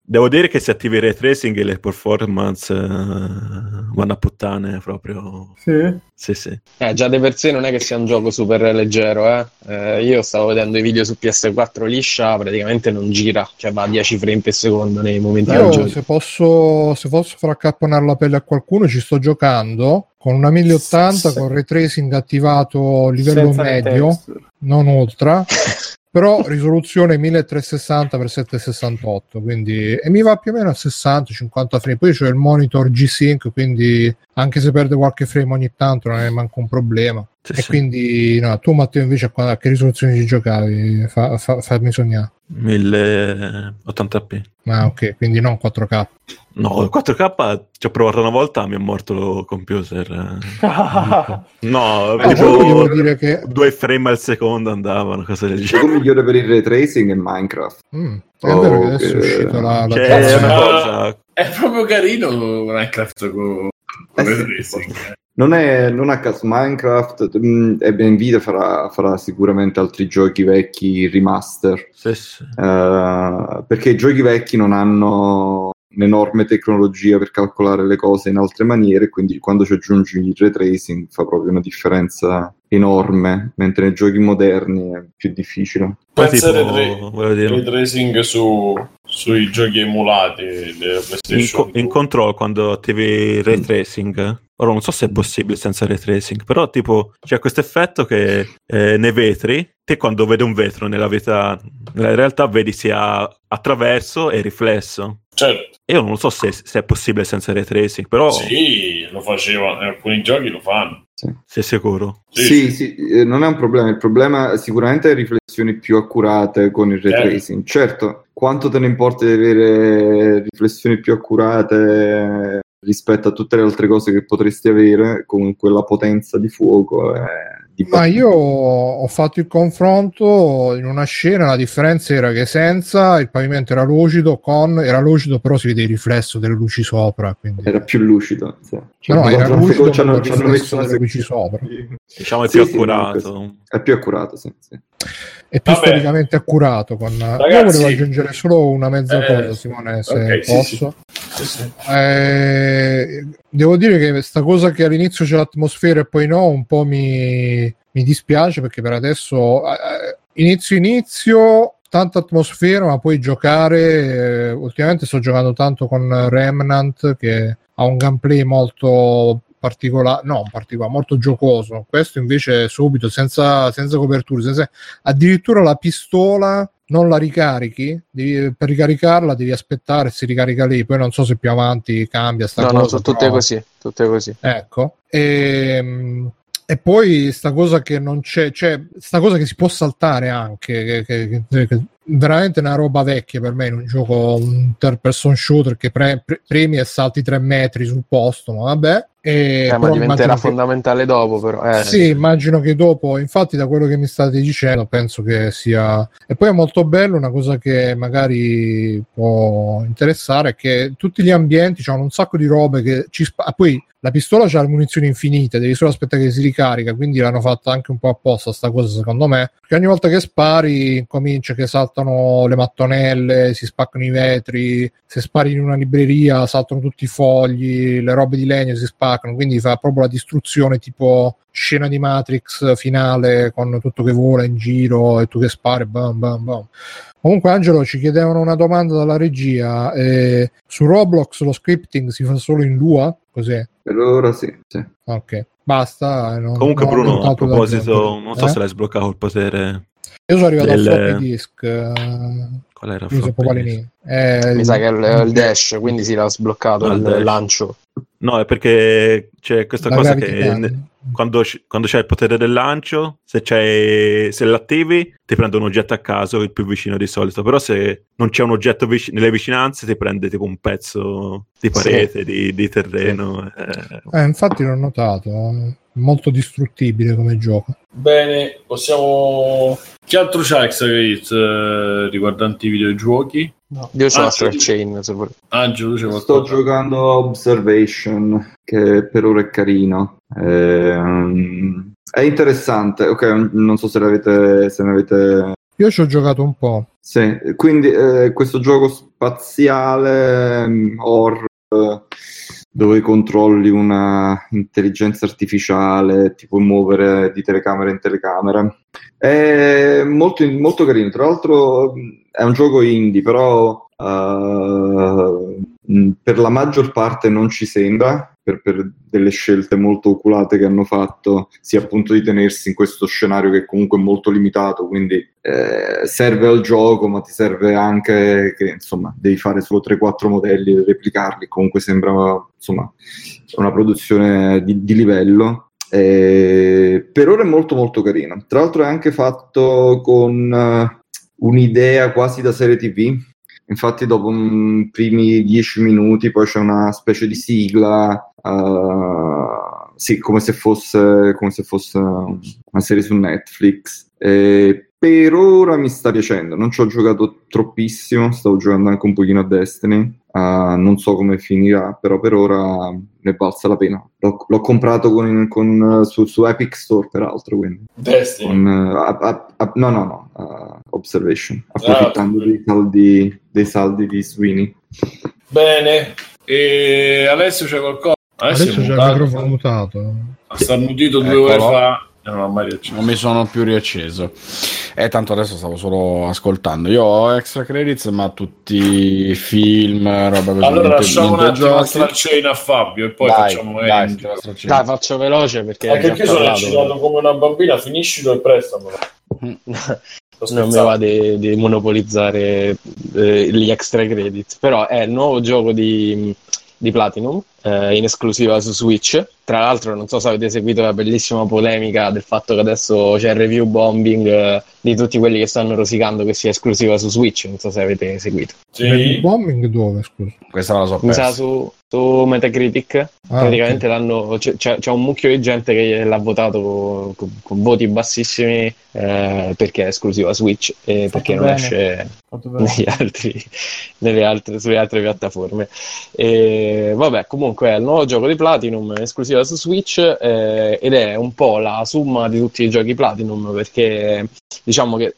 Devo dire che se attivi il ray tracing le performance eh, vanno a puttane proprio. Sì. Sì, sì. Eh, già di per sé non è che sia un gioco super leggero, eh. Eh, io stavo vedendo i video su PS4 liscia, praticamente non gira, cioè va a 10 frame per secondo nei momenti del Io gioco. se posso, se posso far accapponare la pelle a qualcuno, ci sto giocando con una 1080 Sì. con ray tracing attivato livello Senza medio, non ultra, però risoluzione 1360x768, quindi e mi va più o meno a 60-50 frame. Poi c'è il monitor G-Sync, quindi anche se perde qualche frame ogni tanto non è manco un problema. Sì, e sì. quindi no, tu Matteo invece a, che risoluzione ci giocavi? Fa, fa- fammi sognare. 1080p. Ah ok, quindi non 4K. No, il 4K ci ho provato una volta, mi è morto il computer. No, Eh, tipo devo dire che due frame al secondo andavano, cose del Il genere. gioco migliore per il ray tracing è Minecraft. Mm, è vero che adesso è Ok. uscita la, la Cioè, è cosa... È proprio carino Minecraft con Eh con sì. ray tracing. Non, è, non a caso Minecraft, mm, e Nvidia farà, farà sicuramente altri giochi vecchi remaster, Sì, sì. eh, perché i giochi vecchi non hanno un'enorme tecnologia per calcolare le cose in altre maniere, quindi quando ci aggiungi il ray tracing fa proprio una differenza enorme, mentre nei giochi moderni è più difficile. Poi Pensa tipo, ray ray tracing su, sui giochi emulati della in, PlayStation. co- in control quando attivi il ray tracing ora non so se è possibile senza ray tracing però tipo c'è questo effetto che eh, nei vetri te quando vedi un vetro nella vita nella realtà vedi sia attraverso e riflesso Certo, io non so se, se è possibile senza ray tracing però sì, lo faceva, in alcuni giochi lo fanno. sei sicuro Sì, sì, eh, non è un problema. Il problema è sicuramente riflessioni più accurate con il ray Certo. tracing. Certo, quanto te ne importa di avere riflessioni più accurate rispetto a tutte le altre cose che potresti avere con quella potenza di fuoco? È Ma io ho fatto il confronto in una scena, la differenza era che senza il pavimento era lucido, con era lucido però si vede il riflesso delle luci sopra. Quindi... Era più lucido. Sì. No, no, era lucido ci hanno- messo delle una luci sopra. diciamo è Sì, più sì, accurato È più accurato, sì. sì. È più Vabbè. storicamente accurato. Con... Io Ragazzi- volevo aggiungere solo una mezza Eh, cosa, Simone, se ok, sì, posso. Sì, sì. Eh, devo dire che questa cosa che all'inizio c'è l'atmosfera e poi no, un po' mi, mi dispiace perché per adesso eh, inizio inizio tanta atmosfera, ma poi giocare eh, ultimamente sto giocando tanto con Remnant che ha un gameplay molto particolare, no, particolare, molto giocoso. Questo invece subito senza, senza coperture, senza- addirittura la pistola non la ricarichi, devi- per ricaricarla devi aspettare, si ricarica lì, poi non so se più avanti cambia sta No, cosa. no, sono tutte però- così, tutte così. Ecco. E, e poi sta cosa che non c'è, cioè sta cosa che si può saltare anche, che, che- che- che veramente una roba vecchia per me in un gioco, un third person shooter che pre- pre- premi e salti tre metri sul posto, ma vabbè. E Eh, ma diventerà che- fondamentale dopo, però. Eh, sì, immagino che dopo, infatti, da quello che mi state dicendo, penso che sia. E poi è molto bello una cosa che magari può interessare: è che tutti gli ambienti hanno un sacco di robe che ci spa- ah, Poi la pistola c'ha le munizioni infinite, devi solo aspettare che si ricarica. Quindi l'hanno fatta anche un po' apposta sta cosa, secondo me. Perché ogni volta che spari, comincia che salta saltano le mattonelle, si spaccano i vetri, se spari in una libreria saltano tutti i fogli, le robe di legno si spaccano, quindi fa proprio la distruzione tipo scena di Matrix finale con tutto che vola in giro e tu che spari, bam bam bam. Comunque Angelo ci chiedevano una domanda dalla regia, eh, su Roblox lo scripting si fa solo in Lua? Cos'è? Per ora sì, sì. Ok, basta. eh, non- Comunque, non Bruno, a proposito, non so Eh? se l'hai sbloccato il potere. Io sono arrivato del- al floppy disk. eh, Qual era? so quale lì. Eh, Mi sa che è il, il dash, quindi si l'ha sbloccato Ah, il il dash. lancio. No, è perché c'è questa la cosa che ne- quando, c- quando c'è il potere del lancio, se, c'è, se l'attivi, ti prende un oggetto a caso, il più vicino di solito. Però se non c'è un oggetto vic- nelle vicinanze, ti prende tipo un pezzo di Sì. parete, di, di terreno. eh. Eh, infatti l'ho notato. Molto distruttibile come gioco. Bene, possiamo... Che altro c'ha Extra Credit eh, riguardanti i videogiochi? Io sono Ah, Astral. Chain, se vuoi. Angelo, c'è Sto qualcosa? giocando a Observation, che per ora è carino. Ehm, è interessante, ok, non so se ne avete, se ne avete Io ci ho giocato un po'. Sì, quindi eh, questo gioco spaziale mm, horror dove controlli una intelligenza artificiale, ti puoi muovere di telecamera in telecamera. È molto, molto carino. Tra l'altro è un gioco indie, però eh, mh, per la maggior parte non ci sembra. Per, per delle scelte molto oculate che hanno fatto, sia appunto di tenersi in questo scenario che è comunque molto limitato, quindi eh, serve al gioco, ma ti serve anche che insomma devi fare solo 3-4 modelli e replicarli. Comunque sembra insomma una produzione di, di livello. Eh, per ora è molto molto carino. Tra l'altro è anche fatto con eh, un'idea quasi da serie TV. Infatti, dopo i primi 10 minuti, poi c'è una specie di sigla. eh, sì, come se fosse, come se fosse una serie su Netflix. Eh, per ora mi sta piacendo, non ci ho giocato troppissimo, stavo giocando anche un pochino a Destiny, Ah, non so come finirà, però per ora ne valsa la pena. L'ho, l'ho comprato con, con, su, su Epic Store, peraltro, quindi. Destiny. Con, eh, a- a- no, no, no, uh, Observation, approfittando Ah, dei, saldi, dei saldi di Sweeney. Bene. E adesso c'è qualcosa? Adesso, Adesso c'è il microfono mutato. Sta mutito due ore fa non ha mai riacceso. Non mi sono più riacceso. E tanto adesso stavo solo ascoltando. Io ho extra credits, ma tutti i film, roba così. Allora lasciamo un attimo la stralcena a Fabio e poi Dai, facciamo dai, stracena. Dai, faccio veloce perché Anche hai perché sono eccitato come una bambina, finiscilo e prestamelo. Sto non mi va di, di monopolizzare eh, gli extra credit, però è il nuovo gioco di, di Platinum eh, in esclusiva su Switch. Tra l'altro, non so se avete seguito la bellissima polemica del fatto che adesso c'è il review bombing eh, di tutti quelli che stanno rosicando che sia esclusiva su Switch. Non so se avete seguito. Sì. bombing dove, scusa? Questa la so Mi sa su, su Metacritic. Ah, Praticamente l'hanno, c'è, c'è- c'è un mucchio di gente che l'ha votato con, con voti bassissimi eh, perché è esclusiva Switch e perché non bene. esce Fatto bene. negli altri, nelle altre, sulle altre piattaforme. E, vabbè, comunque è il nuovo gioco di Platinum, esclusiva su Switch eh, ed è un po' la summa di tutti i giochi Platinum perché diciamo che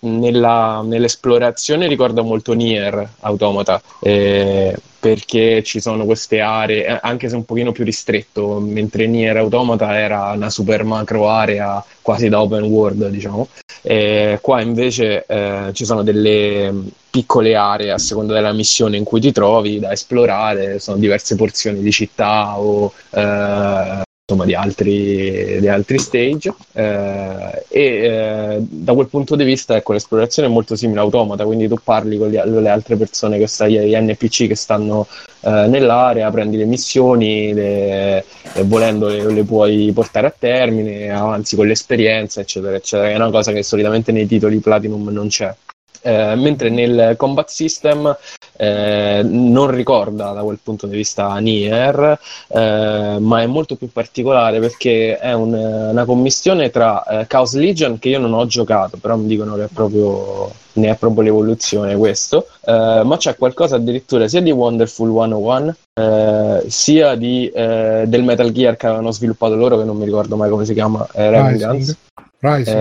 nella- nell'esplorazione ricorda molto Nier Automata. eh, perché ci sono queste aree, eh, anche se un pochino più ristretto, mentre Nier Automata era una super macro area quasi da open world, diciamo. E qua invece eh, ci sono delle piccole aree a seconda della missione in cui ti trovi da esplorare, sono diverse porzioni di città o eh, insomma di altri, di altri stage eh, e eh, da quel punto di vista ecco l'esplorazione è molto simile a Automata, quindi tu parli con le, le altre persone che stai, gli NPC che stanno eh, nell'area, prendi le missioni, le- e volendo le, le puoi portare a termine, avanzi con l'esperienza, eccetera, eccetera. È una cosa che solitamente nei titoli Platinum non c'è. Eh, mentre nel combat system eh, non ricorda da quel punto di vista Nier, eh, ma è molto più particolare perché è un- una commistione tra eh, Chaos Legion che io non ho giocato, però mi dicono che è proprio, ne è proprio l'evoluzione questo, eh, ma c'è qualcosa addirittura sia di Wonderful 101 eh, sia di, del Metal Gear che avevano sviluppato loro che non mi ricordo mai come si chiama, eh, Rising. Rising.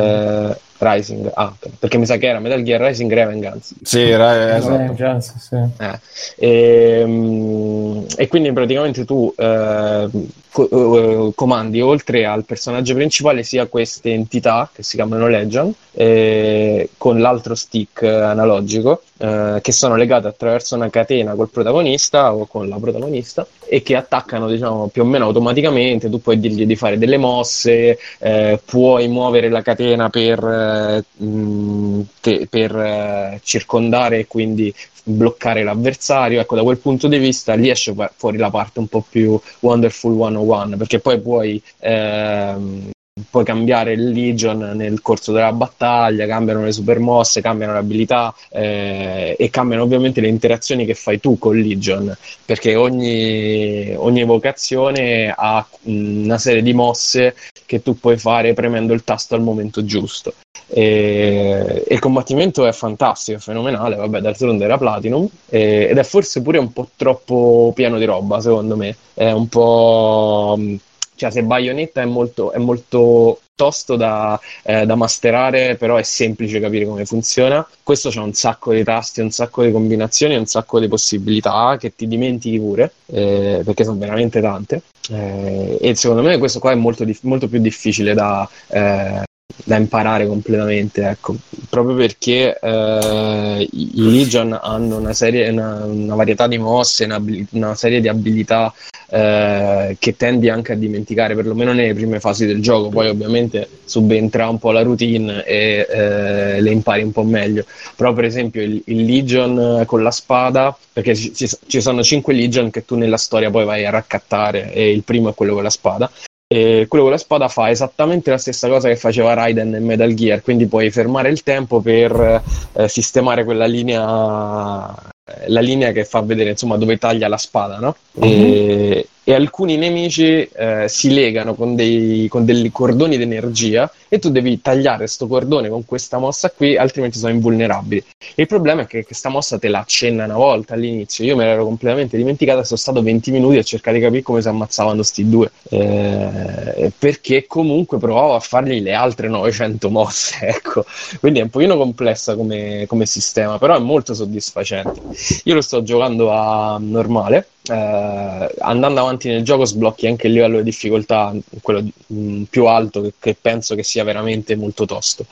Rising, ah, perché mi sa che era Metal Gear Rising Revengeance. Sì, era, esatto. Vengeance, sì. Eh, e, mm, e quindi praticamente tu eh, co- eh, comandi oltre al personaggio principale sia queste entità che si chiamano Legend eh, con l'altro stick eh, analogico eh, che sono legate attraverso una catena col protagonista o con la protagonista e che attaccano diciamo più o meno automaticamente tu puoi dirgli di fare delle mosse eh, puoi muovere la catena per, eh, mh, te- per eh, circondare e quindi bloccare l'avversario. Ecco, da quel punto di vista lì esce fu- fuori la parte un po' più Wonderful 101, perché poi puoi, ehm, puoi cambiare il Legion nel corso della battaglia, cambiano le super mosse, cambiano le abilità eh, e cambiano ovviamente le interazioni che fai tu con Legion, perché ogni, ogni evocazione ha una serie di mosse che tu puoi fare premendo il tasto al momento giusto. E, e il combattimento è fantastico, è fenomenale. Vabbè, d'altronde era Platinum e- ed è forse pure un po' troppo pieno di roba, secondo me. È un po'. Cioè, se Bayonetta è molto, è molto tosto da, eh, da masterare, però è semplice capire come funziona. Questo c'ha un sacco di tasti, un sacco di combinazioni, un sacco di possibilità che ti dimentichi pure, eh, perché sono veramente tante. Eh, e secondo me questo qua è molto, dif- molto più difficile da, eh, da imparare completamente, ecco, proprio perché eh, i Legion hanno una, serie, una, una varietà di mosse, una, una serie di abilità eh, che tendi anche a dimenticare, perlomeno nelle prime fasi del gioco, poi ovviamente subentra un po' la routine e eh, le impari un po' meglio, però per esempio il, il Legion con la spada, perché ci- ci sono 5 Legion che tu nella storia poi vai a raccattare e il primo è quello con la spada. E quello con la spada fa esattamente la stessa cosa che faceva Raiden in Metal Gear, quindi puoi fermare il tempo per eh, sistemare quella linea, la linea che fa vedere insomma dove taglia la spada, no? E, e alcuni nemici eh, si legano con dei, con dei cordoni di energia e tu devi tagliare sto cordone con questa mossa qui, altrimenti sono invulnerabili. Il problema è che questa mossa te la accenna una volta all'inizio. Io me l'ero completamente dimenticata, sono stato 20 minuti a cercare di capire come si ammazzavano sti due. Eh, perché comunque provavo a fargli le altre 900 mosse, ecco. Quindi è un pochino complessa come, come sistema, però è molto soddisfacente. Io lo sto giocando a normale. eh, andando avanti nel gioco sblocchi anche il livello di difficoltà, quello mh, più alto, che, che penso che sia veramente molto tosto,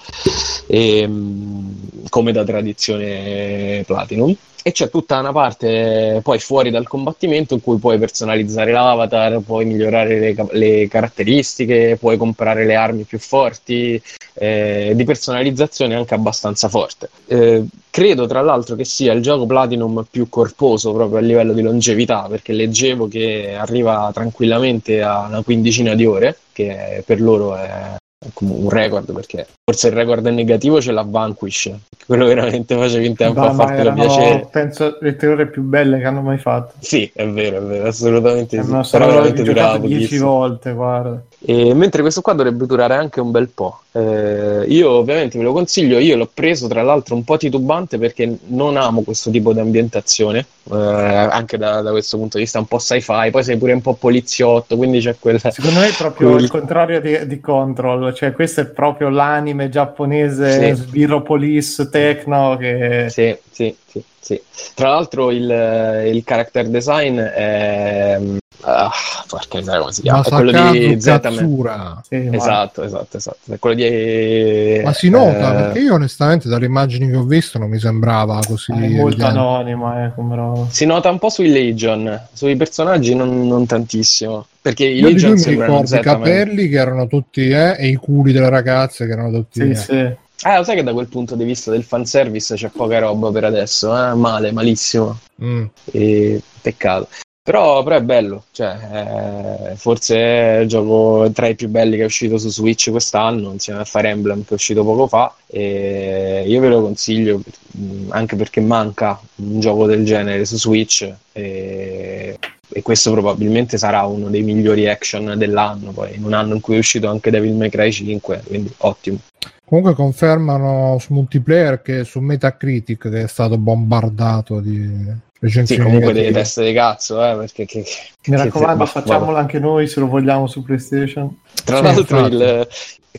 e, mh, come da tradizione Platinum. E c'è tutta una parte poi fuori dal combattimento in cui puoi personalizzare l'avatar, puoi migliorare le, le caratteristiche, puoi comprare le armi più forti, eh, di personalizzazione anche abbastanza forte. Eh, credo tra l'altro che sia il gioco Platinum più corposo proprio a livello di longevità, perché leggevo che arriva tranquillamente a una quindicina di ore, che per loro è un record, perché forse il record negativo ce l'ha Vanquish, quello veramente facevi in tempo Ma- a fartelo erano, piacere. penso le tre ore più belle che hanno mai fatto. Sì, è vero, è vero, assolutamente Eh, sì. Però veramente durava giocato dieci pochissimo. volte, guarda. E mentre questo qua dovrebbe durare anche un bel po'. Eh, io ovviamente ve lo consiglio, io l'ho preso tra l'altro un po' titubante perché non amo questo tipo di ambientazione, eh, anche da, da questo punto di vista un po' sci-fi, poi sei pure un po' poliziotto, quindi c'è quel... Secondo me è proprio quel- il contrario di, di Control, cioè questo è proprio l'anime giapponese, Sì. sbirro police, techno, che... Sì, sì, sì, sì. Tra l'altro il, il character design è... Ah, porca miseria, come si chiama? È quello di. Katsura. Sì, ma- Esatto, esatto, esatto. È quello di... Ma si nota, eh, perché io onestamente dalle immagini che ho visto non mi sembrava così è molto anonima, eh, come roba. Si nota un po' sui Legion, sui personaggi non, non tantissimo, perché i Legion mi sembrano ricordo i capelli che erano tutti, eh, e i culi delle ragazze che erano tutti... Sì, eh. sì. Ah, lo sai che da quel punto di vista del fanservice c'è poca roba per adesso, eh? Male, malissimo. Mm. E... Peccato. Però, però è bello, cioè, eh, forse è il gioco tra i più belli che è uscito su Switch quest'anno, insieme a Fire Emblem che è uscito poco fa. E io ve lo consiglio mh, anche perché manca un gioco del genere su Switch. E... e questo probabilmente sarà uno dei migliori action dell'anno, poi in un anno in cui è uscito anche Devil May Cry 5, quindi ottimo. Comunque confermano su multiplayer che su Metacritic che è stato bombardato di, Sì, comunque delle teste di cazzo, eh, perché che- che- Mi che- raccomando, bah, facciamolo anche noi se lo vogliamo su PlayStation. Tra Sì, l'altro infatti. il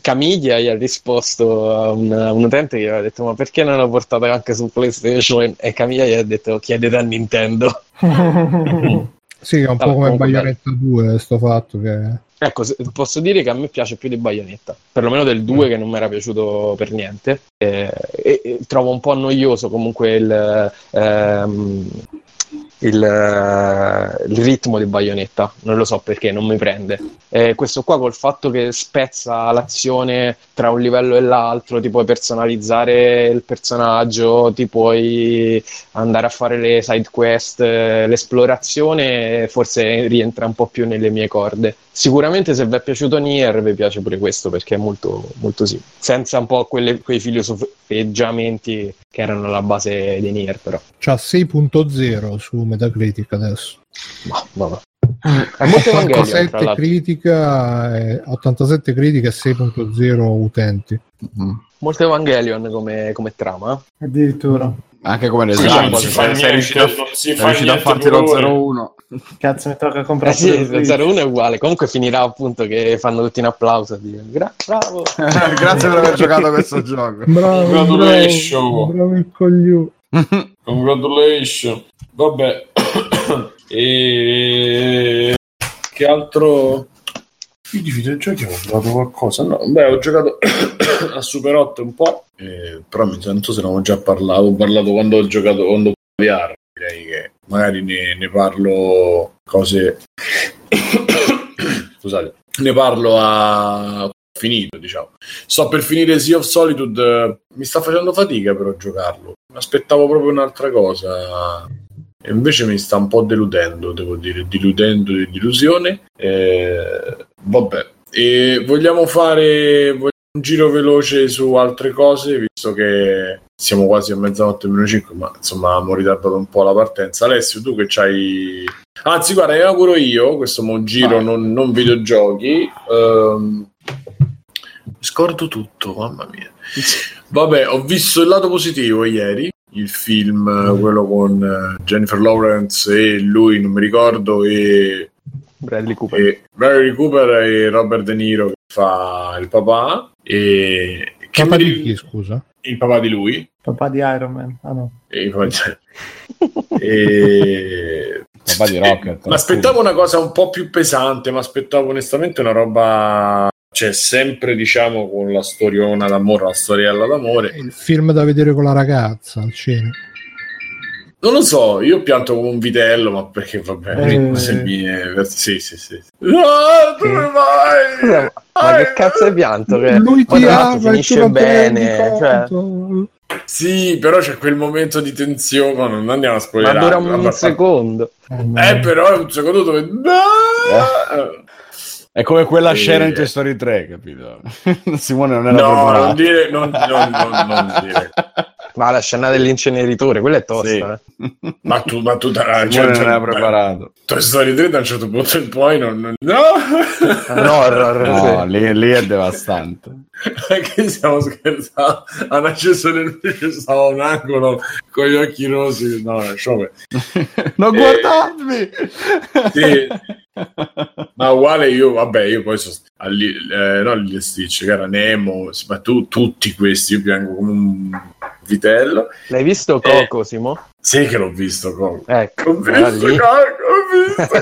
Camiglia gli ha risposto a un, a un utente che gli aveva detto ma perché non lo portate anche su PlayStation? E Camiglia gli ha detto chiedete a Nintendo. Sì, è un po' Vabbè, come Bayonetta 2 sto fatto che Ecco, posso dire che a me piace più di Bayonetta, perlomeno del 2 che non mi era piaciuto per niente. Eh, e, e trovo un po' noioso comunque il, ehm, il, eh, il ritmo di Bayonetta, non lo so perché, non mi prende. Eh, questo qua col fatto che spezza l'azione tra un livello e l'altro, ti puoi personalizzare il personaggio, ti puoi andare a fare le side quest, eh, l'esplorazione forse rientra un po' più nelle mie corde. Sicuramente se vi è piaciuto Nier vi piace pure questo perché è molto, molto sì, senza un po' quelle- quei filosofeggiamenti che erano la base di Nier però. c'ha 6.0 su Metacritic adesso. Ma, vabbè. È molto Evangelion, tra 87 l'altro. critica, e- 87 critiche e 6.0 utenti. Mm. Molto Evangelion come, come trama. eh. Addirittura. Anche come Sì, l'esame, non sei, si fa sei riuscito, si fa riuscito a farti lo ore. 01. Cazzo, mi tocca Eh comprare sì, pure il Switch. 01 è uguale. Comunque finirà appunto che fanno tutti un applauso. "Gra- bravo. Grazie per aver giocato a questo gioco. Bravo, Congratulations. bravo, bravo il coglione. Congratulations. Vabbè. e... Che altro... Io di videogiochi ho giocato qualcosa. No, beh, ho giocato a Super 8 un po', eh, però mi so se ne avevo già parlato. Ho parlato quando ho giocato quando ho VR. Direi che magari ne, ne parlo cose. Scusate, ne parlo a finito, diciamo. Sto per finire Sea of Solitude, eh, mi sta facendo fatica però giocarlo. Mi aspettavo proprio un'altra cosa. E invece mi sta un po' deludendo, devo dire, diludendo di delusione. Eh, vabbè, e vogliamo fare un giro veloce su altre cose, visto che siamo quasi a mezzanotte meno 5, ma insomma abbiamo ritardato un po' la partenza. Alessio, tu che c'hai... Anzi, guarda, inauguro io, questo mo giro non, non videogiochi. Ehm, scordo tutto, mamma mia. Vabbè, ho visto il lato positivo ieri, il film, eh, quello con eh, Jennifer Lawrence e lui, non mi ricordo, e, Bradley Cooper. e Bradley Cooper e Robert De Niro che fa il papà e che Papà di chi, scusa? il papà di lui Papà di Iron Man. Ah no. e il papà di- e- Papà di Rocket. mi aspettavo una cosa un po' più pesante, ma aspettavo onestamente una roba cioè sempre diciamo con la storiona d'amore, la storiella d'amore Il film da vedere con la ragazza al cinema. Non lo so, io pianto come un vitello, ma perché vabbè, Eh. se mi è- sì, sì, sì. No, dove Scusa, vai? ma che cazzo hai pianto? Che Lui ti ama finisce bene. Cioè. Sì, però c'è quel momento di tensione, ma non andiamo a ma spoilerare. dura un Vabbè, secondo. Eh, però è un secondo dove... È come quella scena in Toy Story 3, capito? Simone non era No, non dire, non, non, non, non dire. Ma la scena dell'inceneritore, quella è tosta. Sì. eh. Ma tu, ma tu da, cioè, non cioè, era preparato. Toy Story 3 da un certo punto in poi non... non- no! No, No, sì. lì, lì è devastante. che stiamo scherzando hanno acceso nel video stava a un angolo con gli occhi rossi no lasciamo non guardarmi! Sì. Ma uguale io vabbè io poi sono alli, eh, no Lilo Stitch che era Nemo ma tu tutti questi io piango come un vitello L'hai visto Eh. Coco, Simo? sì che l'ho visto Coco. Ecco, Ho visto, lì. Coco, ho visto.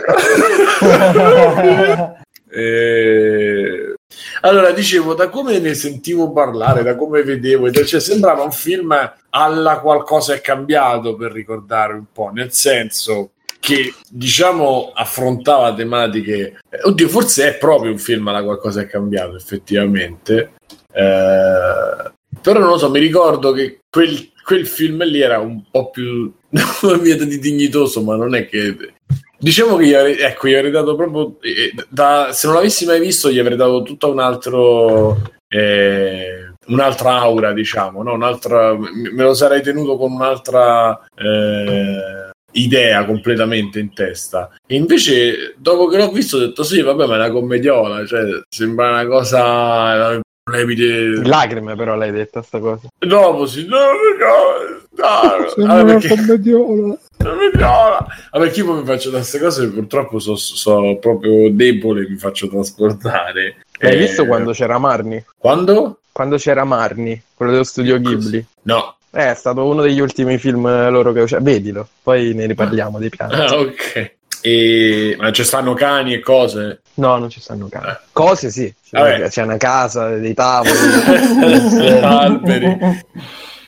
Eh, Allora, dicevo, da come ne sentivo parlare, da come vedevo, cioè, sembrava un film alla qualcosa è cambiato per ricordare un po', nel senso che diciamo affrontava tematiche eh, oddio forse è proprio un film alla qualcosa è cambiato effettivamente Eh, però non lo so mi ricordo che quel, quel film lì era un po' più non mi viene di dignitoso ma non è che diciamo che gli avrei, ecco gli avrei dato proprio eh, da- se non l'avessi mai visto gli avrei dato tutta un altro eh, un'altra aura diciamo no? un'altra, me lo sarei tenuto con un'altra eh, idea completamente in testa e invece dopo che l'ho visto ho detto sì vabbè ma è una commediola cioè sembra una cosa lepide Lacrime però l'hai detta sta cosa. dopo sì no no no, no Sembra Ah, una perché- commediola. non mi viola. Ma perché io mi faccio da queste cose purtroppo sono so proprio debole, mi faccio trasportare. Hai Eh, visto quando c'era Marni? Quando? Quando c'era Marni, quello dello studio Ghibli. No. Eh, è stato uno degli ultimi film loro che uscì. Vedilo, poi ne riparliamo dei piani. Ah, ok. E... Ma ci stanno cani e cose? No, non ci stanno cani. Cose sì, Vabbè. c'è una casa, dei tavoli. alberi.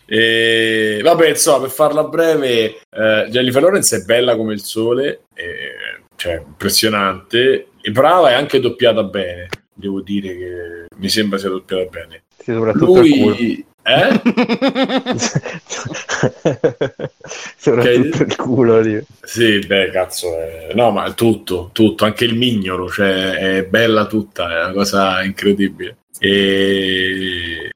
E, vabbè, insomma, per farla breve, eh, Jennifer Lawrence è bella come il sole, eh, cioè impressionante, e brava e anche doppiata bene. Devo dire che mi sembra sia doppiata bene. Sì, soprattutto il culo. Lui, eh? soprattutto il culo. Dio. Sì, beh, cazzo, è... no, ma tutto, tutto, anche il mignolo, cioè è bella tutta, è una cosa incredibile. E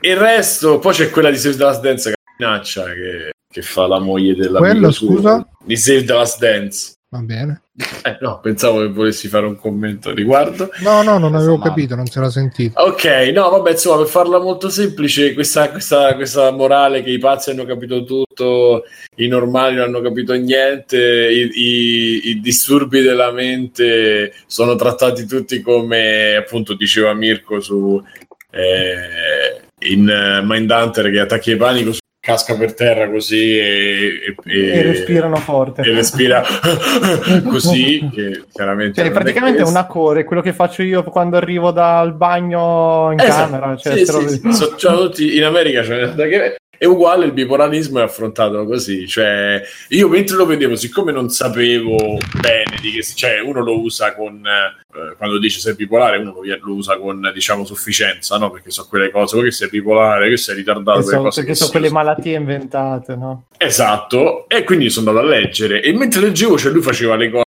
il resto, poi c'è quella di Save the Last Dance, Caminaccia, che, che fa la moglie della Quello, scusa? Di Save the Last Dance. Va bene. Eh, no, pensavo che volessi fare un commento riguardo. No, no, non avevo capito, non si era sentito. Ok, no, vabbè, insomma, per farla molto semplice, questa, questa, questa morale che i pazzi hanno capito tutto, i normali non hanno capito niente, i, i- i disturbi della mente sono trattati tutti come, appunto, diceva Mirko su eh, in eh, Mindhunter che attacchi il panico casca per terra così e, e- E respirano forte. e respira così, che chiaramente Cioè, praticamente è una core, quello che faccio io quando arrivo dal bagno in Esatto. camera. Cioè, Sì, lo sì, sì. So- cioè, tutti in America da che- è uguale il bipolarismo è affrontato così cioè io mentre lo vedevo siccome non sapevo bene di che cioè uno lo usa con eh, quando dice sei bipolare uno lo, lo usa con diciamo sufficienza no perché so quelle cose poi che sei bipolare che sei ritardato so- perché che sono quelle malattie inventate, no? Esatto, e quindi sono andato a leggere e mentre leggevo, cioè lui faceva le cose.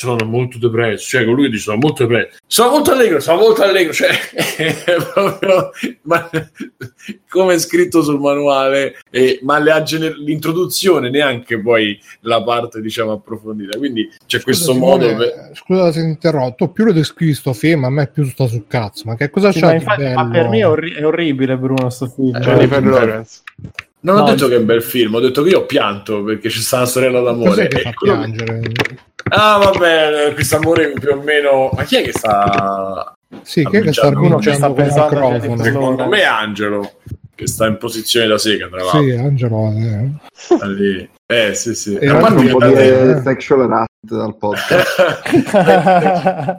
Sono molto depresso, cioè con lui dice sono molto depresso, sono molto allegro, sono molto allegro, cioè è proprio ma, come è scritto sul manuale, e, ma gener- l'introduzione neanche poi la parte diciamo approfondita, quindi c'è questo Scusa, modo Simone, per... Scusa se ti interrotto, più lo descrivi sto film, a me più sta sul cazzo. Ma che cosa Sì, di infatti- bello? ma per me è, orri- è orribile, Bruno, sto film. Eh, Jennifer Lawrence. Non ho No, detto sì. che è un bel film, ho detto che io ho pianto perché c'è sta una sorella d'amore. Cos'è che fa quello che- piangere? Ah, vabbè, questo amore più o meno. Ma chi è che sta. Sì, chi è che sta Uno che sta rinunciando col pensando a microfono? Secondo me è Angelo, che sta in posizione da sega, tra l'altro. Sì, Angelo. Eh. Eh, sì, sì. E A Faccio parte un che po' da di te- eh, sexual harassment dal podcast.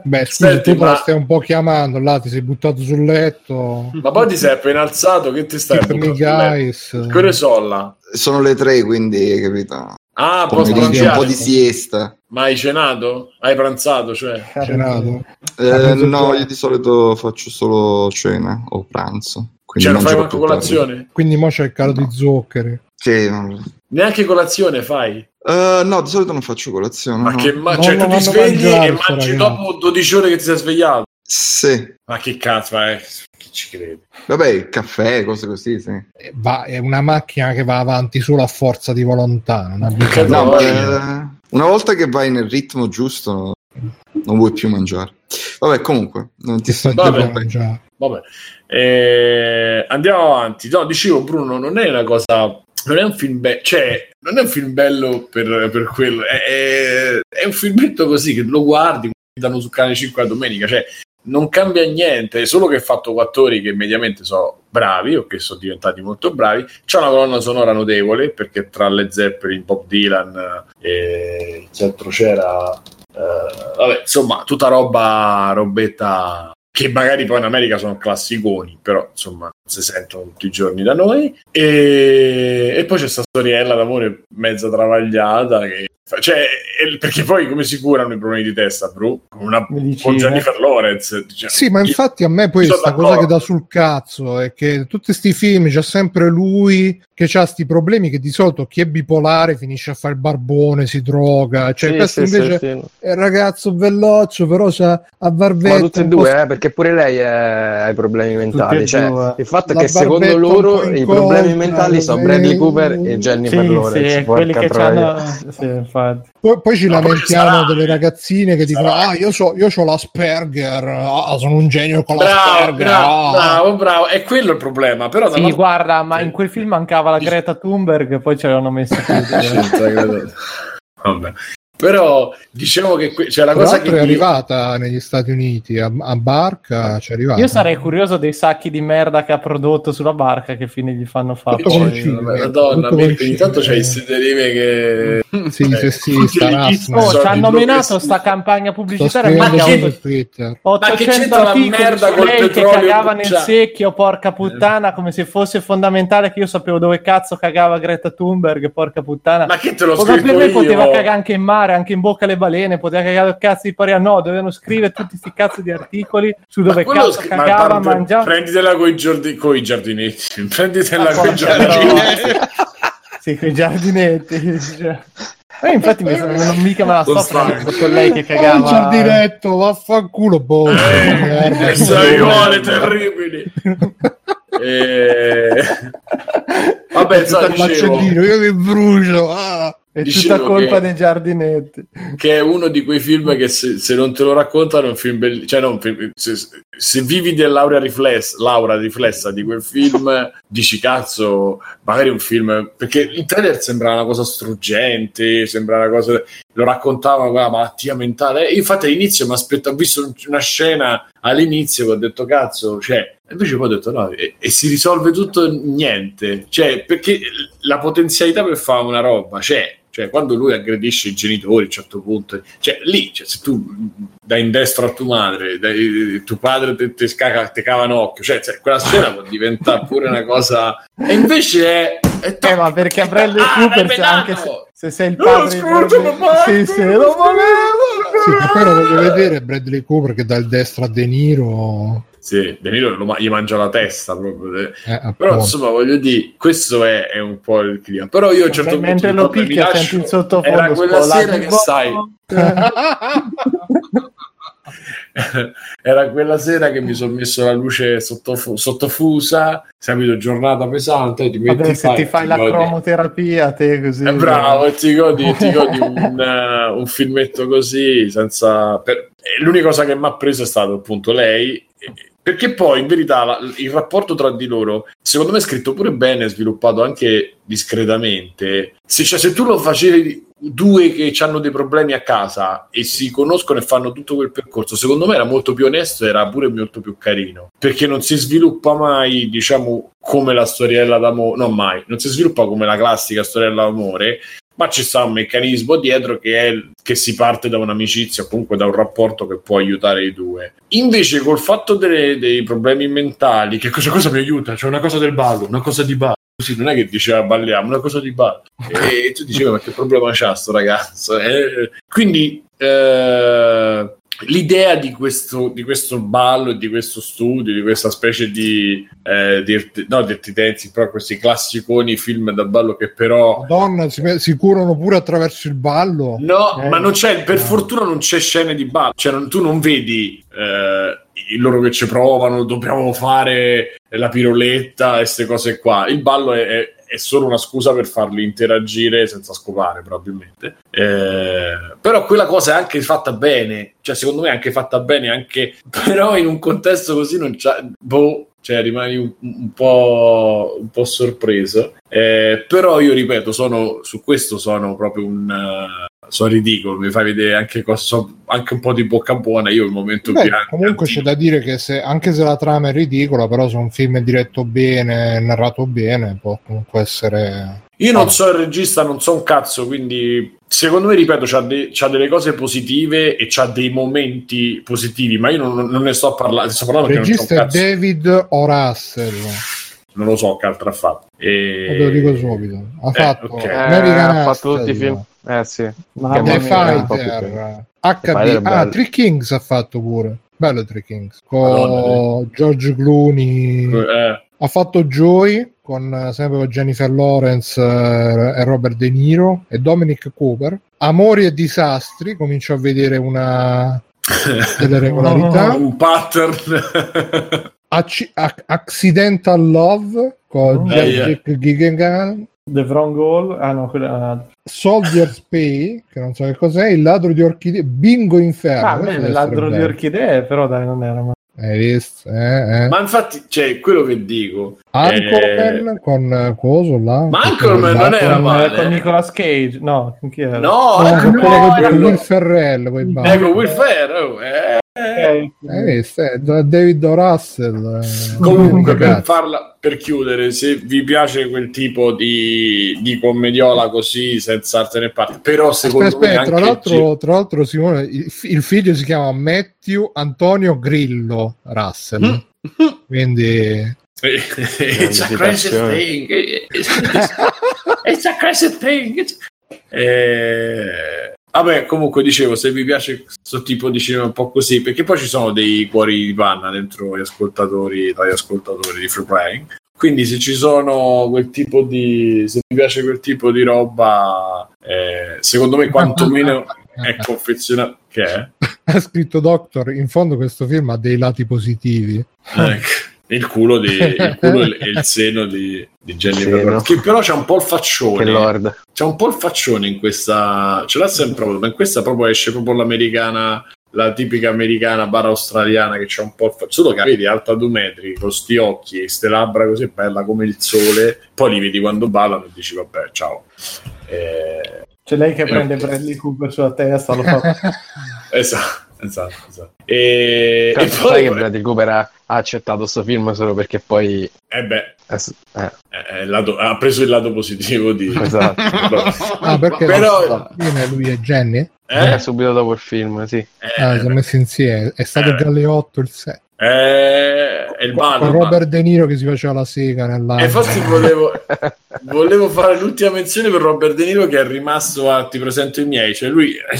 Beh, scusa, Senti, tu ma- la stai un po' chiamando, là ti sei buttato sul letto. Ma poi ti sei appena alzato, che ti stai Keep buttando guys. Quelle sola. Sono le tre, quindi, capito? Ah, Pomeriggio, un po' di siesta. Ma hai cenato? Hai pranzato, cioè? Cenato. Eh, no, io di solito faccio solo cena o pranzo. Quindi Cioè, non fai manco proprio tardi. colazione? Quindi mo c'è il calo di zuccheri. Sì, no. Neanche colazione fai? Eh, no, di solito non faccio colazione. Ma no. che ma- No, cioè, no, tu ti svegli e mangi dopo 12 ore che ti sei svegliato? Sì. Ma che cazzo, è... chi ci crede? Vabbè, il caffè, cose così, sì. Eh, Va- è una macchina che va avanti solo a forza di volontà. Non ha No, eh, una volta che vai nel ritmo giusto, non vuoi più mangiare. Vabbè, comunque, non ti sto. Vabbè, Eh, andiamo avanti. No, dicevo, Bruno, non è una cosa. Non è un film bello, cioè, non è un film bello per, per quello. È, è- è un filmetto così che lo guardi, danno su canale 5 a domenica. Cioè, non cambia niente, è solo che è fatto attori che mediamente sono bravi o che sono diventati molto bravi. C'è una colonna sonora notevole perché tra Led Zeppelin, Bob Dylan e chi altro c'era, eh, vabbè, insomma, tutta roba, robetta che magari poi in America sono classiconi, però insomma si sentono tutti i giorni da noi. E, e poi c'è questa storiella d'amore mezza travagliata che cioè, perché poi come si curano i problemi di testa, bro? Con, una, con Jennifer Lawrence. Cioè, Sì, ma infatti a me poi Sono sta cosa che dà sul cazzo è che tutti sti film c'è sempre lui che ha sti problemi che di solito chi è bipolare finisce a fare il barbone, si droga, cioè Sì, questo sì, invece sì, sì. è un ragazzo belloccio, però c'ha a barbetta Ma tutte e due, eh, perché pure lei è- ha i problemi mentali. Cioè, il fatto è che secondo loro i problemi mentali sono eh, Bradley Cooper e Sì, Jennifer sì, Lawrence. quelli porca che c'hanno... Sì, infatti. Infatti. Poi, poi ci No, lamentiamo delle ragazzine che dicono: sarà- Ah, io, so, io ho l'Asperger, ah, sono un genio con Bravo, l'Asperger. bravo, ah." bravo, bravo. È quello il problema. Però Sì, dall'altro- guarda, ma in quel film mancava la Greta Thunberg e poi ce l'hanno messa chiusa. Vabbè. Però diciamo che que- c'è la Tra cosa che è arrivata negli Stati Uniti a, a barca, ci è arrivata. Io sarei curioso dei sacchi di merda che ha prodotto sulla barca che fine gli fanno fare. Poi. con il cinema. Madonna, Tutto mi- con ogni tanto c'hai queste derive che Sì, Eh, sì, sì, Rassman. Oh, ci hanno menato sta campagna pubblicitaria ma che-. Ma che 800 c'entra la merda col lei che petrolio cagava nel bruciato? secchio, porca puttana, come se fosse fondamentale che io sapevo dove cazzo cagava Greta Thunberg, porca puttana. Ma che te l'ho O per scritto me io? poteva cagare anche in mare, anche in bocca alle balene, poteva cagare il cazzo di paria. No, dovevano scrivere tutti questi cazzo di articoli su Ma dove quello cazzo scri- ma cagava, parte- mangiava. Prenditela coi, coi giardinetti. Prenditela Ah, coi porca giardinetti. Sì, quei giardinetti. cioè. Eh, infatti mi sono, non mica me la sto prendendo con lei che Oh, il cagava. giardinetto, vaffanculo, boh. merda. Queste aiuole terribili. E... Vabbè, sai, il dicevo io mi brucio. ah. È tutta colpa che- dei giardinetti. che è uno di quei film che se, se non te lo raccontano è un film bellissimo. Cioè, non, se, se vivi dell'aura riflessa, l'aura riflessa di quel film, dici cazzo, magari un film. Perché il trailer sembra una cosa struggente, sembra una cosa. Lo raccontava quella malattia mentale. E infatti all'inizio mi aspetto, ho visto un- una scena all'inizio che ho detto cazzo, cioè. Invece poi ho detto no, e, e si risolve tutto niente. Cioè, perché la potenzialità per fare una roba c'è. Cioè, quando lui aggredisce i genitori a un certo punto, cioè lì, cioè, se tu dai in destro a tua madre, dai, tuo padre te, te, scaca, te cava un occhio, cioè, cioè, quella scena può diventare pure una cosa. E invece è. è Eh, ma perché a Bradley Ah, Cooper, se, anche se, se sei il padre di scusa, papà, sì, sì, lo volevo. Sì, lo voglio vedere Bradley Cooper che dà il destro a De Niro. Sì, De Niro lo gli mangia la testa proprio. Eh, Però appunto. insomma, voglio dire, questo è, è un po' il clima. Però io a un certo punto. Mentre lo picchia, lascio- senti il sottofondo. Era quella sera che sai. Era quella sera che mi sono messo la luce sottofu- sottofusa, capito, giornata pesante, ti metti Vabbè, se ti fai la godi. cromoterapia, te così. Eh, bravo, e ti godi, ti godi un, eh, un filmetto così, senza... per- L'unica cosa che mi ha preso è stato appunto lei, e- perché poi in verità la- il rapporto tra di loro, secondo me è scritto pure bene, sviluppato anche discretamente. Se, cioè, se tu lo facevi due che hanno dei problemi a casa e si conoscono e fanno tutto quel percorso, secondo me era molto più onesto, era pure molto più carino, perché non si sviluppa mai, diciamo, come la storiella d'amore, non mai, non si sviluppa come la classica storiella d'amore, ma ci sta un meccanismo dietro che è che si parte da un'amicizia comunque da un rapporto che può aiutare i due. Invece col fatto delle- dei problemi mentali, che cosa, cosa mi aiuta? C'è una cosa del ballo, una cosa di ballo. Così non è che diceva balliamo, una cosa di ballo. E tu dicevi ma che problema c'ha sto ragazzo? Eh, quindi eh, l'idea di questo, di questo ballo e di questo studio, di questa specie di, eh, di no, Dirty Dancing, però questi classiconi film da ballo che però Madonna, si, si curano pure attraverso il ballo. No, Eh, ma non c'è, per no. fortuna non c'è scene di ballo, cioè non- tu non vedi eh, loro che ci provano, dobbiamo fare la piroletta e queste cose qua. Il ballo è, è- è solo una scusa per farli interagire senza scopare, probabilmente. Eh, però quella cosa è anche fatta bene, cioè secondo me è anche fatta bene, anche però in un contesto così non c'è... Boh, cioè rimani un, un po', un po' sorpreso. Eh, però io ripeto, sono, su questo sono proprio un... sono ridicolo, mi fai vedere anche, so- anche un po' di bocca buona. Io il momento Beh, più comunque c'è da dire che se, anche se la trama è ridicola, però se un film è diretto bene, narrato bene, può comunque essere... Io non so il regista, non so un cazzo, quindi secondo me, ripeto, c'ha, de- c'ha delle cose positive e c'ha dei momenti positivi, ma io non, non ne sto parlando, sto parlando Il regista è David O. Non lo so che altro ha fatto. E... te lo dico subito. Ha Eh, fatto ok. Eh, American ha fatto tutti i film. Eh sì. Mamma The Fighter, è ah. Three Kings ha fatto pure. Bello Three Kings. Con Madonna, George Clooney. Eh, Ha fatto Joy con eh, sempre con Jennifer Lawrence eh, e Robert De Niro e Dominic Cooper. Amori e disastri, comincio a vedere una delle regolarità. un pattern. Acci- Ac- Accidental Love con Oh, Jack yeah. Jack The Wrong Goal. Ah no, quella... Soldier's Pay, che non so che cos'è, il ladro di orchidee, Bingo Inferno. Ah, deve il ladro di orchidee, però dai, non era male. Hai visto? Eh, eh. Ma infatti, cioè, quello che dico. Anchorman con eh, coso là. Ma Anchorman non era Con, male. con Nicolas Cage, no, con chi era? No, No, quello no, con- con quello- Will Ferrell, ecco Will Ferrell, eh. Eh, Hai visto? Eh, David O. Russell. eh, Comunque, per, farla, per chiudere, se vi piace quel tipo di, di commediola così, senza arte né parte, però secondo Aspetta, me tra l'altro, tra l'altro Simone, il, il figlio si chiama Matthew Antonio Grillo Russell. Quindi It's a crazy thing. It's, it's a crazy thing. Eh, vabbè, comunque dicevo, se vi piace questo tipo di cinema un po' così, perché poi ci sono dei cuori di panna dentro gli ascoltatori, tra gli ascoltatori di Free Playing. Quindi se ci sono quel tipo di se vi piace quel tipo di roba, eh, secondo me quantomeno è confezionato che è? ha scritto Doctor, in fondo questo film ha dei lati positivi. Ecco, il culo, di, il culo e il seno di, di Jennifer Seno. Lawrence, che però c'ha un po' il faccione lord. c'è un po' il faccione in questa ce l'ha sempre avuto ma in questa proprio esce proprio l'americana la tipica americana barra australiana che c'è un po' il faccione solo che vedi alta due metri con sti occhi e ste labbra così bella come il sole poi li vedi quando ballano e dici vabbè ciao Eh, C'è lei che Eh, prende Bradley Cooper sulla testa, lo fa. esatto esatto, esatto. E, e Cazzo, sai poi che Bradley Cooper ha, ha accettato questo film solo perché poi... eh beh, eh, eh, è- è il lato- ha preso il lato positivo di esatto. Ah, perché Però- Fine, lui e Jenny? eh? Eh, subito dopo il film, sì. Ah, si sono messi insieme. È stato Eh. Galeotto il 6. Eh, è il ballo Con ma- Robert De Niro che si faceva la sega nella... E infatti volevo, volevo fare l'ultima menzione per Robert De Niro che è rimasto a ti presento i miei, cioè lui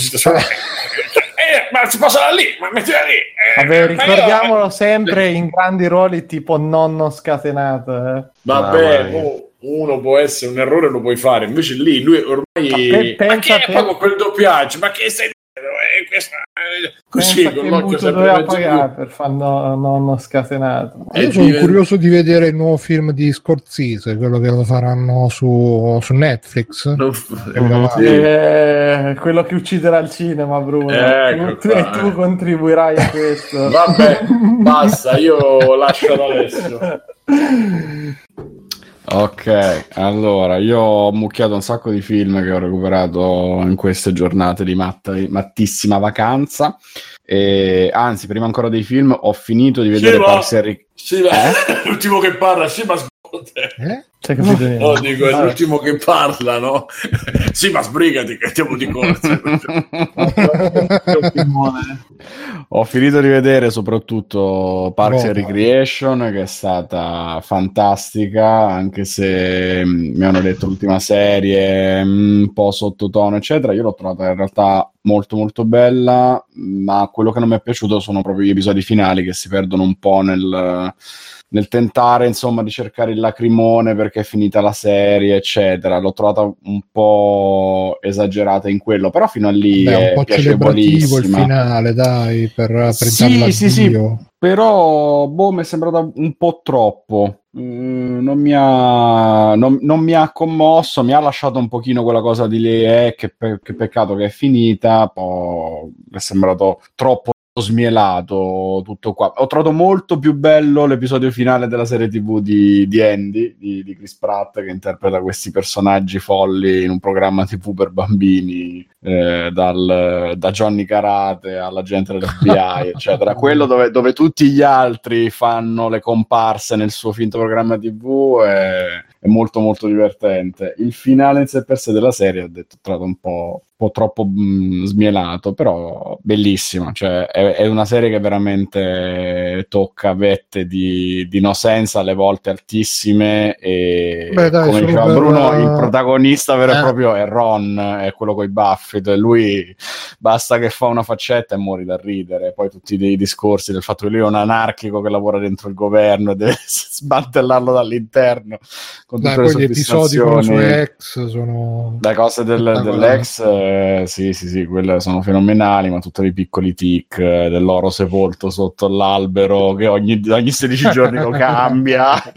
eh, ma si posa da lì, ma mettila lì. eh, Vabbè, ma io- ricordiamolo sempre in grandi ruoli tipo nonno scatenato. Eh. Vabbè, No, mo, uno può essere un errore, lo puoi fare. Invece lì lui ormai Ma pe- ma che è con quel doppiaggio, ma che stai Eh, questa- eh, Così Pensa con l'occhio sempre pagare per fare no- nonno scatenato. E Io sono diventa- curioso di vedere il nuovo film di Scorsese, quello che lo faranno su, su Netflix. Mhm. Sì. Eh, quello che ucciderà il cinema, Bruno. Ecco tu, qua, e tu eh. contribuirai a questo. Vabbè, basta, io lascio ad Alessio. Ok, allora io ho mucchiato un sacco di film che ho recuperato in queste giornate di matta- mattissima vacanza. E, anzi, prima ancora dei film, ho finito di vedere Parks and Rec- Sì, ma l'ultimo che parla, sì, ma sbrigati. Eh? C'hai capito? No, dico, è l'ultimo che parla, no? sì, ma sbrigati che andiamo di corsa. Ho finito di vedere soprattutto Parks and Roma. Recreation, che è stata fantastica, anche se mm, mi hanno detto l'ultima serie mm, un po' sottotono, eccetera. Io l'ho trovata in realtà molto molto bella, ma quello che non mi è piaciuto sono proprio gli episodi finali che si perdono un po' nel, nel tentare, insomma, di cercare il lacrimone perché è finita la serie, eccetera. L'ho trovata un po' esagerata in quello, però fino a lì Beh, è un po' celebrativo il finale, dai, per per Sì, sì, sì. Però, boh, mi è sembrata un po' troppo. Mm, non, mi ha, non, non mi ha commosso, mi ha lasciato un pochino quella cosa di lì, eh, che, pe- che peccato che è finita, poi mi è sembrato troppo smielato tutto qua. Ho trovato molto più bello l'episodio finale della serie TV di, di Andy, di, di Chris Pratt, che interpreta questi personaggi folli in un programma TV per bambini, eh, dal, da Johnny Karate all'agente dell'FBI, eccetera. Quello dove, dove tutti gli altri fanno le comparse nel suo finto programma TV è, è molto molto divertente. Il finale in sé per sé della serie ho detto ho trovato un po', po' troppo mh, smielato, però bellissima. Cioè, è, è una serie che veramente tocca vette di, di no sense alle volte altissime e Beh, dai, come diceva per- Bruno, il protagonista vero e Eh. proprio è Ron, è quello con i baffi. Lui basta che fa una faccetta e muori da ridere. Poi tutti dei discorsi del fatto che lui è un anarchico che lavora dentro il governo e deve smantellarlo dall'interno con Dai, tutte le poi gli episodi con soddisfazioni. ex sono... Le cose del- dell'ex, eh, sì, sì, sì, quelle sono fenomenali, ma tutti i piccoli tic eh, dell'oro sepolto sotto l'albero che ogni, ogni 16 giorni lo cambia.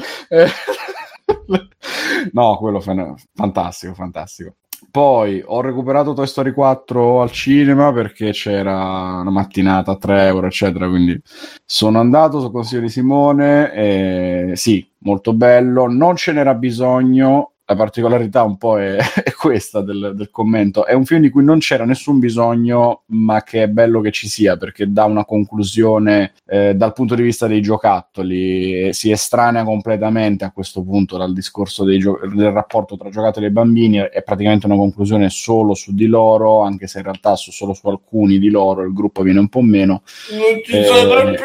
No, quello fan- fantastico, fantastico. Poi ho recuperato Toy Story 4 al cinema perché c'era una mattinata a 3 euro, eccetera. Quindi sono andato sul consiglio di Simone. Sì, molto bello. Non ce n'era bisogno. La particolarità un po' è, è questa del, del commento. È un film di cui non c'era nessun bisogno, ma che è bello che ci sia perché dà una conclusione eh, dal punto di vista dei giocattoli. Si estranea completamente a questo punto dal discorso dei gio- del rapporto tra giocattoli e bambini. È praticamente una conclusione solo su di loro, anche se in realtà su- solo su alcuni di loro il gruppo viene un po' meno. Non ci Eh. sarà più.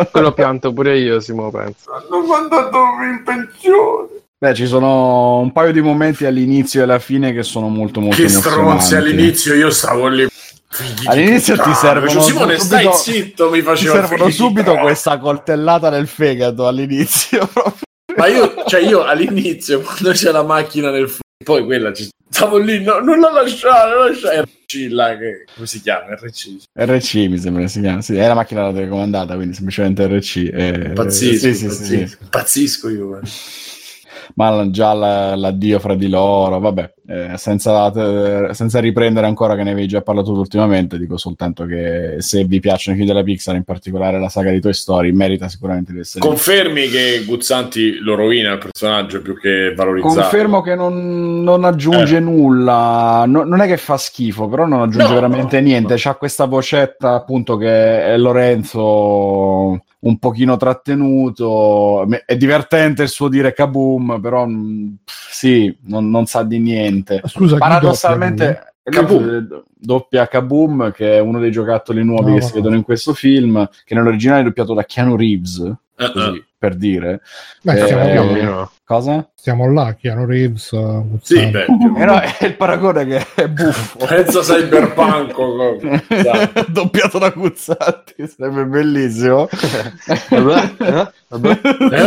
Quello pianto pure io, Simo, penso. Hanno mandato in pensione. Beh, ci sono un paio di momenti all'inizio e alla fine che sono molto molto Che stronzi all'inizio, io stavo lì. Figli All'inizio ti puttana. servono Cioè, Simone, stai subito- zitto, mi Ti faceva servono figli di subito puttana. questa coltellata nel fegato all'inizio. proprio. Ma io, cioè io all'inizio, quando c'è la macchina nel fuoco, poi quella ci stavo lì, no, non la lasciare, non la lasciare. RC là, che, come si chiama? RC. RC mi sembra si chiama. Sì, è la macchina da telecomandata, quindi semplicemente RC. eh, Pazzisco, sì, sì, sì, pazzisco. Pazzisco io. guarda. Ma già la- l'addio fra di loro, vabbè, eh, senza, eh, senza riprendere ancora che ne avevi già parlato ultimamente, dico soltanto che se vi piacciono i film della Pixar, in particolare la saga di Toy Story, merita sicuramente di essere Confermi che Guzzanti lo rovina il personaggio più che valorizzato. Confermo che non, non aggiunge Eh. nulla, No- non è che fa schifo, però non aggiunge No, veramente no, niente. no. C'ha questa vocetta appunto che è Lorenzo un pochino trattenuto. È divertente il suo dire kaboom, però mm, pff, sì, non, non sa di niente. Scusa, Paradossalmente, Kaboom. lui, eh, doppia Kaboom, che è uno dei giocattoli nuovi No, che no. si vedono in questo film, che nell'originale è doppiato da Keanu Reeves, Eh, così eh. per dire. Beh, Eh, siamo, Più o là, meno. Cosa? siamo là, Keanu Reeves. uh, Sì, beh, Eh no, è il paragone che è buffo. Pensa cyberpunk. oh, esatto. Doppiato da Guzzanti, sarebbe bellissimo. Eh? Eh, eh,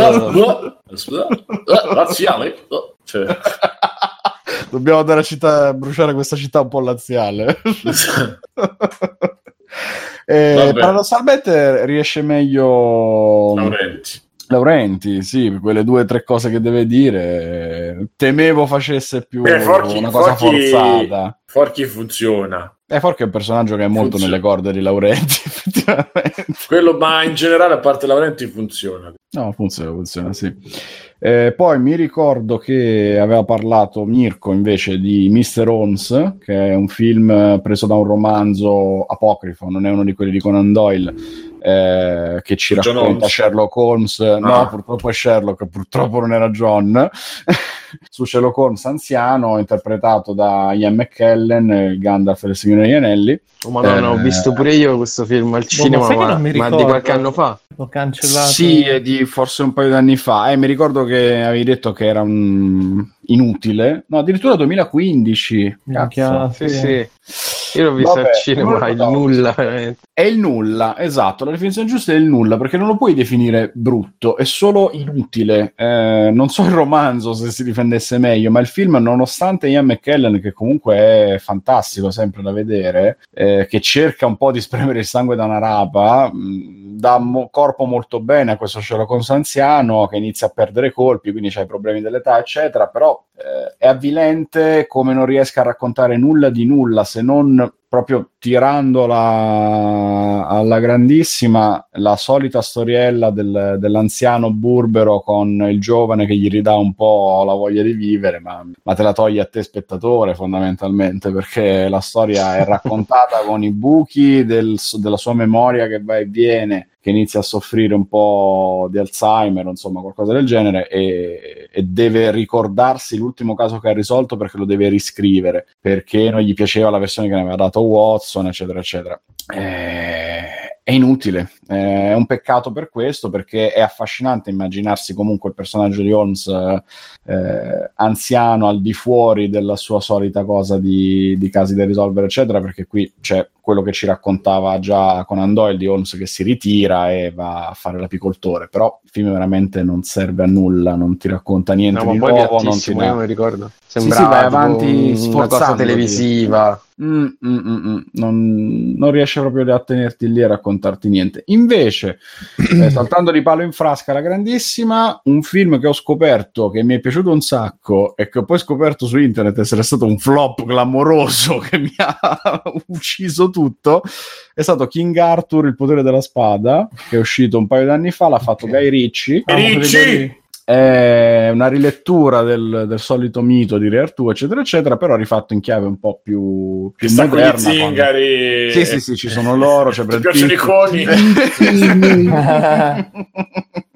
Laziale. oh, cioè, Dobbiamo andare a città, bruciare questa città un po' laziale. Eh, paradossalmente riesce meglio Laurenti. Laurenti, sì, quelle due o tre cose che deve dire. Temevo facesse più Beh, Forchi- una cosa Forchi- forzata. Forchi funziona. Eh, Forchi è un personaggio che è molto Funziona. nelle corde di Laurenti, effettivamente. Quello, ma in generale, a parte Laurenti, funziona. No, funziona, funziona, sì. Eh, poi mi ricordo che aveva parlato Mirko invece di Mr. Holmes, che è un film preso da un romanzo apocrifo, non è uno di quelli di Conan Doyle, eh, che ci John racconta Holmes. Sherlock Holmes. No, Ah. purtroppo è Sherlock, purtroppo non era John. Su Sherlock Holmes anziano, interpretato da Ian McKellen, eh, Gandalf e il Signore degli Anelli. Oh, Madonna, ho Eh, visto pure io questo film al cinema, che ma, non mi ma di qualche anno fa. L'ho cancellato. Sì, è di forse un paio di anni fa. Eh, mi ricordo che avevi detto che era un... inutile. No, addirittura 2015. Minchia, Cazzo. Sì, sì. Io l'ho visto Vabbè, al cinema, non il so. nulla, veramente. È il nulla, esatto. La definizione giusta è il nulla, perché non lo puoi definire brutto, è solo inutile. Eh, non so il romanzo se si difendesse meglio, ma il film, nonostante Ian McKellen, che comunque è fantastico sempre da vedere, eh, che cerca un po' di spremere il sangue da una rapa, mh, dà mo- corpo molto bene a questo Sherlock Holmes anziano che inizia a perdere colpi, quindi c'ha i problemi dell'età, eccetera, però eh, è avvilente come non riesca a raccontare nulla di nulla se non proprio tirandola alla grandissima la solita storiella del- dell'anziano burbero con il giovane che gli ridà un po' la voglia di vivere, ma, ma te la toglie a te spettatore fondamentalmente perché la storia è raccontata con i buchi del- della sua memoria che va e viene che inizia a soffrire un po' di Alzheimer, insomma qualcosa del genere, e, e deve ricordarsi l'ultimo caso che ha risolto perché lo deve riscrivere, perché non gli piaceva la versione che ne aveva dato Watson, eccetera, eccetera. Eh, è inutile, eh, è un peccato per questo, perché è affascinante immaginarsi comunque il personaggio di Holmes eh, anziano al di fuori della sua solita cosa di, di casi da risolvere, eccetera, perché qui c'è quello che ci raccontava già Conan Doyle di Holmes che si ritira e va a fare l'apicoltore, però il film veramente non serve a nulla, non ti racconta niente No, di nuovo, non ti dà- non ricordo. sì, Sembrava vai avanti sforzandoti. televisiva. Mm, mm, mm, mm. Non, non riesce proprio a tenerti lì a raccontarti niente. Invece, eh, saltando di palo in frasca la grandissima, un film che ho scoperto che mi è piaciuto un sacco e che ho poi scoperto su internet essere stato un flop clamoroso che mi ha ucciso tutto, è stato King Arthur, il potere della spada, che è uscito un paio d'anni fa, l'ha fatto Guy Ritchie. Ricci! È una rilettura del, del solito mito di Re Artù, eccetera, eccetera, però rifatto in chiave un po' più, più sta con gli moderna. quando- zingari. Sì, sì, sì, ci sono loro, c'è Ti piacciono i coni?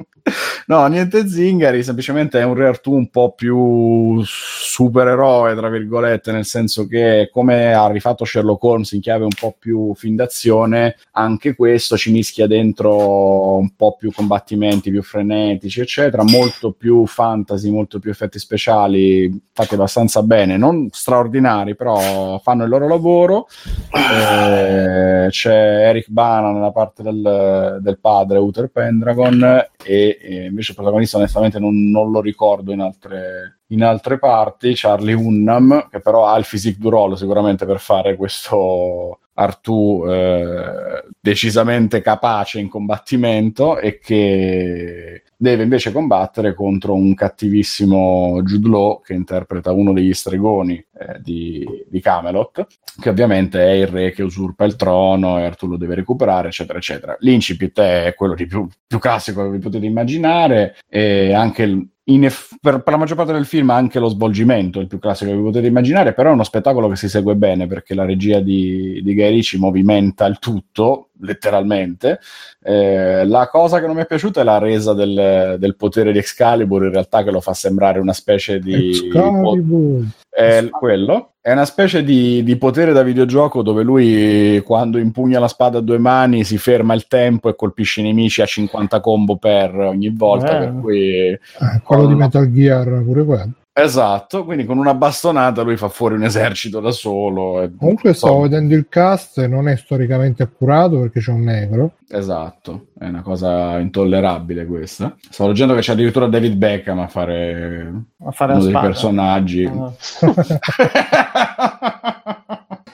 No, niente zingari, semplicemente è un Re Artù un po' più supereroe, tra virgolette, nel senso che come ha rifatto Sherlock Holmes in chiave un po' più fin d'azione, anche questo ci mischia dentro un po' più combattimenti, più frenetici, eccetera, molto più fantasy, molto più effetti speciali, fatti abbastanza bene, non straordinari, però fanno il loro lavoro. Eh, c'è Eric Bana nella parte del, del padre, Uther Pendragon, e, invece il protagonista onestamente non, non lo ricordo in altre, in altre parti, Charlie Hunnam, che però ha il physique du role sicuramente per fare questo Artù eh, decisamente capace in combattimento e che deve invece combattere contro un cattivissimo Jude Law che interpreta uno degli stregoni eh, di, di Camelot, che ovviamente è il re che usurpa il trono e Artù lo deve recuperare, eccetera, eccetera. L'incipit è quello di più, più classico che vi potete immaginare e anche eff- per, per la maggior parte del film anche lo svolgimento il più classico che vi potete immaginare, però è uno spettacolo che si segue bene perché la regia di, di Guy Ritchie movimenta il tutto, letteralmente. Eh, la cosa che non mi è piaciuta è la resa del, del potere di Excalibur, in realtà che lo fa sembrare una specie di... Excalibur. È quello. È una specie di, di potere da videogioco dove lui, quando impugna la spada a due mani, si ferma il tempo e colpisce i nemici a 50 combo per ogni volta. Eh. Per cui, Ah, quello di Metal Gear pure quello. esatto. Quindi con una bastonata lui fa fuori un esercito da solo. e- Comunque stavo vedendo il cast non è storicamente accurato perché c'è un negro. Esatto, è una cosa intollerabile questa. Stavo leggendo che c'è addirittura David Beckham a fare, A fare uno dei spada. personaggi. Ah.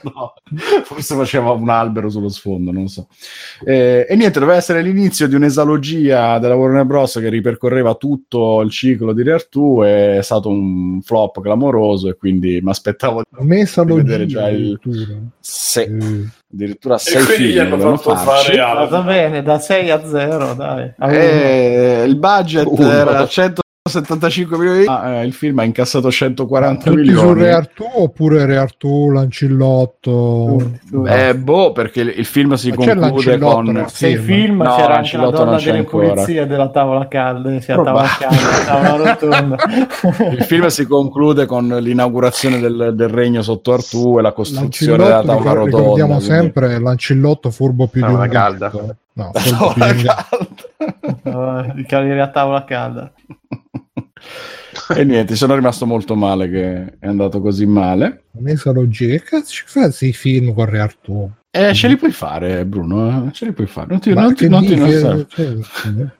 No, forse faceva un albero sullo sfondo, non so. Eh, e niente, doveva essere l'inizio di un'esalogia della Warner Bros. che ripercorreva tutto il ciclo di Re Artù. È stato un flop clamoroso e quindi mi aspettavo di vedere già il se- Eh, addirittura sei E quindi gli film hanno dovevano fatto farci. Va bene, da 6 a 0, dai. Eh, il budget Uno. era 175 milioni di ah, eh, il film ha incassato 140 tutti su milioni Re Artù oppure Re Artù, Lancillotto? Eh, boh perché il il film si Ma conclude Lancillotto con Sei film. film, No, c'era anche la donna delle ancora. pulizie della tavola calda, sì, a tavola calda, tavola rotonda. il film si conclude con l'inaugurazione del, del regno sotto Artù e la costruzione della tavola ricor- rotonda ricordiamo quindi- sempre Lancillotto furbo più di Tavola un calda. gatto. No, La furbo più tavola di un gatto. calda. I cavalieri a tavola calda. E niente sono rimasto molto male che è andato così male Mesalogia, che cazzo ci fa questi film con Re Artù? eh, ce li puoi fare Bruno eh? ce li puoi fare non ti, Ma non ti, non ti- non dici? serve. Cioè,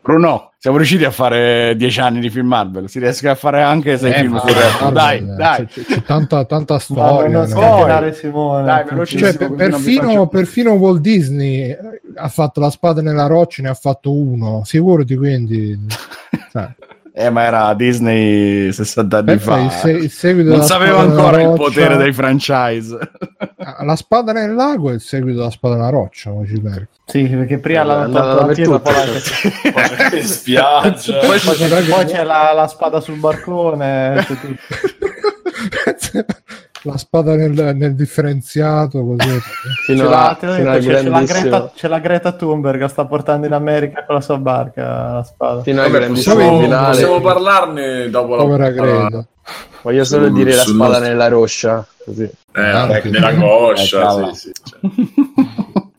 Bruno, siamo riusciti a fare dieci anni di film Marvel. Si riesce a fare anche sei eh, film su Re- Dai, Marvel, dai. C'è, c'è tanta, tanta Ma storia. no? scatenare Simone. Dai, velocissimo. Cioè, per- perfino, faccio- perfino Walt Disney eh, ha fatto la spada nella roccia, ne ha fatto uno. Figurati quindi. Eh, ma era Disney 60 anni Pensa fa. il, se- il seguito Non sapeva ancora il potere dei franchise. Ah, La spada nel lago è il seguito della spada nella roccia. come ci perdi. Sì, perché prima La- poi spiaggia. poi c'è, poi c'è la, la spada sul barcone. c'è tutto. la spada nel, nel differenziato così. Fino C'è la, c'è, c'è la Greta, c'è la Greta Thunberg che sta portando in America con la sua barca la spada. fino al Vabbè, grandissimo possiamo, finale. possiamo parlarne dopo la Povera puntata. Greta. Voglio solo dire la spada nostro- nella roscia. Così. Eh, Anche. nella Eh, coscia, cavolo. sì, sì, cioè.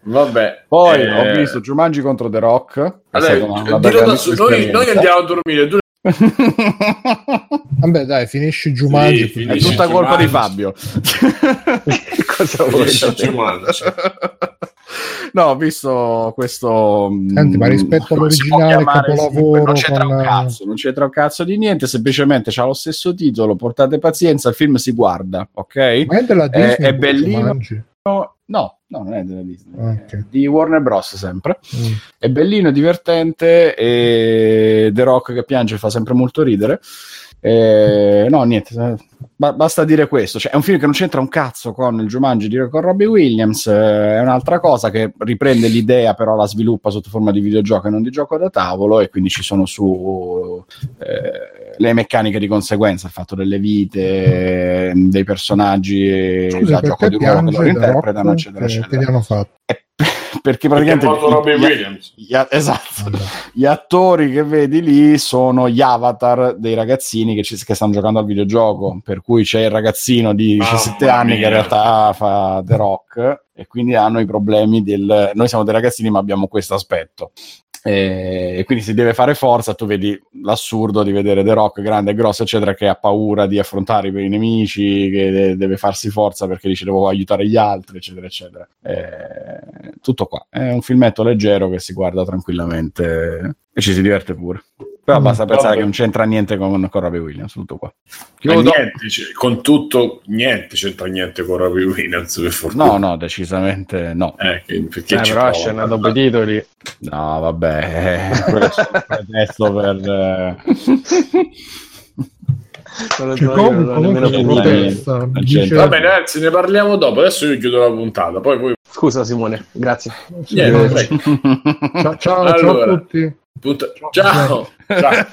Vabbè. Poi eh, ho visto Jumanji contro The Rock. Allora, una- una noi, noi andiamo a dormire. Tu Vabbè, dai, finisci Jumanji. Sì, È tutta colpa di Jumanji. Fabio. Cosa vuoi? Jumanji. No, ho visto questo. Senti, ma rispetto all'originale capolavoro non c'entra con- un cazzo, non c'entra un cazzo di niente. Semplicemente c'ha lo stesso titolo. Portate pazienza, il film si guarda, ok? Ma è della Disney? è bellino. Jumanji? No, no, non è della Disney, Ah, è ok. di Warner Bros. sempre. Mm. È bellino, è divertente e The Rock che piange fa sempre molto ridere. Eh, no, niente, eh, ba- basta dire questo. Cioè, è un film che non c'entra un cazzo con il Jumanji di con Robbie Williams. eh, è un'altra cosa che riprende l'idea, però la sviluppa sotto forma di videogioco e non di gioco da tavolo. E quindi ci sono su eh, le meccaniche di conseguenza, il fatto delle vite, eh, dei personaggi e Scusa, da gioco perché di ruolo che The interpretano, eccetera, Che- Che eccetera. gli hanno fatto? Perché Perché ha praticamente Robbie gli- gli- esatto gli attori che vedi lì sono gli avatar dei ragazzini che, ci- che stanno giocando al videogioco. Per cui c'è il ragazzino di Mamma 17 anni che in realtà fa The Rock e quindi hanno i problemi del. Noi siamo dei ragazzini, ma abbiamo questo aspetto. E quindi si deve fare forza. Tu vedi l'assurdo di vedere The Rock grande e grosso, eccetera, che ha paura di affrontare i nemici, che de- deve farsi forza perché dice devo aiutare gli altri, eccetera, eccetera. Eh, tutto qua. È un filmetto leggero che si guarda tranquillamente e ci si diverte pure. Però Mm, basta pensare vabbè. che non c'entra niente con, con Robbie Williams, tutto qua. Chiudo. niente, cioè, con tutto, niente c'entra niente con Robbie Williams, per. No, no, decisamente no. Eh, che- perché Eh, però scena dopo i titoli. No, vabbè, eh, quello è solo un pretesto per... eh, Non lo Cioè, so, io comunque, non ho nemmeno comunque problemi. protesta, Non dice- c'entra. Va bene, ragazzi, ne parliamo dopo. Adesso io chiudo la puntata. Poi voi. Scusa Simone, grazie. Vai. Ciao, ciao, ciao Allora. a tutti. Punta- Ciao. Ciao.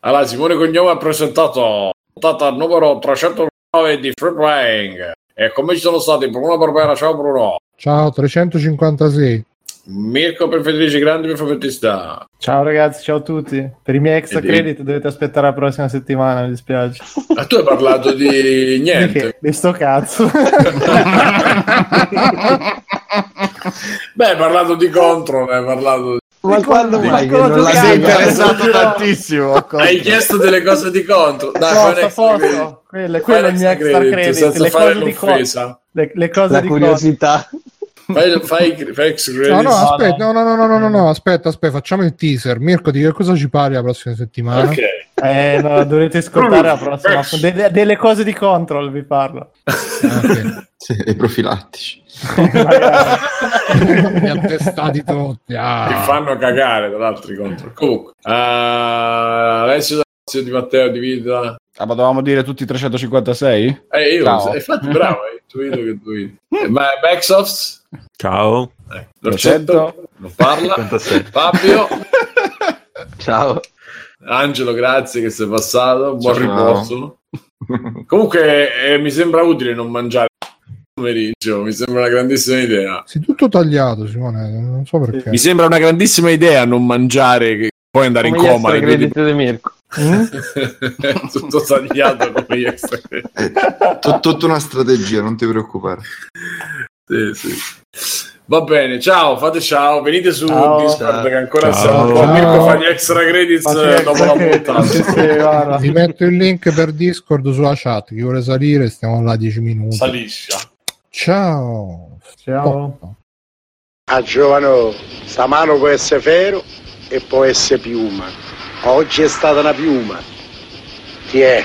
Allora, Simone Cognome ha presentato puntata numero 309 di Free Playing. E come ci sono stati Bruno Barbera, ciao Bruno. Ciao, 356. Mirko per Federici Grandi per Favettista. Ciao ragazzi, ciao a tutti. Per i miei extra di- credit dovete aspettare la prossima settimana, mi dispiace. Ma tu hai parlato di niente. Di sto cazzo. Beh, hai parlato di Control, hai parlato di... Ma quando Di mai che non l'hai giocare? Sei interessato Giocherò. tantissimo. Hai chiesto delle cose di Control. Dai, credit. posso. Quelle, Fai quello è il mio extra credit. senza Le fare cose di co- l'offesa. le, le cose La di curiosità. Fai, fai, fai credit. No, no, aspetta, no, no, no, no, no, no, no, aspetta, aspetta, facciamo il teaser. Mirko, di che cosa ci parli la prossima settimana? Ok. Eh, no, dovete ascoltare la prossima. Delle, delle cose di control vi parlo. Ah, ok. Sì, e profilattici. Magari. Li attestati tutti. ah. Ti fanno cagare tra l'altro i Control. Comunque, ah, Alessio di Matteo di Vita. Ah, ma dovevamo dire tutti 356? Eh, io, Ciao. infatti, bravo, hai intuito che tu Ma Backsoft? Ciao. Eh, L'orcetto non parla. 56. Fabio. Ciao. Angelo, grazie che sei passato. Buon Ciao. riposo. Comunque, eh, mi sembra utile non mangiare pomeriggio. Mi sembra una grandissima idea. Sei tutto tagliato, Simone, non so perché. Mi sembra una grandissima idea non mangiare, che poi andare Come in gli coma. due di- Mirko. tutto tagliato come gli extra tut- tutta una strategia, non ti preoccupare. Sì, sì. Va bene, ciao, fate ciao, venite su Ciao. Discord che ancora Ciao. siamo qua. Ciao. Mirko fa gli extra credits eh, dopo extra la puntata. Sì. Vi metto il link per Discord sulla chat. Chi vuole salire, stiamo là 10 minuti. Saliscia. Ciao. Ciao. A giovano, sta mano può essere ferro e può essere piuma. Oggi è stata una piuma. Ti è.